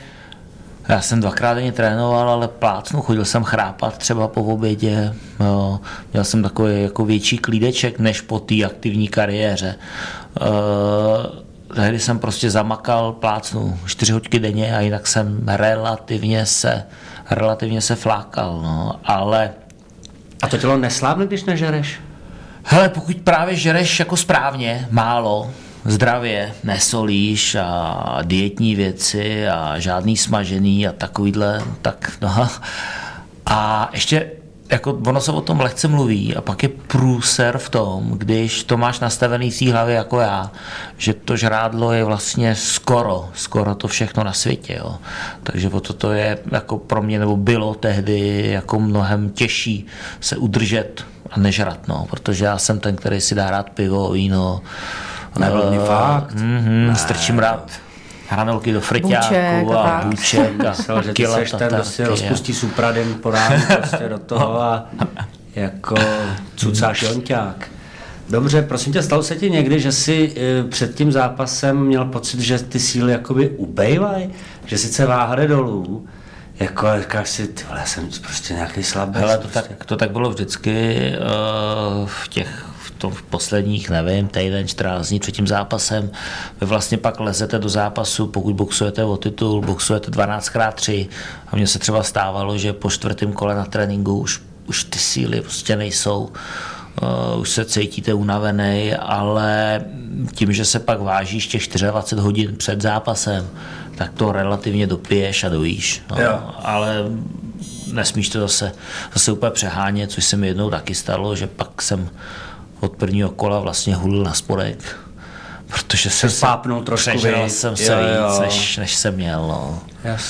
[SPEAKER 4] já jsem dvakrát denně trénoval, ale plácnu, chodil jsem chrápat třeba po obědě, jo. měl jsem takový jako větší klídeček, než po té aktivní kariéře. E, tehdy jsem prostě zamakal plácnu čtyři hodky denně a jinak jsem relativně se, relativně se flákal, no, ale
[SPEAKER 2] A to tělo neslábne, když nežereš?
[SPEAKER 4] Hele, pokud právě žereš jako správně, málo, zdravě, nesolíš a dietní věci a žádný smažený a takovýhle, tak no. A ještě jako ono se o tom lehce mluví a pak je průser v tom, když to máš nastavený v té hlavě jako já, že to žrádlo je vlastně skoro, skoro to všechno na světě, jo. Takže o to to je jako pro mě, nebo bylo tehdy jako mnohem těžší se udržet a nežrat, no, protože já jsem ten, který si dá rád pivo, víno,
[SPEAKER 2] Nebyl mi fakt.
[SPEAKER 4] Mm-hmm, strčím rád hranolky do friťáku
[SPEAKER 3] a
[SPEAKER 4] bůček a kila [laughs]
[SPEAKER 2] seš ten, kdo si rozpustí supradin po ránu prostě do toho a jako cucáš jonťák. Dobře, prosím tě, stalo se ti někdy, že jsi eh, před tím zápasem měl pocit, že ty síly jakoby ubejvají? Že sice váha jde dolů, jako říkáš si, ty vole, já jsem prostě nějaký slabec.
[SPEAKER 4] Hele, to
[SPEAKER 2] prostě.
[SPEAKER 4] tak, to tak bylo vždycky uh, v těch v tom v posledních, nevím, týden, 14 dní před tím zápasem. Vy vlastně pak lezete do zápasu, pokud boxujete o titul, boxujete 12x3 a mně se třeba stávalo, že po čtvrtém kole na tréninku už, už ty síly prostě nejsou. Uh, už se cítíte unavený, ale tím, že se pak vážíš těch 24 hodin před zápasem, tak to relativně dopiješ a dojíš. No.
[SPEAKER 2] Jo.
[SPEAKER 4] Ale nesmíš to zase, zase úplně přehánět, což se mi jednou taky stalo, že pak jsem od prvního kola vlastně hulil na spodek protože jsem
[SPEAKER 2] spápnul trošku
[SPEAKER 4] Přežral jsem se
[SPEAKER 2] jo, jo.
[SPEAKER 4] víc, než, než jsem měl. No.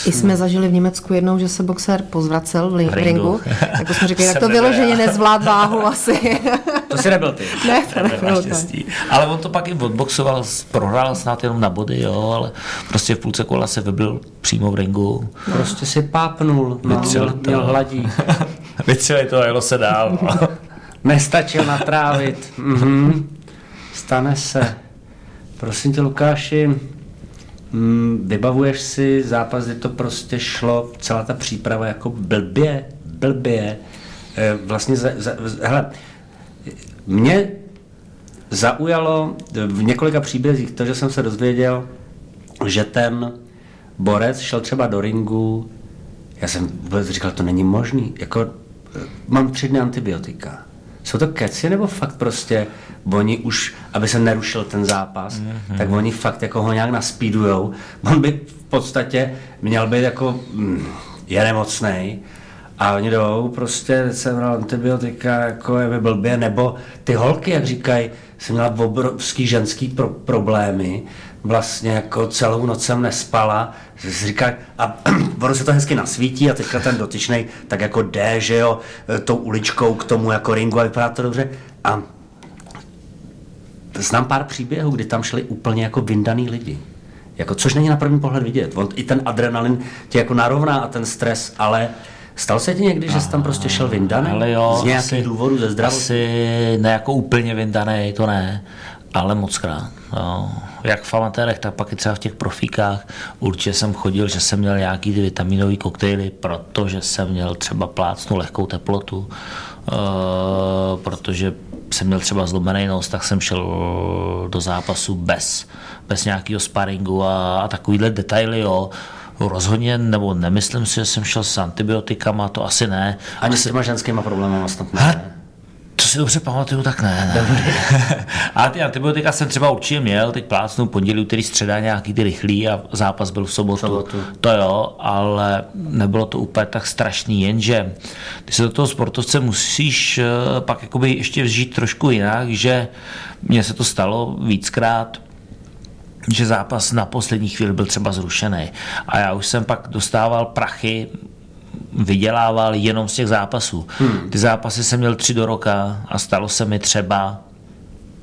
[SPEAKER 3] I jsme zažili v Německu jednou, že se boxer pozvracel v, li-
[SPEAKER 4] V ringu.
[SPEAKER 3] Tak jsme řekli, jak to [laughs]
[SPEAKER 4] nebyl
[SPEAKER 3] vyloženě nezvlád váhu asi.
[SPEAKER 2] To si nebyl ty.
[SPEAKER 3] ne, to nebylo tak.
[SPEAKER 4] Naštěstí. Ale on to pak i odboxoval, prohrál snad jenom na body, jo, ale prostě v půlce kola se vybil přímo v ringu.
[SPEAKER 2] Prostě si pápnul, no,
[SPEAKER 4] Vytřel
[SPEAKER 2] měl,
[SPEAKER 4] to.
[SPEAKER 2] měl hladí. [laughs]
[SPEAKER 4] Vytřeli to a jelo se dál. [laughs]
[SPEAKER 2] Nestačil natrávit. [laughs] Mhm. Stane se. Prosím tě, Lukáši, mm, vybavuješ si zápas, kdy to prostě šlo, celá ta příprava jako blbě, blbě. Eh, Vlastně, za, za, hele, mě zaujalo v několika příbězích to, že jsem se dozvěděl, že ten borec šel třeba do ringu, já jsem vůbec říkal, to není možný, jako eh, mám tři dny antibiotika. Jsou to keci nebo fakt prostě oni už, aby se nerušil ten zápas, mm-hmm. tak oni fakt jako ho nějak naspídujou. On by v podstatě měl být jako, mm, je nemocnej, a oni jdou, prostě jsem bral antibiotika, jako je mi blbě, nebo ty holky, jak říkají, jsem měla obrovský ženský pro- problémy, vlastně jako celou noc jsem nespala, říká, a [clears throat] ono se to hezky nasvítí a teďka ten dotyčnej tak jako jde, že jo, tou uličkou k tomu jako ringu a vypadá to dobře. A znám pár příběhů, kdy tam šli úplně jako vyndaný lidi. Jako, což není na první pohled vidět. On, I ten adrenalin tě jako narovná a ten stres, ale stalo se ti někdy, že jsi tam prostě šel vyndaný?
[SPEAKER 4] Ale jo,
[SPEAKER 2] Z nějakých
[SPEAKER 4] asi-
[SPEAKER 2] důvodů, ze zdravotní?
[SPEAKER 4] Asi ne jako úplně vyndaný, to ne, ale moc krát. Jo. Jak v amatérech, tak pak i třeba v těch profíkách. Určitě jsem chodil, že jsem měl nějaký ty vitaminové koktejly, protože jsem měl třeba plácnu lehkou teplotu, e, protože jsem měl třeba zlomený nos, tak jsem šel do zápasu bez, bez nějakého sparingu a, a takovýhle detaily, jo. Rozhodně, nebo nemyslím si, že jsem šel s antibiotikama, to asi ne.
[SPEAKER 2] Ani s těma ženskýma problémy snad ne.
[SPEAKER 4] Si dobře pamatuju, tak ne. ne. a [laughs] ty antibiotika jsem třeba určitě měl, teď plácnu pondělí, úterý, středa, nějaký ty rychlý a zápas byl v sobotu.
[SPEAKER 2] Sobotu.
[SPEAKER 4] To jo, ale nebylo to úplně tak strašný, jenže ty se do toho sportovce musíš eh, pak jakoby ještě vžít trošku jinak, že mně se to stalo víckrát, že zápas na poslední chvíli byl třeba zrušený. A já už jsem pak dostával prachy, vydělával jenom z těch zápasů. Hmm. Ty zápasy jsem měl tři do roka a stalo se mi třeba,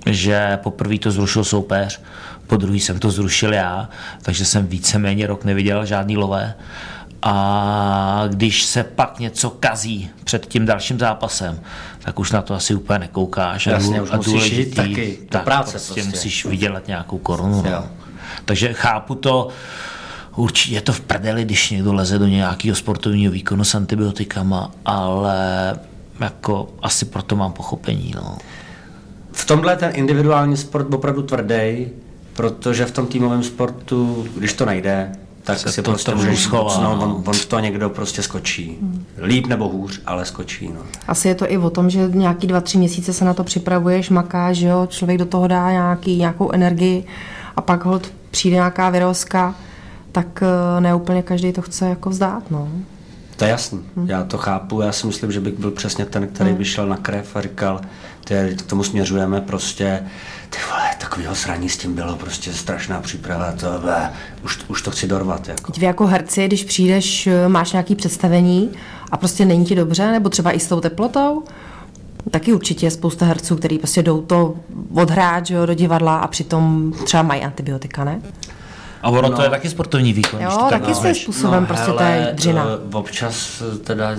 [SPEAKER 4] že poprvé to zrušil soupeř, po druhý jsem to zrušil já, takže jsem víceméně rok neviděl žádný lové. A když se pak něco kazí před tím dalším zápasem, tak už na to asi úplně nekoukáš. A
[SPEAKER 2] Jasně,
[SPEAKER 4] dů-
[SPEAKER 2] už
[SPEAKER 4] a
[SPEAKER 2] musíš
[SPEAKER 4] důležitý-
[SPEAKER 2] jít taky
[SPEAKER 4] tak
[SPEAKER 2] práce
[SPEAKER 4] prostě,
[SPEAKER 2] prostě.
[SPEAKER 4] musíš vydělat nějakou korunu. No. Takže chápu to, určitě je to v prdeli, když někdo leze do nějakého sportovního výkonu s antibiotikama, ale jako asi proto mám pochopení. No.
[SPEAKER 2] V tomhle je ten individuální sport opravdu tvrdý, protože v tom týmovém sportu, když to nejde, tak
[SPEAKER 4] Se
[SPEAKER 2] si
[SPEAKER 4] to
[SPEAKER 2] prostě
[SPEAKER 4] trošku
[SPEAKER 2] můžeš
[SPEAKER 4] schová, no.
[SPEAKER 2] on, on v to někdo prostě skočí. Líp nebo hůř, ale skočí. No.
[SPEAKER 3] Asi je to i o tom, že nějaký dva, tři měsíce se na to připravuješ, makáš, že jo? člověk do toho dá nějaký, nějakou energii a pak hold přijde nějaká vyrozka, tak eh, ne úplně každý to chce jako vzdát. No.
[SPEAKER 2] To je jasný, já to chápu, já si myslím, že bych byl přesně ten, který by šel na krev a říkal, ty, k tomu směřujeme prostě, ty vole, takovýho sraní s tím bylo prostě strašná příprava, to, ble, už, už to chci dorvat. Jako.
[SPEAKER 3] Vy jako herci, když přijdeš, eh, máš nějaký představení a prostě není ti dobře, nebo třeba i s tou teplotou, taky určitě je spousta herců, kteří prostě jdou to odhrát že jo, do divadla a přitom třeba mají antibiotika, ne?
[SPEAKER 4] A ono no. to je taky sportovní výkon.
[SPEAKER 3] Jo,
[SPEAKER 4] to
[SPEAKER 3] taky
[SPEAKER 4] tak
[SPEAKER 3] svým způsobem prostě to je dřina.
[SPEAKER 2] eh, občas eh, teda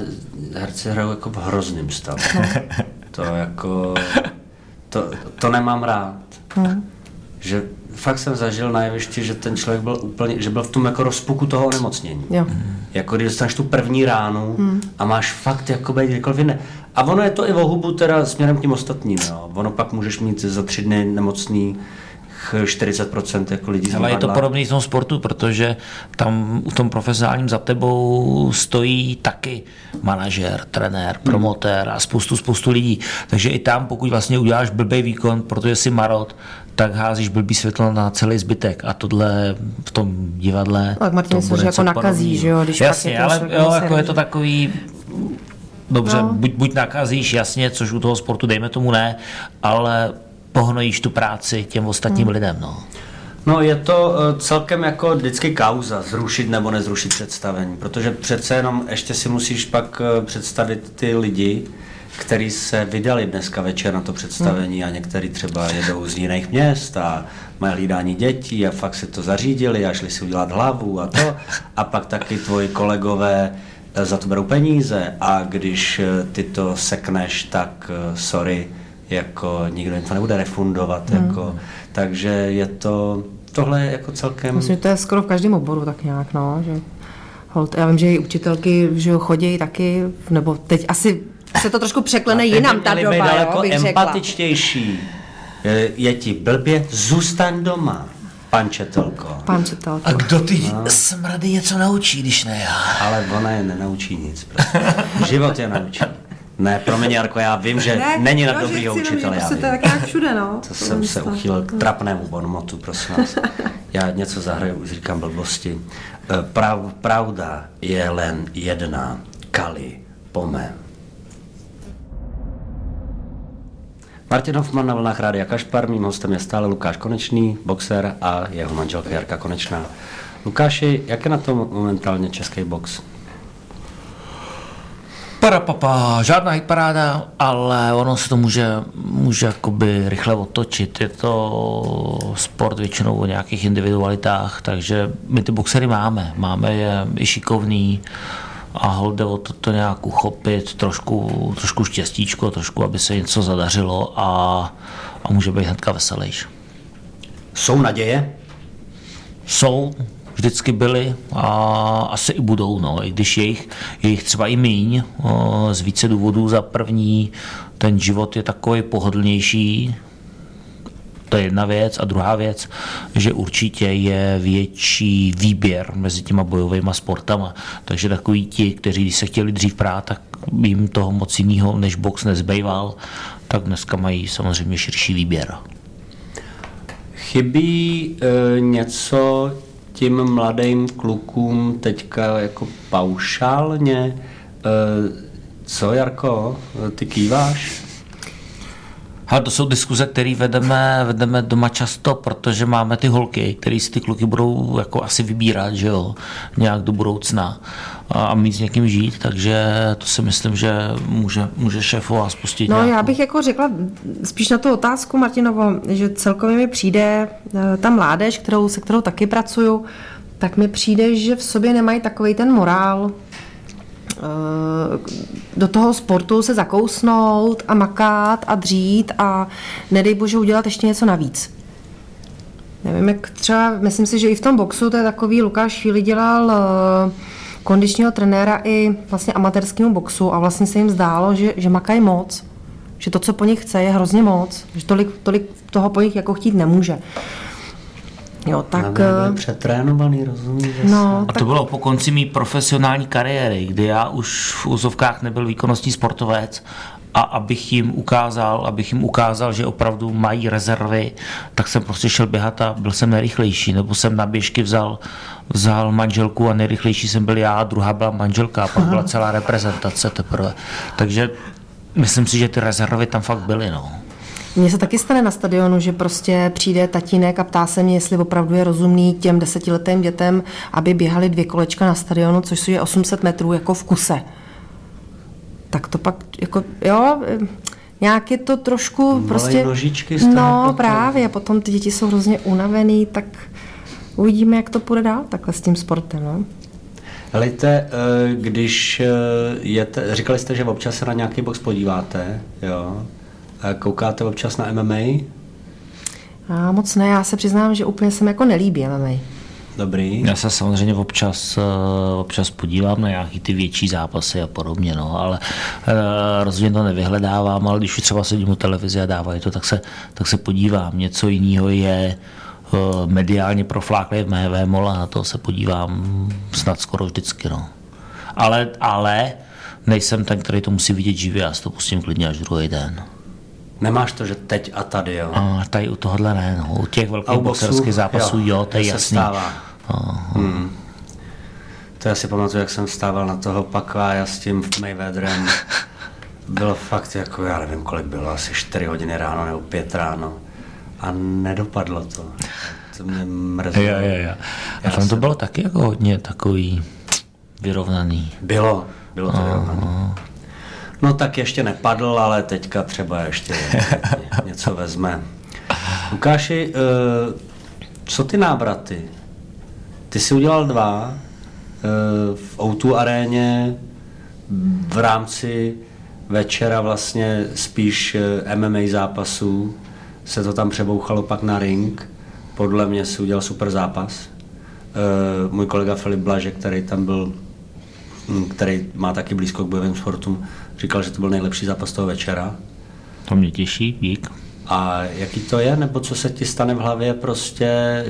[SPEAKER 2] herci hrajou jako v hrozným stavu.
[SPEAKER 3] No. [laughs]
[SPEAKER 2] to jako, to, to nemám rád.
[SPEAKER 3] Hmm.
[SPEAKER 2] Že fakt jsem zažil na jevišti, že ten člověk byl úplně, že byl v tom jako rozpuku toho onemocnění.
[SPEAKER 3] Jo.
[SPEAKER 2] Jako když dostaneš tu první ránu hmm. a máš fakt jako být kdykoliv jiné. A ono je to i o hubu teda směrem k tím ostatním. Jo. Ono pak můžeš mít za tři dny nemocný 40% jako lidí
[SPEAKER 4] Ale je to podobný v tom sportu, protože tam v tom profesionálním za tebou stojí taky manažer, trenér, promotér a spoustu, spoustu lidí. Takže i tam, pokud vlastně uděláš blbý výkon, protože jsi marot, tak házíš blbý světlo na celý zbytek. A tohle v tom divadle...
[SPEAKER 3] Tak Martin
[SPEAKER 4] to
[SPEAKER 3] myslel,
[SPEAKER 4] bude
[SPEAKER 3] že jako nakazí,
[SPEAKER 4] podobného.
[SPEAKER 3] že jo, když
[SPEAKER 4] Jasně, ale
[SPEAKER 3] člověk
[SPEAKER 4] jo, jako je to takový dobře, no. buď, buď nakazíš, jasně, což u toho sportu dejme tomu ne, ale pohnojíš tu práci těm ostatním hmm. lidem. No.
[SPEAKER 2] No je to eh, celkem jako vždycky kauza, zrušit nebo nezrušit představení, protože přece jenom ještě si musíš pak eh, představit ty lidi, kteří se vydali dneska večer na to představení a někteří třeba jedou z jiných měst a mají hlídání dětí a fakt si to zařídili a šli si udělat hlavu a to. A pak taky tvoji kolegové eh, za to berou peníze a když ty to sekneš, tak sorry, jako nikdo jim to nebude refundovat. Hmm. Jako, takže je to, tohle je jako celkem...
[SPEAKER 3] Myslím, že to je skoro v každém oboru tak nějak, no, že hold, já vím, že i učitelky že chodí taky, nebo teď asi se to trošku překlene jinam ta doba,
[SPEAKER 2] daleko jo, empatičtější. Je, je ti blbě, zůstaň doma. Pan Četelko.
[SPEAKER 3] Pan Četelko.
[SPEAKER 4] A kdo ty no. smrady něco naučí, když ne já?
[SPEAKER 2] Ale ona je nenaučí nic. Prostě. Život je naučí. Ne, promiň Jarko, já vím, že ne, není na dobrýho učitele.
[SPEAKER 3] Prostě to je tak nějak všude, no.
[SPEAKER 2] To jsem se uchýlil k trapnému bonmotu, prosím vás. Já něco zahraju, už říkám blbosti. E, prav, pravda je len jedna. Kali, pome. Martin Hoffman na vlnách Rádia Kašpar, mým hostem je stále Lukáš Konečný, boxer a jeho manželka Jarka Konečná. Lukáši, jak je na tom momentálně český box?
[SPEAKER 4] Parapapa, žádná hitparáda, ale ono se to může, může jakoby rychle otočit. Je to sport většinou o nějakých individualitách, takže my ty boxery máme. Máme je i šikovný a holde o to, to nějak uchopit, trošku, trošku štěstíčko, trošku, aby se něco zadařilo a, a může být hnedka veselější.
[SPEAKER 2] Jsou naděje?
[SPEAKER 4] Jsou, vždycky byly a asi i budou, no, i když jejich, jejich třeba i míň z více důvodů. Za první, ten život je takový pohodlnější, to je jedna věc. A druhá věc, že určitě je větší výběr mezi těma bojovými sportama. Takže takový ti, kteří se chtěli dřív prát, tak jim toho moc jiného než box nezbýval, tak dneska mají samozřejmě širší výběr.
[SPEAKER 2] Chybí e, něco tím mladým klukům teďka jako paušálně. E, co, Jarko, ty kýváš?
[SPEAKER 4] Ale to jsou diskuze, které vedeme, vedeme doma často, protože máme ty holky, které si ty kluky budou jako asi vybírat, že jo, nějak do budoucna a mít s někým žít, takže to si myslím, že může, může šéfová spustit
[SPEAKER 3] No
[SPEAKER 4] nějakou.
[SPEAKER 3] já bych jako řekla spíš na tu otázku, Martinovo, že celkově mi přijde eh, ta mládež, kterou, se kterou taky pracuju, tak mi přijde, že v sobě nemají takový ten morál, eh, do toho sportu se zakousnout a makat a dřít a nedej bože udělat ještě něco navíc. Nevím, jak třeba, myslím si, že i v tom boxu to je takový, Lukáš chvíli dělal uh, kondičního trenéra i vlastně amatérskému boxu a vlastně se jim zdálo, že, že makají moc, že to, co po nich chce, je hrozně moc, že tolik, tolik toho po nich jako chtít nemůže. Jo, tak...
[SPEAKER 2] Byli eh, přetrénovaný, rozumíš?
[SPEAKER 3] No,
[SPEAKER 4] a to bylo po konci mý profesionální kariéry, kdy já už v úzovkách nebyl výkonnostní sportovec a abych jim ukázal, abych jim ukázal, že opravdu mají rezervy, tak jsem prostě šel běhat a byl jsem nejrychlejší, nebo jsem na běžky vzal, vzal manželku a nejrychlejší jsem byl já, druhá byla manželka a pak byla celá reprezentace teprve. Takže myslím si, že ty rezervy tam fakt byly. No.
[SPEAKER 3] Mně se taky stane na stadionu, že prostě přijde tatínek a ptá se mě, jestli opravdu je rozumný těm desetiletým dětem, aby běhali dvě kolečka na stadionu, což je 800 metrů jako v kuse tak to pak jako, jo, nějak je to trošku Malé prostě...
[SPEAKER 2] nožičky
[SPEAKER 3] No potom. právě, potom ty děti jsou hrozně unavený, tak uvidíme, jak to půjde dál takhle s tím sportem, no.
[SPEAKER 2] Helejte, eh, když eh, jete, říkali jste, že občas se na nějaký box podíváte, jo? Koukáte občas na MMA?
[SPEAKER 3] A moc ne, já se přiznám, že úplně se mi jako nelíbí MMA.
[SPEAKER 2] Dobrý.
[SPEAKER 4] Já se samozřejmě občas, eh, občas podívám na nějaký ty větší zápasy a podobně, no, ale uh, rozhodně to nevyhledávám, ale když třeba sedím u televize a dávají to, tak se, tak se podívám. Něco jiného je uh, mediálně profláklé v mé vémole, na to se podívám snad skoro vždycky. No. Ale, ale nejsem ten, který to musí vidět živě, já si to pustím klidně až druhý den.
[SPEAKER 2] Nemáš to, že teď a tady, jo?
[SPEAKER 4] A tady u tohohle ne, no. U těch velkých boxerských zápasů, jo, jo to je jasný.
[SPEAKER 2] Stává. Hmm. To já si pamatuju, jak jsem vstával na toho pakvája s tím Mayweatherem. Bylo fakt jako, já nevím, kolik bylo, asi 4 hodiny ráno nebo 5 ráno. A nedopadlo to. To mě mrzelo.
[SPEAKER 4] Jo, jo, jo. A tam to bylo taky jako hodně takový vyrovnaný.
[SPEAKER 2] Bylo, bylo to vyrovnané. No tak ještě nepadl, ale teďka třeba ještě něco vezme. Lukáši, eh, co ty návraty? Ty jsi udělal dva eh, v O2 aréně v rámci večera vlastně spíš eh, MMA zápasů se to tam přebouchalo pak na ring. Podle mě si udělal super zápas. Eh, Můj kolega Filip Blaže, který tam byl Mm, který má taky blízko k bojovým sportům, říkal, že to byl nejlepší zápas toho večera.
[SPEAKER 4] To mě těší, dík.
[SPEAKER 2] A jaký to je, nebo co se ti stane v hlavě, prostě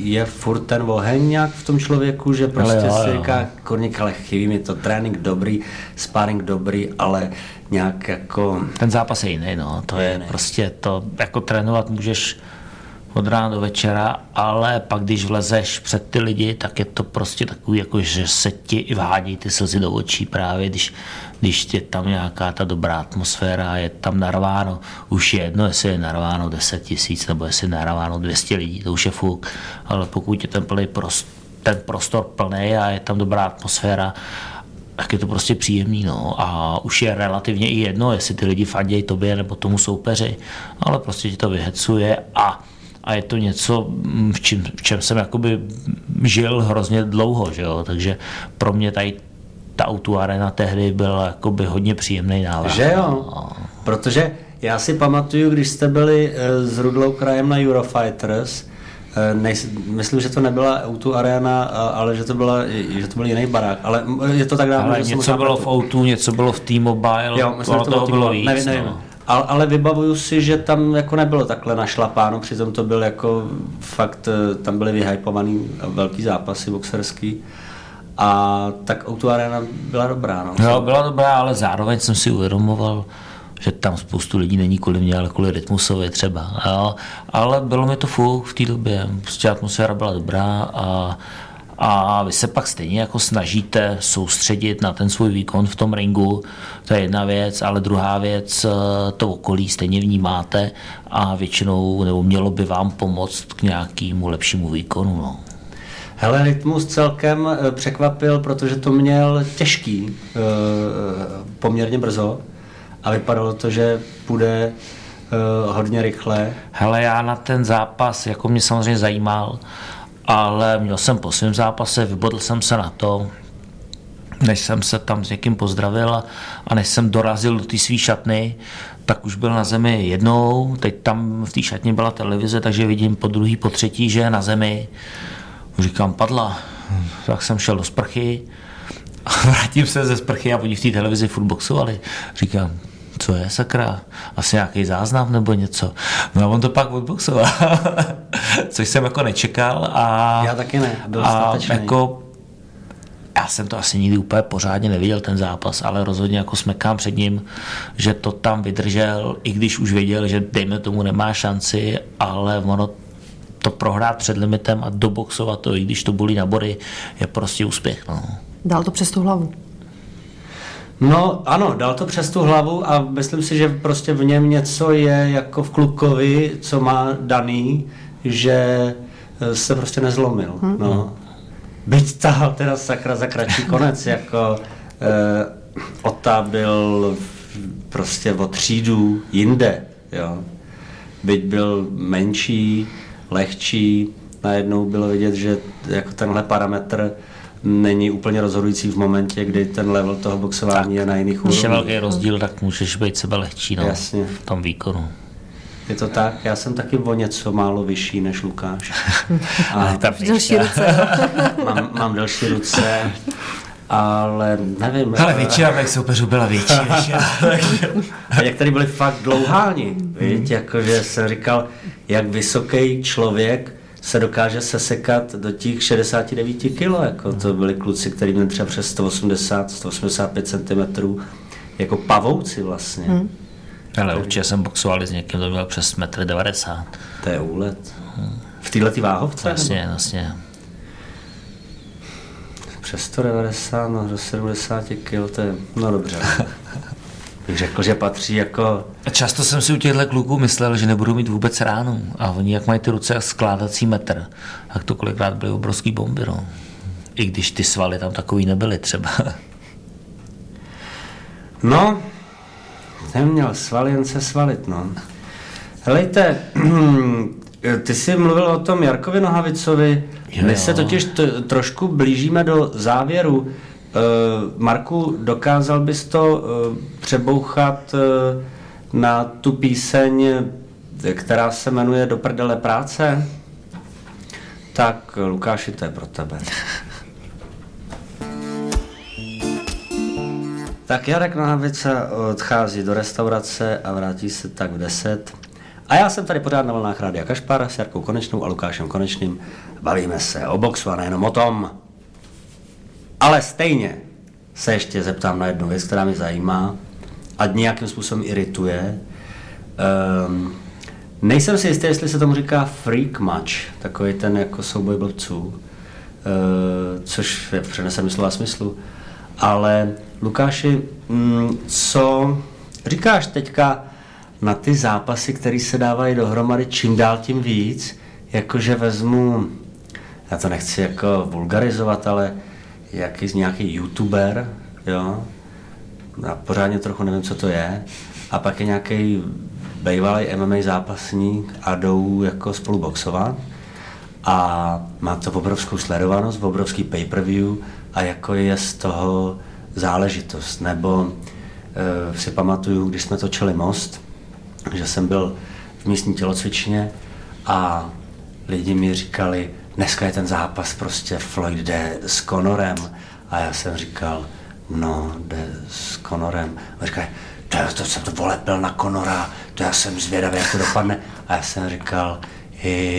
[SPEAKER 2] je furt ten oheň nějak v tom člověku, že prostě
[SPEAKER 4] Ale jo,
[SPEAKER 2] si říká, korník, ale chybí mi to trénink dobrý, sparring dobrý, ale nějak jako,
[SPEAKER 4] Ten zápas je jiný, no. To je
[SPEAKER 2] jiný.
[SPEAKER 4] prostě to, jako trénovat můžeš od rána do večera, ale pak když vlezeš před ty lidi, tak je to prostě takový, jako že se ti vhádí ty slzy do očí právě, když, když je tam nějaká ta dobrá atmosféra, je tam narváno, už je jedno, jestli je narváno 10 tisíc nebo jestli je narváno 200 lidí, to už je fuk, ale pokud je ten, plný prost, ten prostor plný a je tam dobrá atmosféra, tak je to prostě příjemný, no. A už je relativně i jedno, jestli ty lidi fandějí tobě nebo tomu soupeři, ale prostě ti to vyhecuje a, a je to něco, mm, v čem, v čem jsem jakoby žil hrozně dlouho, že jo. Takže pro mě tady ta Auto Arena tehdy byla jakoby hodně příjemný návrat.
[SPEAKER 2] že jo? Protože já si pamatuju, když jste byli eh, s Rudlou krajem na Eurofighters, eh, nejs, myslím, že to nebyla Auto Arena, a- ale že to, byla, že to byl jiný barák, ale je to tak dávno,
[SPEAKER 4] Ale
[SPEAKER 2] že
[SPEAKER 4] něco bylo v Outu, něco bylo v T-Mobile,
[SPEAKER 2] Jo, myslím, to
[SPEAKER 4] toho bylo víc.
[SPEAKER 2] nevím, nevím.
[SPEAKER 4] No.
[SPEAKER 2] Ale, ale vybavuju si, že tam jako nebylo takhle našlapáno, přitom to byl jako fakt, eh, tam byly vyhypovaný velký zápasy boxerský. A tak Auto Arena byla dobrá, no.
[SPEAKER 4] Jo, byla dobrá, ale zároveň jsem si uvědomoval, že tam spoustu lidí není kvůli mě, ale kvůli rytmusovi třeba. Jo. Ale bylo mi to fuk v té době. Prostě atmosféra byla dobrá a, a vy se pak stejně jako snažíte soustředit na ten svůj výkon v tom ringu. To je jedna věc, ale druhá věc, eh, to okolí stejně vnímáte a většinou, nebo mělo by vám pomoct k nějakému lepšímu výkonu. No.
[SPEAKER 2] Hele, Rytmus celkem eh, překvapil, protože to měl těžký eh, poměrně brzo a vypadalo to, že půjde hodně rychle.
[SPEAKER 4] Hele, já na ten zápas, jako mě samozřejmě zajímal, ale měl jsem po svém zápase, vybodl jsem se na to, než jsem se tam s někým pozdravil a, než jsem dorazil do té své šatny, tak už byl na zemi jednou, teď tam v té šatně byla televize, takže vidím po druhý, po třetí, že je na zemi. Říkám, padla. Tak jsem šel do sprchy [laughs] a vrátím se ze sprchy a oni v té televizi furt boxovali. Říkám, co je sakra? Asi nějaký záznam nebo něco. No a on to pak odboxoval. [laughs] Což jsem jako nečekal a...
[SPEAKER 2] Já taky ne, byl
[SPEAKER 4] a
[SPEAKER 2] statečný.
[SPEAKER 4] jako já jsem to asi nikdy úplně pořádně neviděl ten zápas, ale rozhodně jako smekám před ním, že to tam vydržel, i když už věděl, že dejme tomu nemá šanci, ale ono to prohrát před limitem a doboxovat to, i když to bolí na body, je prostě úspěch. No.
[SPEAKER 3] Dal to přes tu hlavu.
[SPEAKER 2] No ano, dal to přes tu hlavu a myslím si, že prostě v něm něco je jako v Klukovi, co má daný, že eh, se prostě nezlomil. Hmm. No. Byť tahal teda sakra za kratší konec, [laughs] jako eh, Ota byl prostě o třídu jinde, jo. Byť byl menší, lehčí, najednou bylo vidět, že jako tenhle parametr není úplně rozhodující v momentě, kdy ten level toho boxování je na jiných
[SPEAKER 4] Když je
[SPEAKER 2] úrovních.
[SPEAKER 4] velký rozdíl, tak můžeš být sebe lehčí no,
[SPEAKER 2] Jasně.
[SPEAKER 4] v tom výkonu.
[SPEAKER 2] Je to tak? Já jsem taky o něco málo vyšší než Lukáš. [laughs] A
[SPEAKER 4] tam
[SPEAKER 3] Delší ruce. [laughs]
[SPEAKER 2] mám, mám delší ruce, ale nevím.
[SPEAKER 4] Ale většina mých soupeřů byla větší než já. takže- [laughs]
[SPEAKER 2] A jak tady byli fakt dlouháni, víš, jakože jsem říkal, jak vysoký člověk se dokáže sesekat do těch 69 kg, jako to byli kluci, kteří měli třeba přes 180, 185 cm, jako pavouci vlastně. Hmm.
[SPEAKER 4] Ale určitě jsem boxoval s někým, kdo měl přes 1,90 m.
[SPEAKER 2] To je úlet. V této váhovce?
[SPEAKER 4] Vlastně, vlastně.
[SPEAKER 2] přes 190, no do 70 kg, to je, no dobře. [laughs] Bych řekl, že patří jako...
[SPEAKER 4] Často jsem si u těchto kluků myslel, že nebudou mít vůbec ránu. A oni, jak mají ty ruce jak skládací metr, tak to kolikrát byly obrovský bomby, no. I když ty svaly tam takový nebyly třeba. [laughs]
[SPEAKER 2] No, neměl svaly, jen se svalit, no. Helejte, [clears throat] ty jsi mluvil o tom Jarkovi Nohavicovi,
[SPEAKER 4] Jo,
[SPEAKER 2] my se totiž t- trošku blížíme do závěru. Uh, Marku, dokázal bys to uh, přebouchat uh, na tu píseň, která se jmenuje Do prdele práce? Tak, Lukáši, to je pro tebe. Tak Jarek Nohavica odchází do restaurace a vrátí se tak v 10. A já jsem tady pořád na vlnách Rádia Kašpar s Jarkou Konečnou a Lukášem Konečným. Bavíme se o boxu a nejenom o tom. Ale stejně se ještě zeptám na jednu věc, která mě zajímá a nějakým způsobem irituje. Um, nejsem si jistý, jestli se tomu říká freak match, takový ten jako souboj blbců, uh, což je v slova smyslu. Ale Lukáši, mm, co říkáš teďka na ty zápasy, které se dávají dohromady čím dál tím víc, jakože vezmu, já to nechci jako vulgarizovat, ale jaký z nějaký youtuber, jo, já pořádně trochu nevím, co to je, a pak je nějaký bývalý MMA zápasník a jdou jako spolu boxovat a má to obrovskou sledovanost, obrovský pay-per-view a jako je z toho záležitost. Nebo e, si pamatuju, když jsme točili Most, že jsem byl v místní tělocvičně a lidi mi říkali, dneska je ten zápas prostě Floyd jde s Conorem a já jsem říkal, no, jde s Conorem. A říkali, to, to jsem to volepil na Conora, to já jsem zvědavý, jak to dopadne. A já jsem říkal,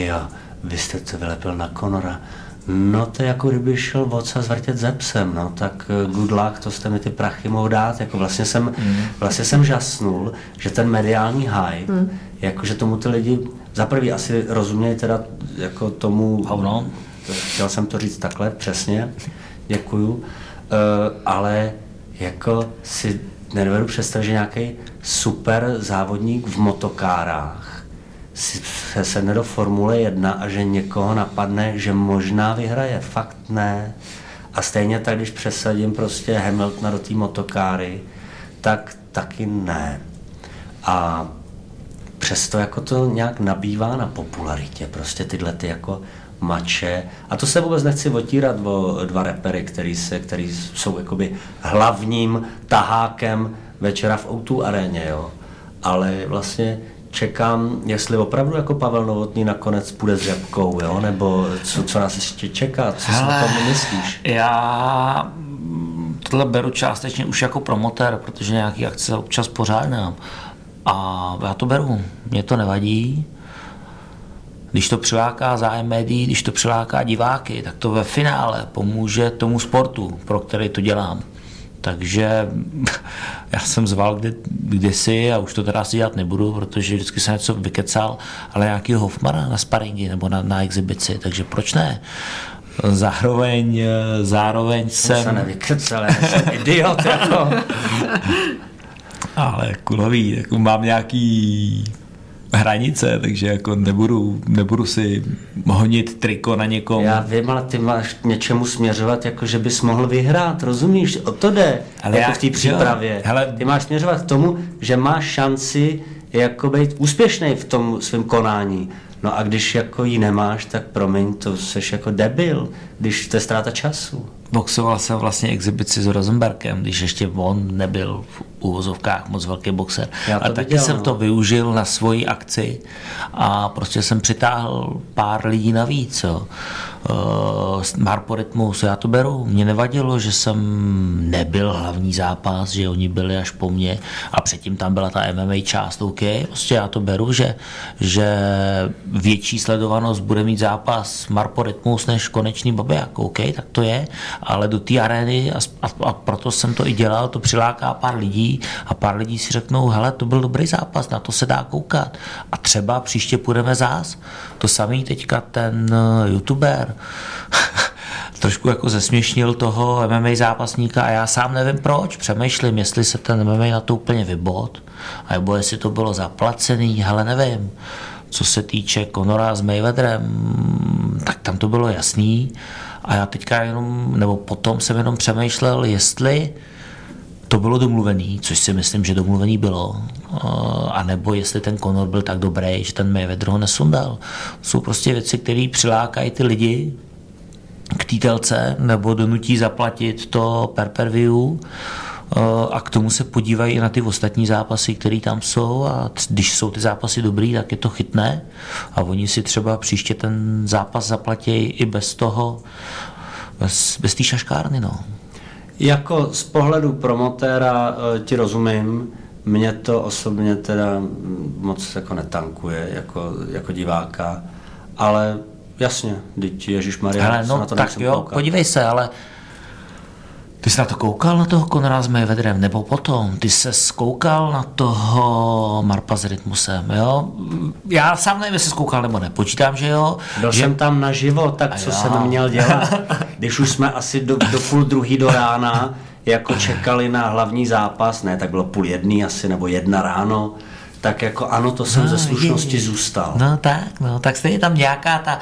[SPEAKER 2] jo, vy jste to vylepil na Conora. No to je jako kdyby šel oca zvrtět ze psem, no tak eh, good luck, to jste mi ty prachy mohl dát, jako vlastně jsem, mm. vlastně jsem žasnul, že ten mediální hype, mm. jako že tomu ty lidi za prvý asi rozumějí teda jako tomu,
[SPEAKER 4] Hovno.
[SPEAKER 2] to, chtěl jsem to říct takhle, přesně, děkuju, uh, ale jako si nedovedu představit, že nějaký super závodník v motokárách si se sedne do Formule 1 a že někoho napadne, že možná vyhraje. Fakt ne. A stejně tak, když přesadím prostě Hamiltona do té motokáry, tak taky ne. A přesto jako to nějak nabývá na popularitě, prostě tyhle ty jako mače. A to se vůbec nechci otírat o dva repery, který, se, který jsou jakoby hlavním tahákem večera v O2 aréně, jo. Ale vlastně čekám, jestli opravdu jako Pavel Novotný nakonec půjde s řepkou, jo? nebo co, co nás ještě čeká, co si o tom myslíš?
[SPEAKER 4] Já tohle beru částečně už jako promotér, protože nějaký akce občas pořádám. A já to beru, mě to nevadí. Když to přiláká zájem médií, když to přiláká diváky, tak to ve finále pomůže tomu sportu, pro který to dělám. Takže [laughs] já jsem zval kdy, kdysi a už to teda asi dělat nebudu, protože vždycky jsem něco vykecal, ale nějaký Hoffmana na sparingy nebo na, na exibici, takže proč ne? Zároveň, zároveň
[SPEAKER 2] Jsem se
[SPEAKER 4] jsem...
[SPEAKER 2] nevykecal, já jsem idiot, jako. [laughs]
[SPEAKER 4] Ale kulový, jako mám nějaký hranice, takže jako nebudu, nebudu si honit triko na někom.
[SPEAKER 2] Já vím, ale ty máš k něčemu směřovat, jako že bys mohl vyhrát, rozumíš? O to jde,
[SPEAKER 4] Ale
[SPEAKER 2] jako
[SPEAKER 4] já-
[SPEAKER 2] v té
[SPEAKER 4] jo,
[SPEAKER 2] přípravě.
[SPEAKER 4] hele-
[SPEAKER 2] Ty máš směřovat k tomu, že máš šanci jako být úspěšný v tom svém konání. No a když jako ji nemáš, tak promiň, to seš jako debil, když to je ztráta času.
[SPEAKER 4] Boxoval jsem vlastně exibici s Rosenbergem, když ještě on nebyl v úvozovkách moc velký boxer. A taky
[SPEAKER 2] viděl,
[SPEAKER 4] jsem
[SPEAKER 2] no.
[SPEAKER 4] to využil na svoji akci a prostě jsem přitáhl pár lidí navíc. Jo. Uh, Marpo Rytmus, já to beru. Mně nevadilo, že jsem nebyl hlavní zápas, že oni byli až po mně a předtím tam byla ta MMA část, OK, prostě já to beru, že, že větší sledovanost bude mít zápas Marpo Rytmus než konečný Babiak, OK, tak to je, ale do té arény a, a, a proto jsem to i dělal, to přiláká pár lidí a pár lidí si řeknou, hele, to byl dobrý zápas, na to se dá koukat a třeba příště půjdeme zás. To samý teďka ten eh, youtuber, [laughs] trošku jako zesměšnil toho MMA zápasníka a já sám nevím proč. Přemýšlím, jestli se ten MMA na to úplně vybod, nebo jestli to bylo zaplacený, ale nevím. Co se týče Conora s Mayweatherem, tak tam to bylo jasný. A já teďka jenom, nebo potom jsem jenom přemýšlel, jestli to bylo domluvený, což si myslím, že domluvený bylo, a nebo jestli ten Conor byl tak dobrý, že ten Mayweather ho nesundal. Jsou prostě věci, které přilákají ty lidi k týtelce nebo donutí zaplatit to per per view a k tomu se podívají i na ty ostatní zápasy, které tam jsou a když jsou ty zápasy dobrý, tak je to chytné a oni si třeba příště ten zápas zaplatí i bez toho, bez, bez té šaškárny. No.
[SPEAKER 2] Jako z pohledu promotéra eh, ti rozumím, mě to osobně teda moc jako netankuje jako, jako diváka, ale jasně, teď Ježíš Maria,
[SPEAKER 4] no,
[SPEAKER 2] na to
[SPEAKER 4] tak jo, koukat. podívej se, ale ty jsi na to koukal, na toho Konrada s Mayweatherem, nebo potom? Ty se skoukal na toho Marpa s Rytmusem, jo? Já sám nevím, jestli koukal nebo ne. Počítám, že jo.
[SPEAKER 2] Byl
[SPEAKER 4] že...
[SPEAKER 2] jsem tam naživo, tak co jsem měl dělat? [laughs] Když už jsme asi do, do půl druhý do rána jako čekali na hlavní zápas, ne, tak bylo půl jedný asi, nebo jedna ráno, tak jako ano, to jsem no, ze slušnosti je, zůstal.
[SPEAKER 4] No tak, no, tak stejně tam nějaká ta,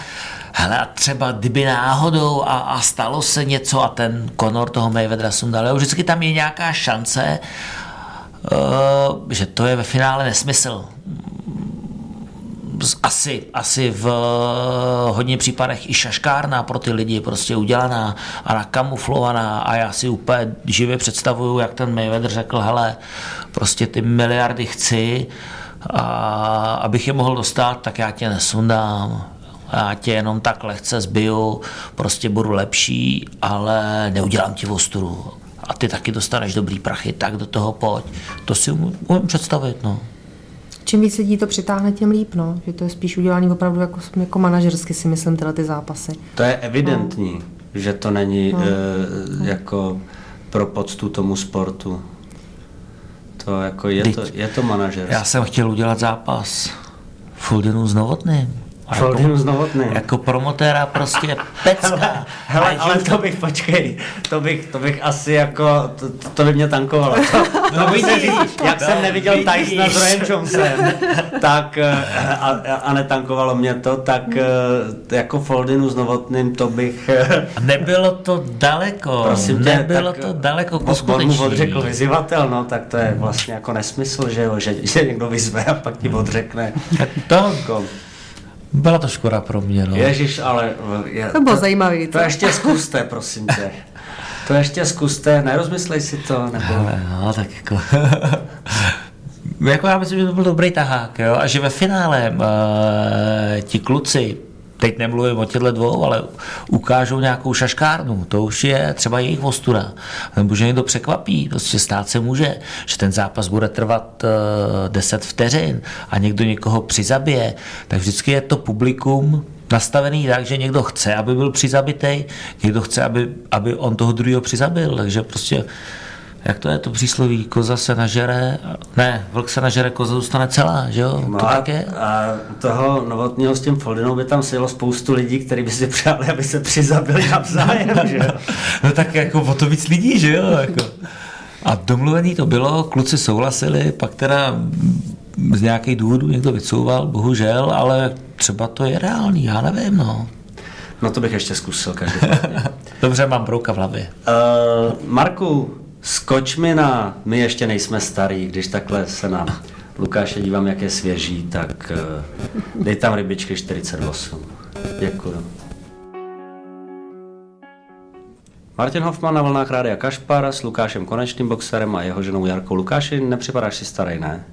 [SPEAKER 4] hele, třeba kdyby náhodou a, a stalo se něco a ten Conor toho Mayweathera sundal, vždycky tam je nějaká šance, uh, že to je ve finále nesmysl. Asi, asi v eh, hodně případech i šaškárna pro ty lidi prostě udělaná a nakamuflovaná. A já si úplně živě představuju, jak ten Mayweather řekl, hele, prostě ty miliardy chci a abych je mohl dostat, tak já tě nesundám, já tě jenom tak lehce zbiju, prostě budu lepší, ale neudělám ti osturu. A ty taky dostaneš dobrý prachy, tak do toho pojď. To si umím představit, no
[SPEAKER 3] čím víc lidí to přitáhne, tím líp, no. Že to je spíš udělaný opravdu jako, jako manažersky, si myslím, tyhle ty zápasy.
[SPEAKER 2] To je evidentní, no. že to není no. e, jako pro poctu tomu sportu. To jako je, to, je to manažer.
[SPEAKER 4] Já jsem chtěl udělat zápas Foldenu s Novotným.
[SPEAKER 2] Floridinu jako, Novotný.
[SPEAKER 4] Jako promotéra prostě pecka.
[SPEAKER 2] Hele, hele ale to bych, počkej, to bych, to bych asi jako, to, to by mě tankovalo. To, [laughs] no, to vidíš, jak no, jsem neviděl Tysona s Jonesem, tak eh, a, a netankovalo mě to, tak eh, jako Foldinu s Novotným to bych...
[SPEAKER 4] Eh, Nebylo to daleko, prosím tě, nebylo tak, to daleko k
[SPEAKER 2] mu odřekl vyzývatel, no, tak to je vlastně jako nesmysl, že jo, že, že někdo vyzve a pak ti odřekne.
[SPEAKER 4] To, jako, byla to škoda pro mě, no.
[SPEAKER 2] Ježíš, ale...
[SPEAKER 3] Je, to bylo to, zajímavý.
[SPEAKER 2] To, to ještě zkuste, prosím tě. [laughs] To ještě zkuste, nerozmyslej si to, nebo...
[SPEAKER 4] Ale no, tak jako... [laughs] jako já myslím, že to byl dobrý tahák, jo, a že ve finále uh, ti kluci, teď nemluvím o těchto dvou, ale ukážou nějakou šaškárnu, to už je třeba jejich ostuda. Nebo že někdo překvapí, prostě stát se může, že ten zápas bude trvat uh, eh, 10 vteřin a někdo někoho přizabije, tak vždycky je to publikum nastavený tak, že někdo chce, aby byl přizabitej, někdo chce, aby, aby on toho druhého přizabil, takže prostě jak to je to přísloví, koza se nažere, ne, vlk se nažere, koza zůstane celá, že jo,
[SPEAKER 2] no
[SPEAKER 4] to
[SPEAKER 2] a, tak je. A toho novotního s tím Foldinou by tam sjelo spoustu lidí, kteří by si přáli, aby se přizabili navzájem, že jo. [laughs]
[SPEAKER 4] no tak jako o to víc lidí, že jo, jako. A domluvený to bylo, kluci souhlasili, pak teda z nějakých důvodů někdo vycouval, bohužel, ale třeba to je reálný, já nevím, no.
[SPEAKER 2] No to bych ještě zkusil každopádně. [laughs]
[SPEAKER 4] Dobře, mám brouka v hlavě.
[SPEAKER 2] Uh, Marku, Skoč mi na, my ještě nejsme starý, když takhle se na Lukáše dívám, jak je svěží, tak uh, dej tam rybičky 48. Děkuju. Martin Hoffman na vlnách Rádia Kašpar s Lukášem Konečným boxerem a jeho ženou Jarkou Lukáši. Nepřipadáš si starý, ne?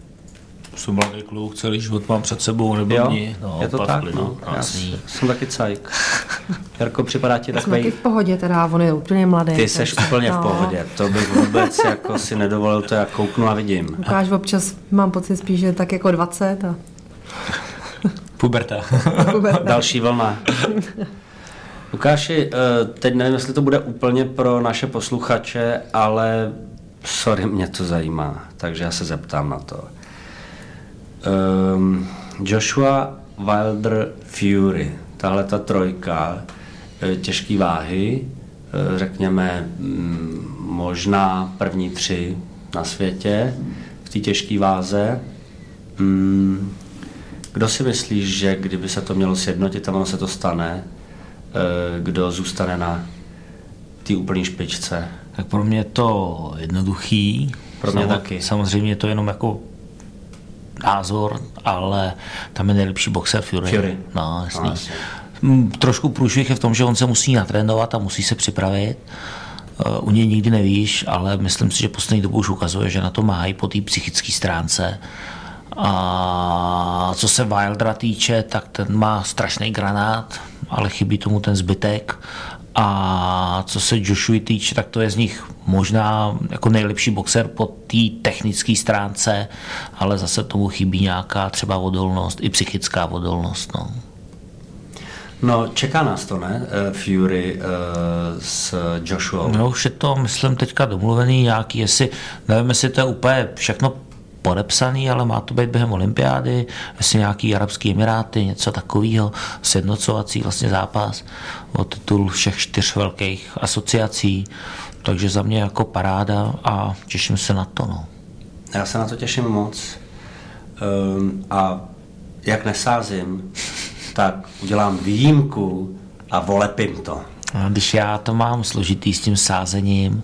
[SPEAKER 4] Jsem mladý kluk, celý život mám před sebou, nebo jo,
[SPEAKER 2] no, je to tak, no, já jsem taky cajk. [laughs] Jarko, připadá ti takový...
[SPEAKER 3] Jsem v pohodě, teda on je úplně mladý.
[SPEAKER 2] Ty jsi úplně no. v pohodě, to bych vůbec jako si nedovolil, to jak kouknu a vidím.
[SPEAKER 3] Ukáž občas, mám pocit spíš, že tak jako 20 a... [laughs]
[SPEAKER 4] Puberta. [laughs]
[SPEAKER 3] Puberta.
[SPEAKER 2] Další vlna. Lukáši, eh, teď nevím, jestli to bude úplně pro naše posluchače, ale sorry, mě to zajímá, takže já se zeptám na to. Um, Joshua Wilder Fury, tahle ta trojka, eh, těžké váhy, eh, řekněme mm, možná první tři na světě v té těžké váze. Mm, kdo si myslíš, že kdyby se to mělo sjednotit a ono se to stane, eh, kdo zůstane na té úplné špičce?
[SPEAKER 4] Tak pro mě je to jednoduchý.
[SPEAKER 2] Pro mě
[SPEAKER 4] Samo-
[SPEAKER 2] taky.
[SPEAKER 4] Samozřejmě je to jenom jako názor, ale tam je nejlepší boxer Fury.
[SPEAKER 2] Fury.
[SPEAKER 4] No, jasný.
[SPEAKER 2] No, jasně.
[SPEAKER 4] Mm, Trošku průšvih je v tom, že on se musí natrénovat a musí se připravit. Eh, U něj nikdy nevíš, ale myslím si, že poslední dobou už ukazuje, že na to má i po té psychické stránce. A co se Wildera týče, tak ten má strašný granát, ale chybí tomu ten zbytek. A co se Joshua týče, tak to je z nich možná jako nejlepší boxer po té technické stránce, ale zase tomu chybí nějaká třeba odolnost, i psychická odolnost. No.
[SPEAKER 2] No, čeká nás to, ne? Eh, Fury eh, s Joshua.
[SPEAKER 4] No už je to, myslím, teďka domluvený nějaký, jestli, nevím, jestli to je úplně všechno podepsaný, ale má to být během olympiády, jestli nějaký Arabský Emiráty, něco takového, sjednocovací vlastně zápas o titul všech čtyř velkých asociací, takže za mě jako paráda a těším se na to. No.
[SPEAKER 2] Já se na to těším moc. Um, a jak nesázím, tak udělám výjimku a volepím to.
[SPEAKER 4] A když já to mám složitý s tím sázením,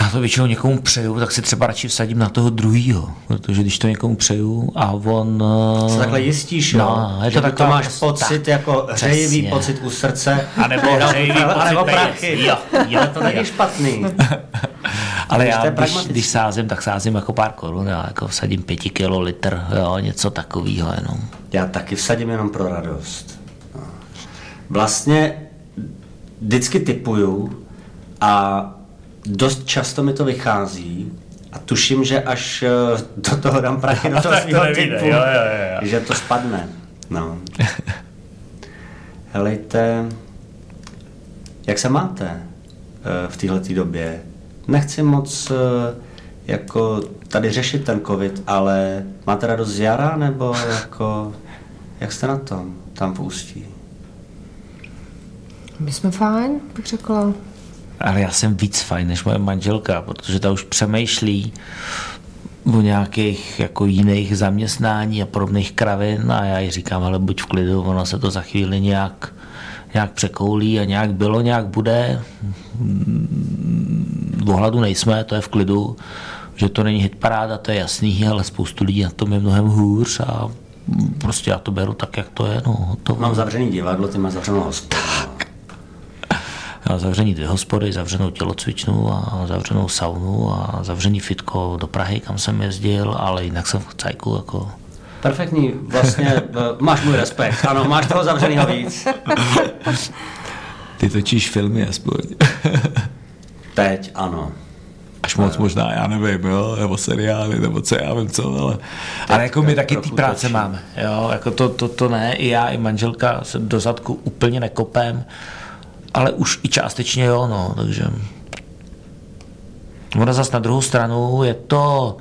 [SPEAKER 4] já to většinou někomu přeju, tak si třeba radši vsadím na toho druhýho, protože když to někomu přeju a on...
[SPEAKER 2] Se takhle jistíš, jo?
[SPEAKER 4] No, je
[SPEAKER 2] že
[SPEAKER 4] to
[SPEAKER 2] ty to máš
[SPEAKER 4] prostě-
[SPEAKER 2] pocit jako hřejivý pocit u srdce.
[SPEAKER 4] A nebo
[SPEAKER 2] Jo, [laughs]
[SPEAKER 4] hřejivý
[SPEAKER 2] a nebo
[SPEAKER 4] pocit
[SPEAKER 2] prachy.
[SPEAKER 4] Jo, jo,
[SPEAKER 2] Ale to není
[SPEAKER 4] jo.
[SPEAKER 2] špatný. [laughs]
[SPEAKER 4] Ale já,
[SPEAKER 2] je
[SPEAKER 4] když, když sázím, tak sázím jako pár korun, já jako vsadím pěti kilo, litr, jo, něco takového jenom.
[SPEAKER 2] Já taky vsadím jenom pro radost. No. Vlastně vždycky typuju a dost často mi to vychází a tuším, že až eh, do toho dám prachy [laughs] do toho
[SPEAKER 4] Tak to
[SPEAKER 2] typu,
[SPEAKER 4] jo, jo, jo, jo.
[SPEAKER 2] že to spadne. No. [laughs] Helejte, jak se máte eh, v této době? Nechci moc eh, jako tady řešit ten covid, ale máte radost z jara, nebo jako, jak jste na tom tam v Ústí?
[SPEAKER 3] My jsme fajn, bych řekla.
[SPEAKER 4] Ale já jsem víc fajn než moje manželka, protože ta už přemýšlí o nějakých jako jiných zaměstnání a podobných kravin a já jí říkám, ale buď v klidu, ono se to za chvíli nějak, nějak překoulí a nějak bylo, nějak bude. V hladu nejsme, to je v klidu, že to není hitparáda, to je jasný, ale spoustu lidí na tom je mnohem hůř a prostě já to beru tak, jak to je, no, hotovo.
[SPEAKER 2] Mám zavřený divadlo, ty máš zavřenou hospodu.
[SPEAKER 4] Já zavřený dvě hospody, zavřenou tělocvičnu a zavřenou saunu a zavřený fitko do Prahy, kam jsem jezdil, ale jinak jsem v cajku jako...
[SPEAKER 2] Perfektní, vlastně eh, máš můj respekt. Ano, máš toho zavřenýho víc.
[SPEAKER 5] Ty točíš filmy aspoň. [laughs]
[SPEAKER 2] Teď, ano.
[SPEAKER 5] Až moc možná, já nevím, jo, nebo seriály, nebo co já vím co, ale... Ale jako my taky ty práce máme.
[SPEAKER 4] Jo, jako to, to, to ne, i já, i manželka se do zadku úplně nekopem, ale už i částečně jo, no, takže... Ono zase na druhou stranu je to,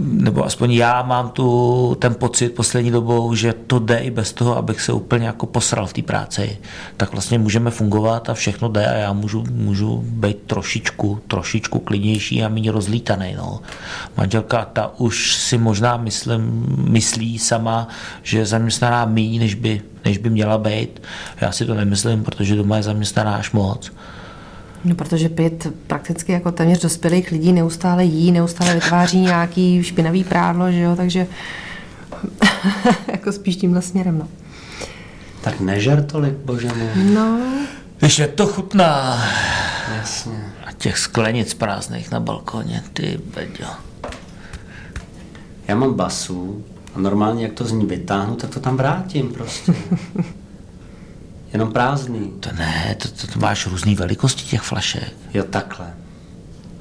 [SPEAKER 4] nebo aspoň já mám tu, ten pocit poslední dobou, že to jde i bez toho, abych se úplně jako posral v té práci. Tak vlastně můžeme fungovat a všechno jde a já můžu, můžu být trošičku, trošičku klidnější a méně rozlítaný. No. Manželka ta už si možná myslím, myslí sama, že je zaměstnaná méně, než by, než by měla být. Já si to nemyslím, protože doma je zaměstnaná až moc.
[SPEAKER 3] No, protože pět prakticky jako téměř dospělých lidí neustále jí, neustále vytváří nějaký špinavý prádlo, že jo, takže [laughs] jako spíš tímhle směrem, no.
[SPEAKER 2] Tak nežer tolik, bože můj.
[SPEAKER 3] No,
[SPEAKER 4] Když je to chutná.
[SPEAKER 2] Jasně.
[SPEAKER 4] A těch sklenic prázdných na balkoně, ty beďo.
[SPEAKER 2] Já mám basu a normálně, jak to z ní vytáhnu, tak to tam vrátím prostě. [laughs] Jenom prázdný.
[SPEAKER 4] To ne, to, to, to máš různé velikosti těch flašek.
[SPEAKER 2] Jo, takhle.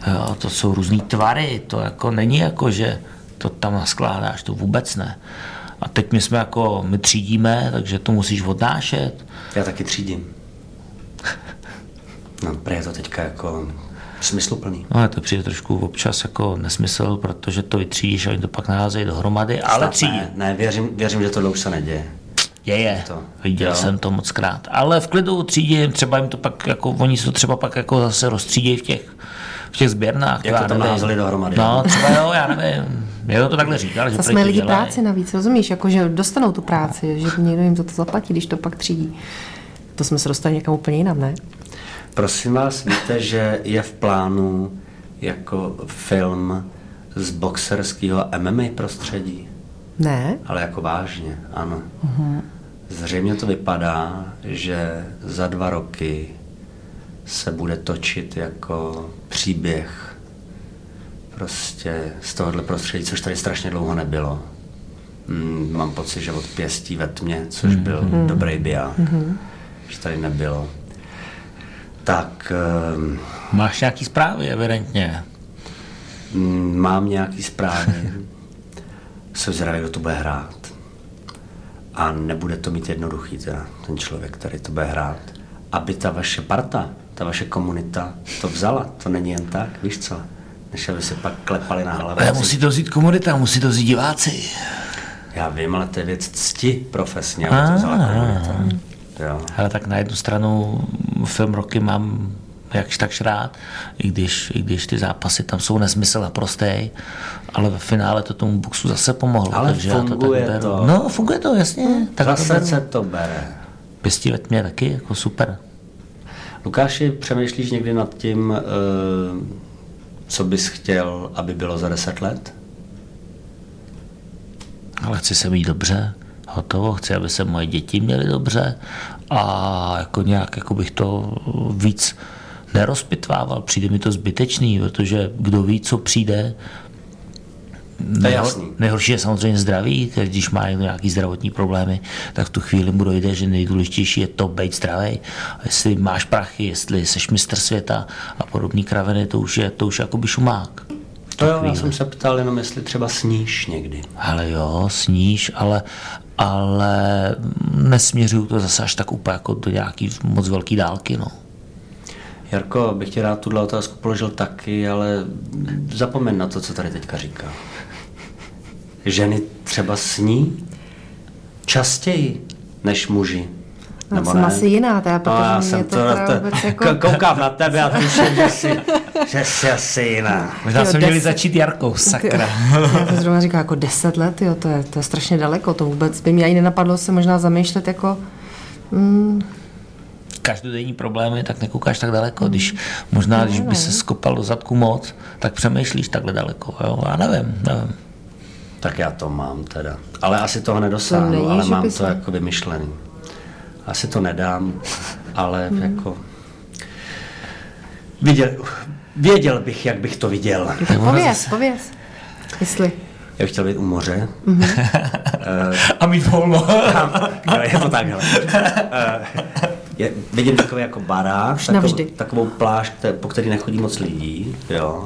[SPEAKER 4] Jo, to jsou různé tvary, to jako není jako, že to tam naskládáš, to vůbec ne. A teď my jsme jako, my třídíme, takže to musíš odnášet.
[SPEAKER 2] Já taky třídím. [laughs] No, prý je to teďka jako smysluplný.
[SPEAKER 4] No, to přijde trošku občas jako nesmysl, protože to vytřídíš a oni to pak naházejí dohromady, ale
[SPEAKER 2] Snad
[SPEAKER 4] třídí.
[SPEAKER 2] Ne, ne věřím, věřím, že tohle už se neděje.
[SPEAKER 4] Děje.
[SPEAKER 2] To,
[SPEAKER 4] Viděl
[SPEAKER 2] jo.
[SPEAKER 4] jsem to moc krát. Ale v klidu třídím, třeba jim to pak, jako, oni se to třeba pak jako zase rozstřídějí v těch, v těch sběrnách.
[SPEAKER 2] Jak to tam
[SPEAKER 4] nevím.
[SPEAKER 2] naházeli dohromady.
[SPEAKER 4] No, [laughs] třeba jo, já nevím. Jo, to takhle říkal, že
[SPEAKER 3] mají
[SPEAKER 4] to
[SPEAKER 3] lidi
[SPEAKER 4] dělají.
[SPEAKER 3] práci navíc, rozumíš? Jako, že dostanou tu práci, že někdo jim to, to zaplatí, když to pak třídí. To jsme se dostali někam úplně jinam, ne?
[SPEAKER 2] Prosím vás, víte, že je v plánu jako film z boxerského MMA prostředí?
[SPEAKER 3] Ne?
[SPEAKER 2] Ale jako vážně, ano. Zřejmě to vypadá, že za dva roky se bude točit jako příběh prostě z tohohle prostředí, což tady strašně dlouho nebylo. Mm, mám pocit, že od pěstí ve tmě, což byl dobrý biják, že tady nebylo. Tak ehm,
[SPEAKER 4] Máš nějaký zprávy, evidentně.
[SPEAKER 2] Mm, Mám nějaký zprávy. [laughs] Jsem zvědavý, kdo to bude hrát. A nebude to mít jednoduchý teda, ten člověk, který to bude hrát. Aby ta vaše parta, ta vaše komunita to vzala. To není jen tak, víš co? Než aby se pak klepali na hlavě.
[SPEAKER 4] Ale musí to vzít komunita, musí to vzít diváci.
[SPEAKER 2] Já vím, ale to je věc cti profesně, aby to vzala komunita. Jo.
[SPEAKER 4] Ale tak na jednu stranu film roky mám jakž takž rád, i když, i když ty zápasy tam jsou nesmysl a prostý, ale ve finále to tomu boxu zase pomohlo.
[SPEAKER 2] Ale
[SPEAKER 4] takže já to
[SPEAKER 2] funguje
[SPEAKER 4] tak
[SPEAKER 2] to.
[SPEAKER 4] No, funguje to, jasně. Tak to
[SPEAKER 2] Zase
[SPEAKER 4] beru.
[SPEAKER 2] se to bere.
[SPEAKER 4] Pěstí ve tmě taky, jako super.
[SPEAKER 2] Lukáši, přemýšlíš někdy nad tím, eh, co bys chtěl, aby bylo za deset let?
[SPEAKER 4] Ale chci se mít dobře, hotovo, chci, aby se moje děti měly dobře a jako nějak jako bych to víc nerozpitvával. Přijde mi to zbytečný, protože kdo ví, co přijde,
[SPEAKER 2] jasný.
[SPEAKER 4] Nejhorší je samozřejmě zdraví, když má nějaký zdravotní problémy, tak v tu chvíli mu dojde, že nejdůležitější je to být zdravý. A jestli máš prachy, jestli jsi mistr světa a podobné kraviny, to už je to už jakoby šumák.
[SPEAKER 2] To jo, já jsem se ptal jenom, jestli třeba sníš někdy.
[SPEAKER 4] Ale jo, sníš, ale, ale nesměřuju to zase až tak úplně jako do nějaký moc velký dálky, no.
[SPEAKER 2] Jarko, bych ti rád tuhle otázku položil taky, ale zapomeň na to, co tady teďka říká. Ženy třeba sní častěji než muži.
[SPEAKER 3] Já jsem asi jiná, teda, protože
[SPEAKER 2] no, já jsem
[SPEAKER 3] to teda vůbec jako- [laughs]
[SPEAKER 2] Koukám na tebe a tuším, že jsi, že jsi asi jiná.
[SPEAKER 4] Možná jsme měli začít Jarkou, sakra. [laughs]
[SPEAKER 3] Já to zrovna říkám, jako deset let, jo, to je, to je strašně daleko, to vůbec by mě ani nenapadlo se možná zamýšlet jako,
[SPEAKER 4] Každodenní problémy, tak nekoukáš tak daleko. Když možná, když by se skopal do zadku moc, tak přemýšlíš takhle daleko. Jo? Já nevím, nevím.
[SPEAKER 2] Tak já to mám teda. Ale asi toho nedosáhnu,
[SPEAKER 3] není,
[SPEAKER 2] ale mám to
[SPEAKER 3] se-
[SPEAKER 2] jako vymyšlený. Asi to nedám, ale
[SPEAKER 3] Hmm.
[SPEAKER 2] jako... Viděl, věděl bych, jak bych to viděl.
[SPEAKER 3] pověz, pověz, jestli.
[SPEAKER 2] Já bych chtěl být u moře. [laughs]
[SPEAKER 4] A mít volno.
[SPEAKER 2] jo, je to takhle. Eh, je, vidím takový jako barák, takovou,
[SPEAKER 3] navždy.
[SPEAKER 2] takovou pláž, po který nechodí moc lidí, jo.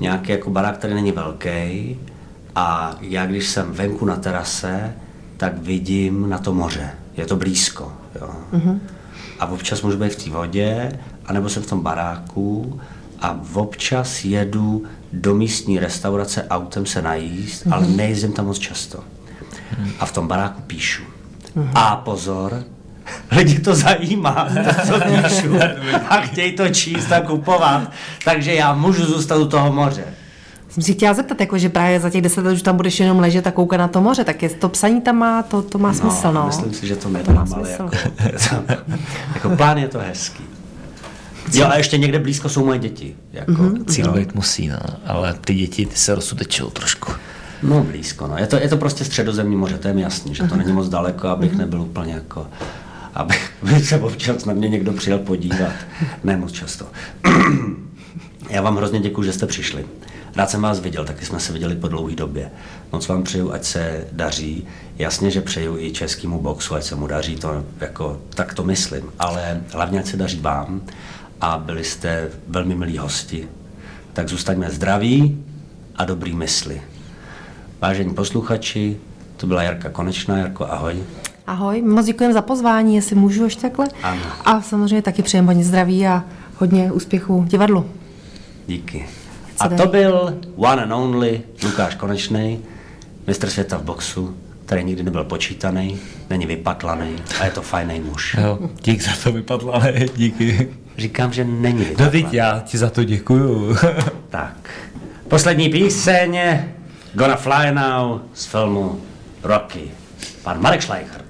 [SPEAKER 2] Nějaký jako barák, který není velký. A já, když jsem venku na terase, tak vidím na to moře. Je to blízko, jo. A občas můžu být v té vodě, anebo jsem v tom baráku a občas jedu do místní restaurace autem se najíst, ale nejezdím tam moc často. A v tom baráku píšu. A pozor, lidi to zajímá, to, co píšu. [laughs] A chtějí to číst a kupovat. Takže já můžu zůstat u toho moře.
[SPEAKER 3] Jsem si chtěla zeptat, jako, že právě za těch deset let už tam budeš jenom ležet a koukat na to moře, tak je to psaní tam má, to, to má smysl, no.
[SPEAKER 2] Myslím si, že to
[SPEAKER 3] má
[SPEAKER 2] nedám, ale
[SPEAKER 3] smysl.
[SPEAKER 2] jako, [laughs] jako plán je to hezký. Jo, a ještě někde blízko jsou moje děti. Jako,
[SPEAKER 3] Mhm.
[SPEAKER 4] Cíl být musí, no. ale ty děti ty se rozsudečou trošku.
[SPEAKER 2] No blízko, no. Je to, je to prostě středozemní moře, to je mi jasný, že to není moc daleko,
[SPEAKER 3] Mhm.
[SPEAKER 2] abych nebyl úplně jako, aby, aby se občas na mě někdo přijel podívat. Ne moc často. Já vám hrozně děkuji, že jste přišli. Rád jsem vás viděl, taky jsme se viděli po dlouhé době. Moc vám přeju, ať se daří. Jasně, že přeju i českému boxu, ať se mu daří, to jako, tak to myslím. Ale hlavně, ať se daří vám a byli jste velmi milí hosti. Tak zůstaňme zdraví a dobrý mysli. Vážení posluchači, to byla Jarka Konečná. Jarko, ahoj.
[SPEAKER 3] Ahoj, moc děkujeme za pozvání, jestli můžu ještě takhle.
[SPEAKER 2] Ano.
[SPEAKER 3] A samozřejmě taky přejeme hodně zdraví a hodně úspěchů divadlu.
[SPEAKER 2] Díky. A to byl one and only Lukáš Konečný, mistr světa v boxu, který nikdy nebyl počítaný, není vypatlaný a je to fajný muž.
[SPEAKER 4] Jo, dík za to vypadlané, díky.
[SPEAKER 2] Říkám, že není
[SPEAKER 4] No teď já ti za to děkuju. [laughs] [laughs]
[SPEAKER 2] Tak. Poslední píseň Gonna Fly Now z filmu Rocky. Pan Marek Schleichert.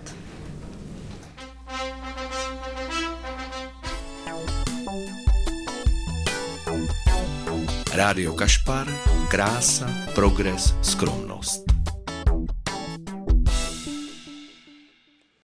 [SPEAKER 1] Rádio Kašpar, krása, progres, skromnost.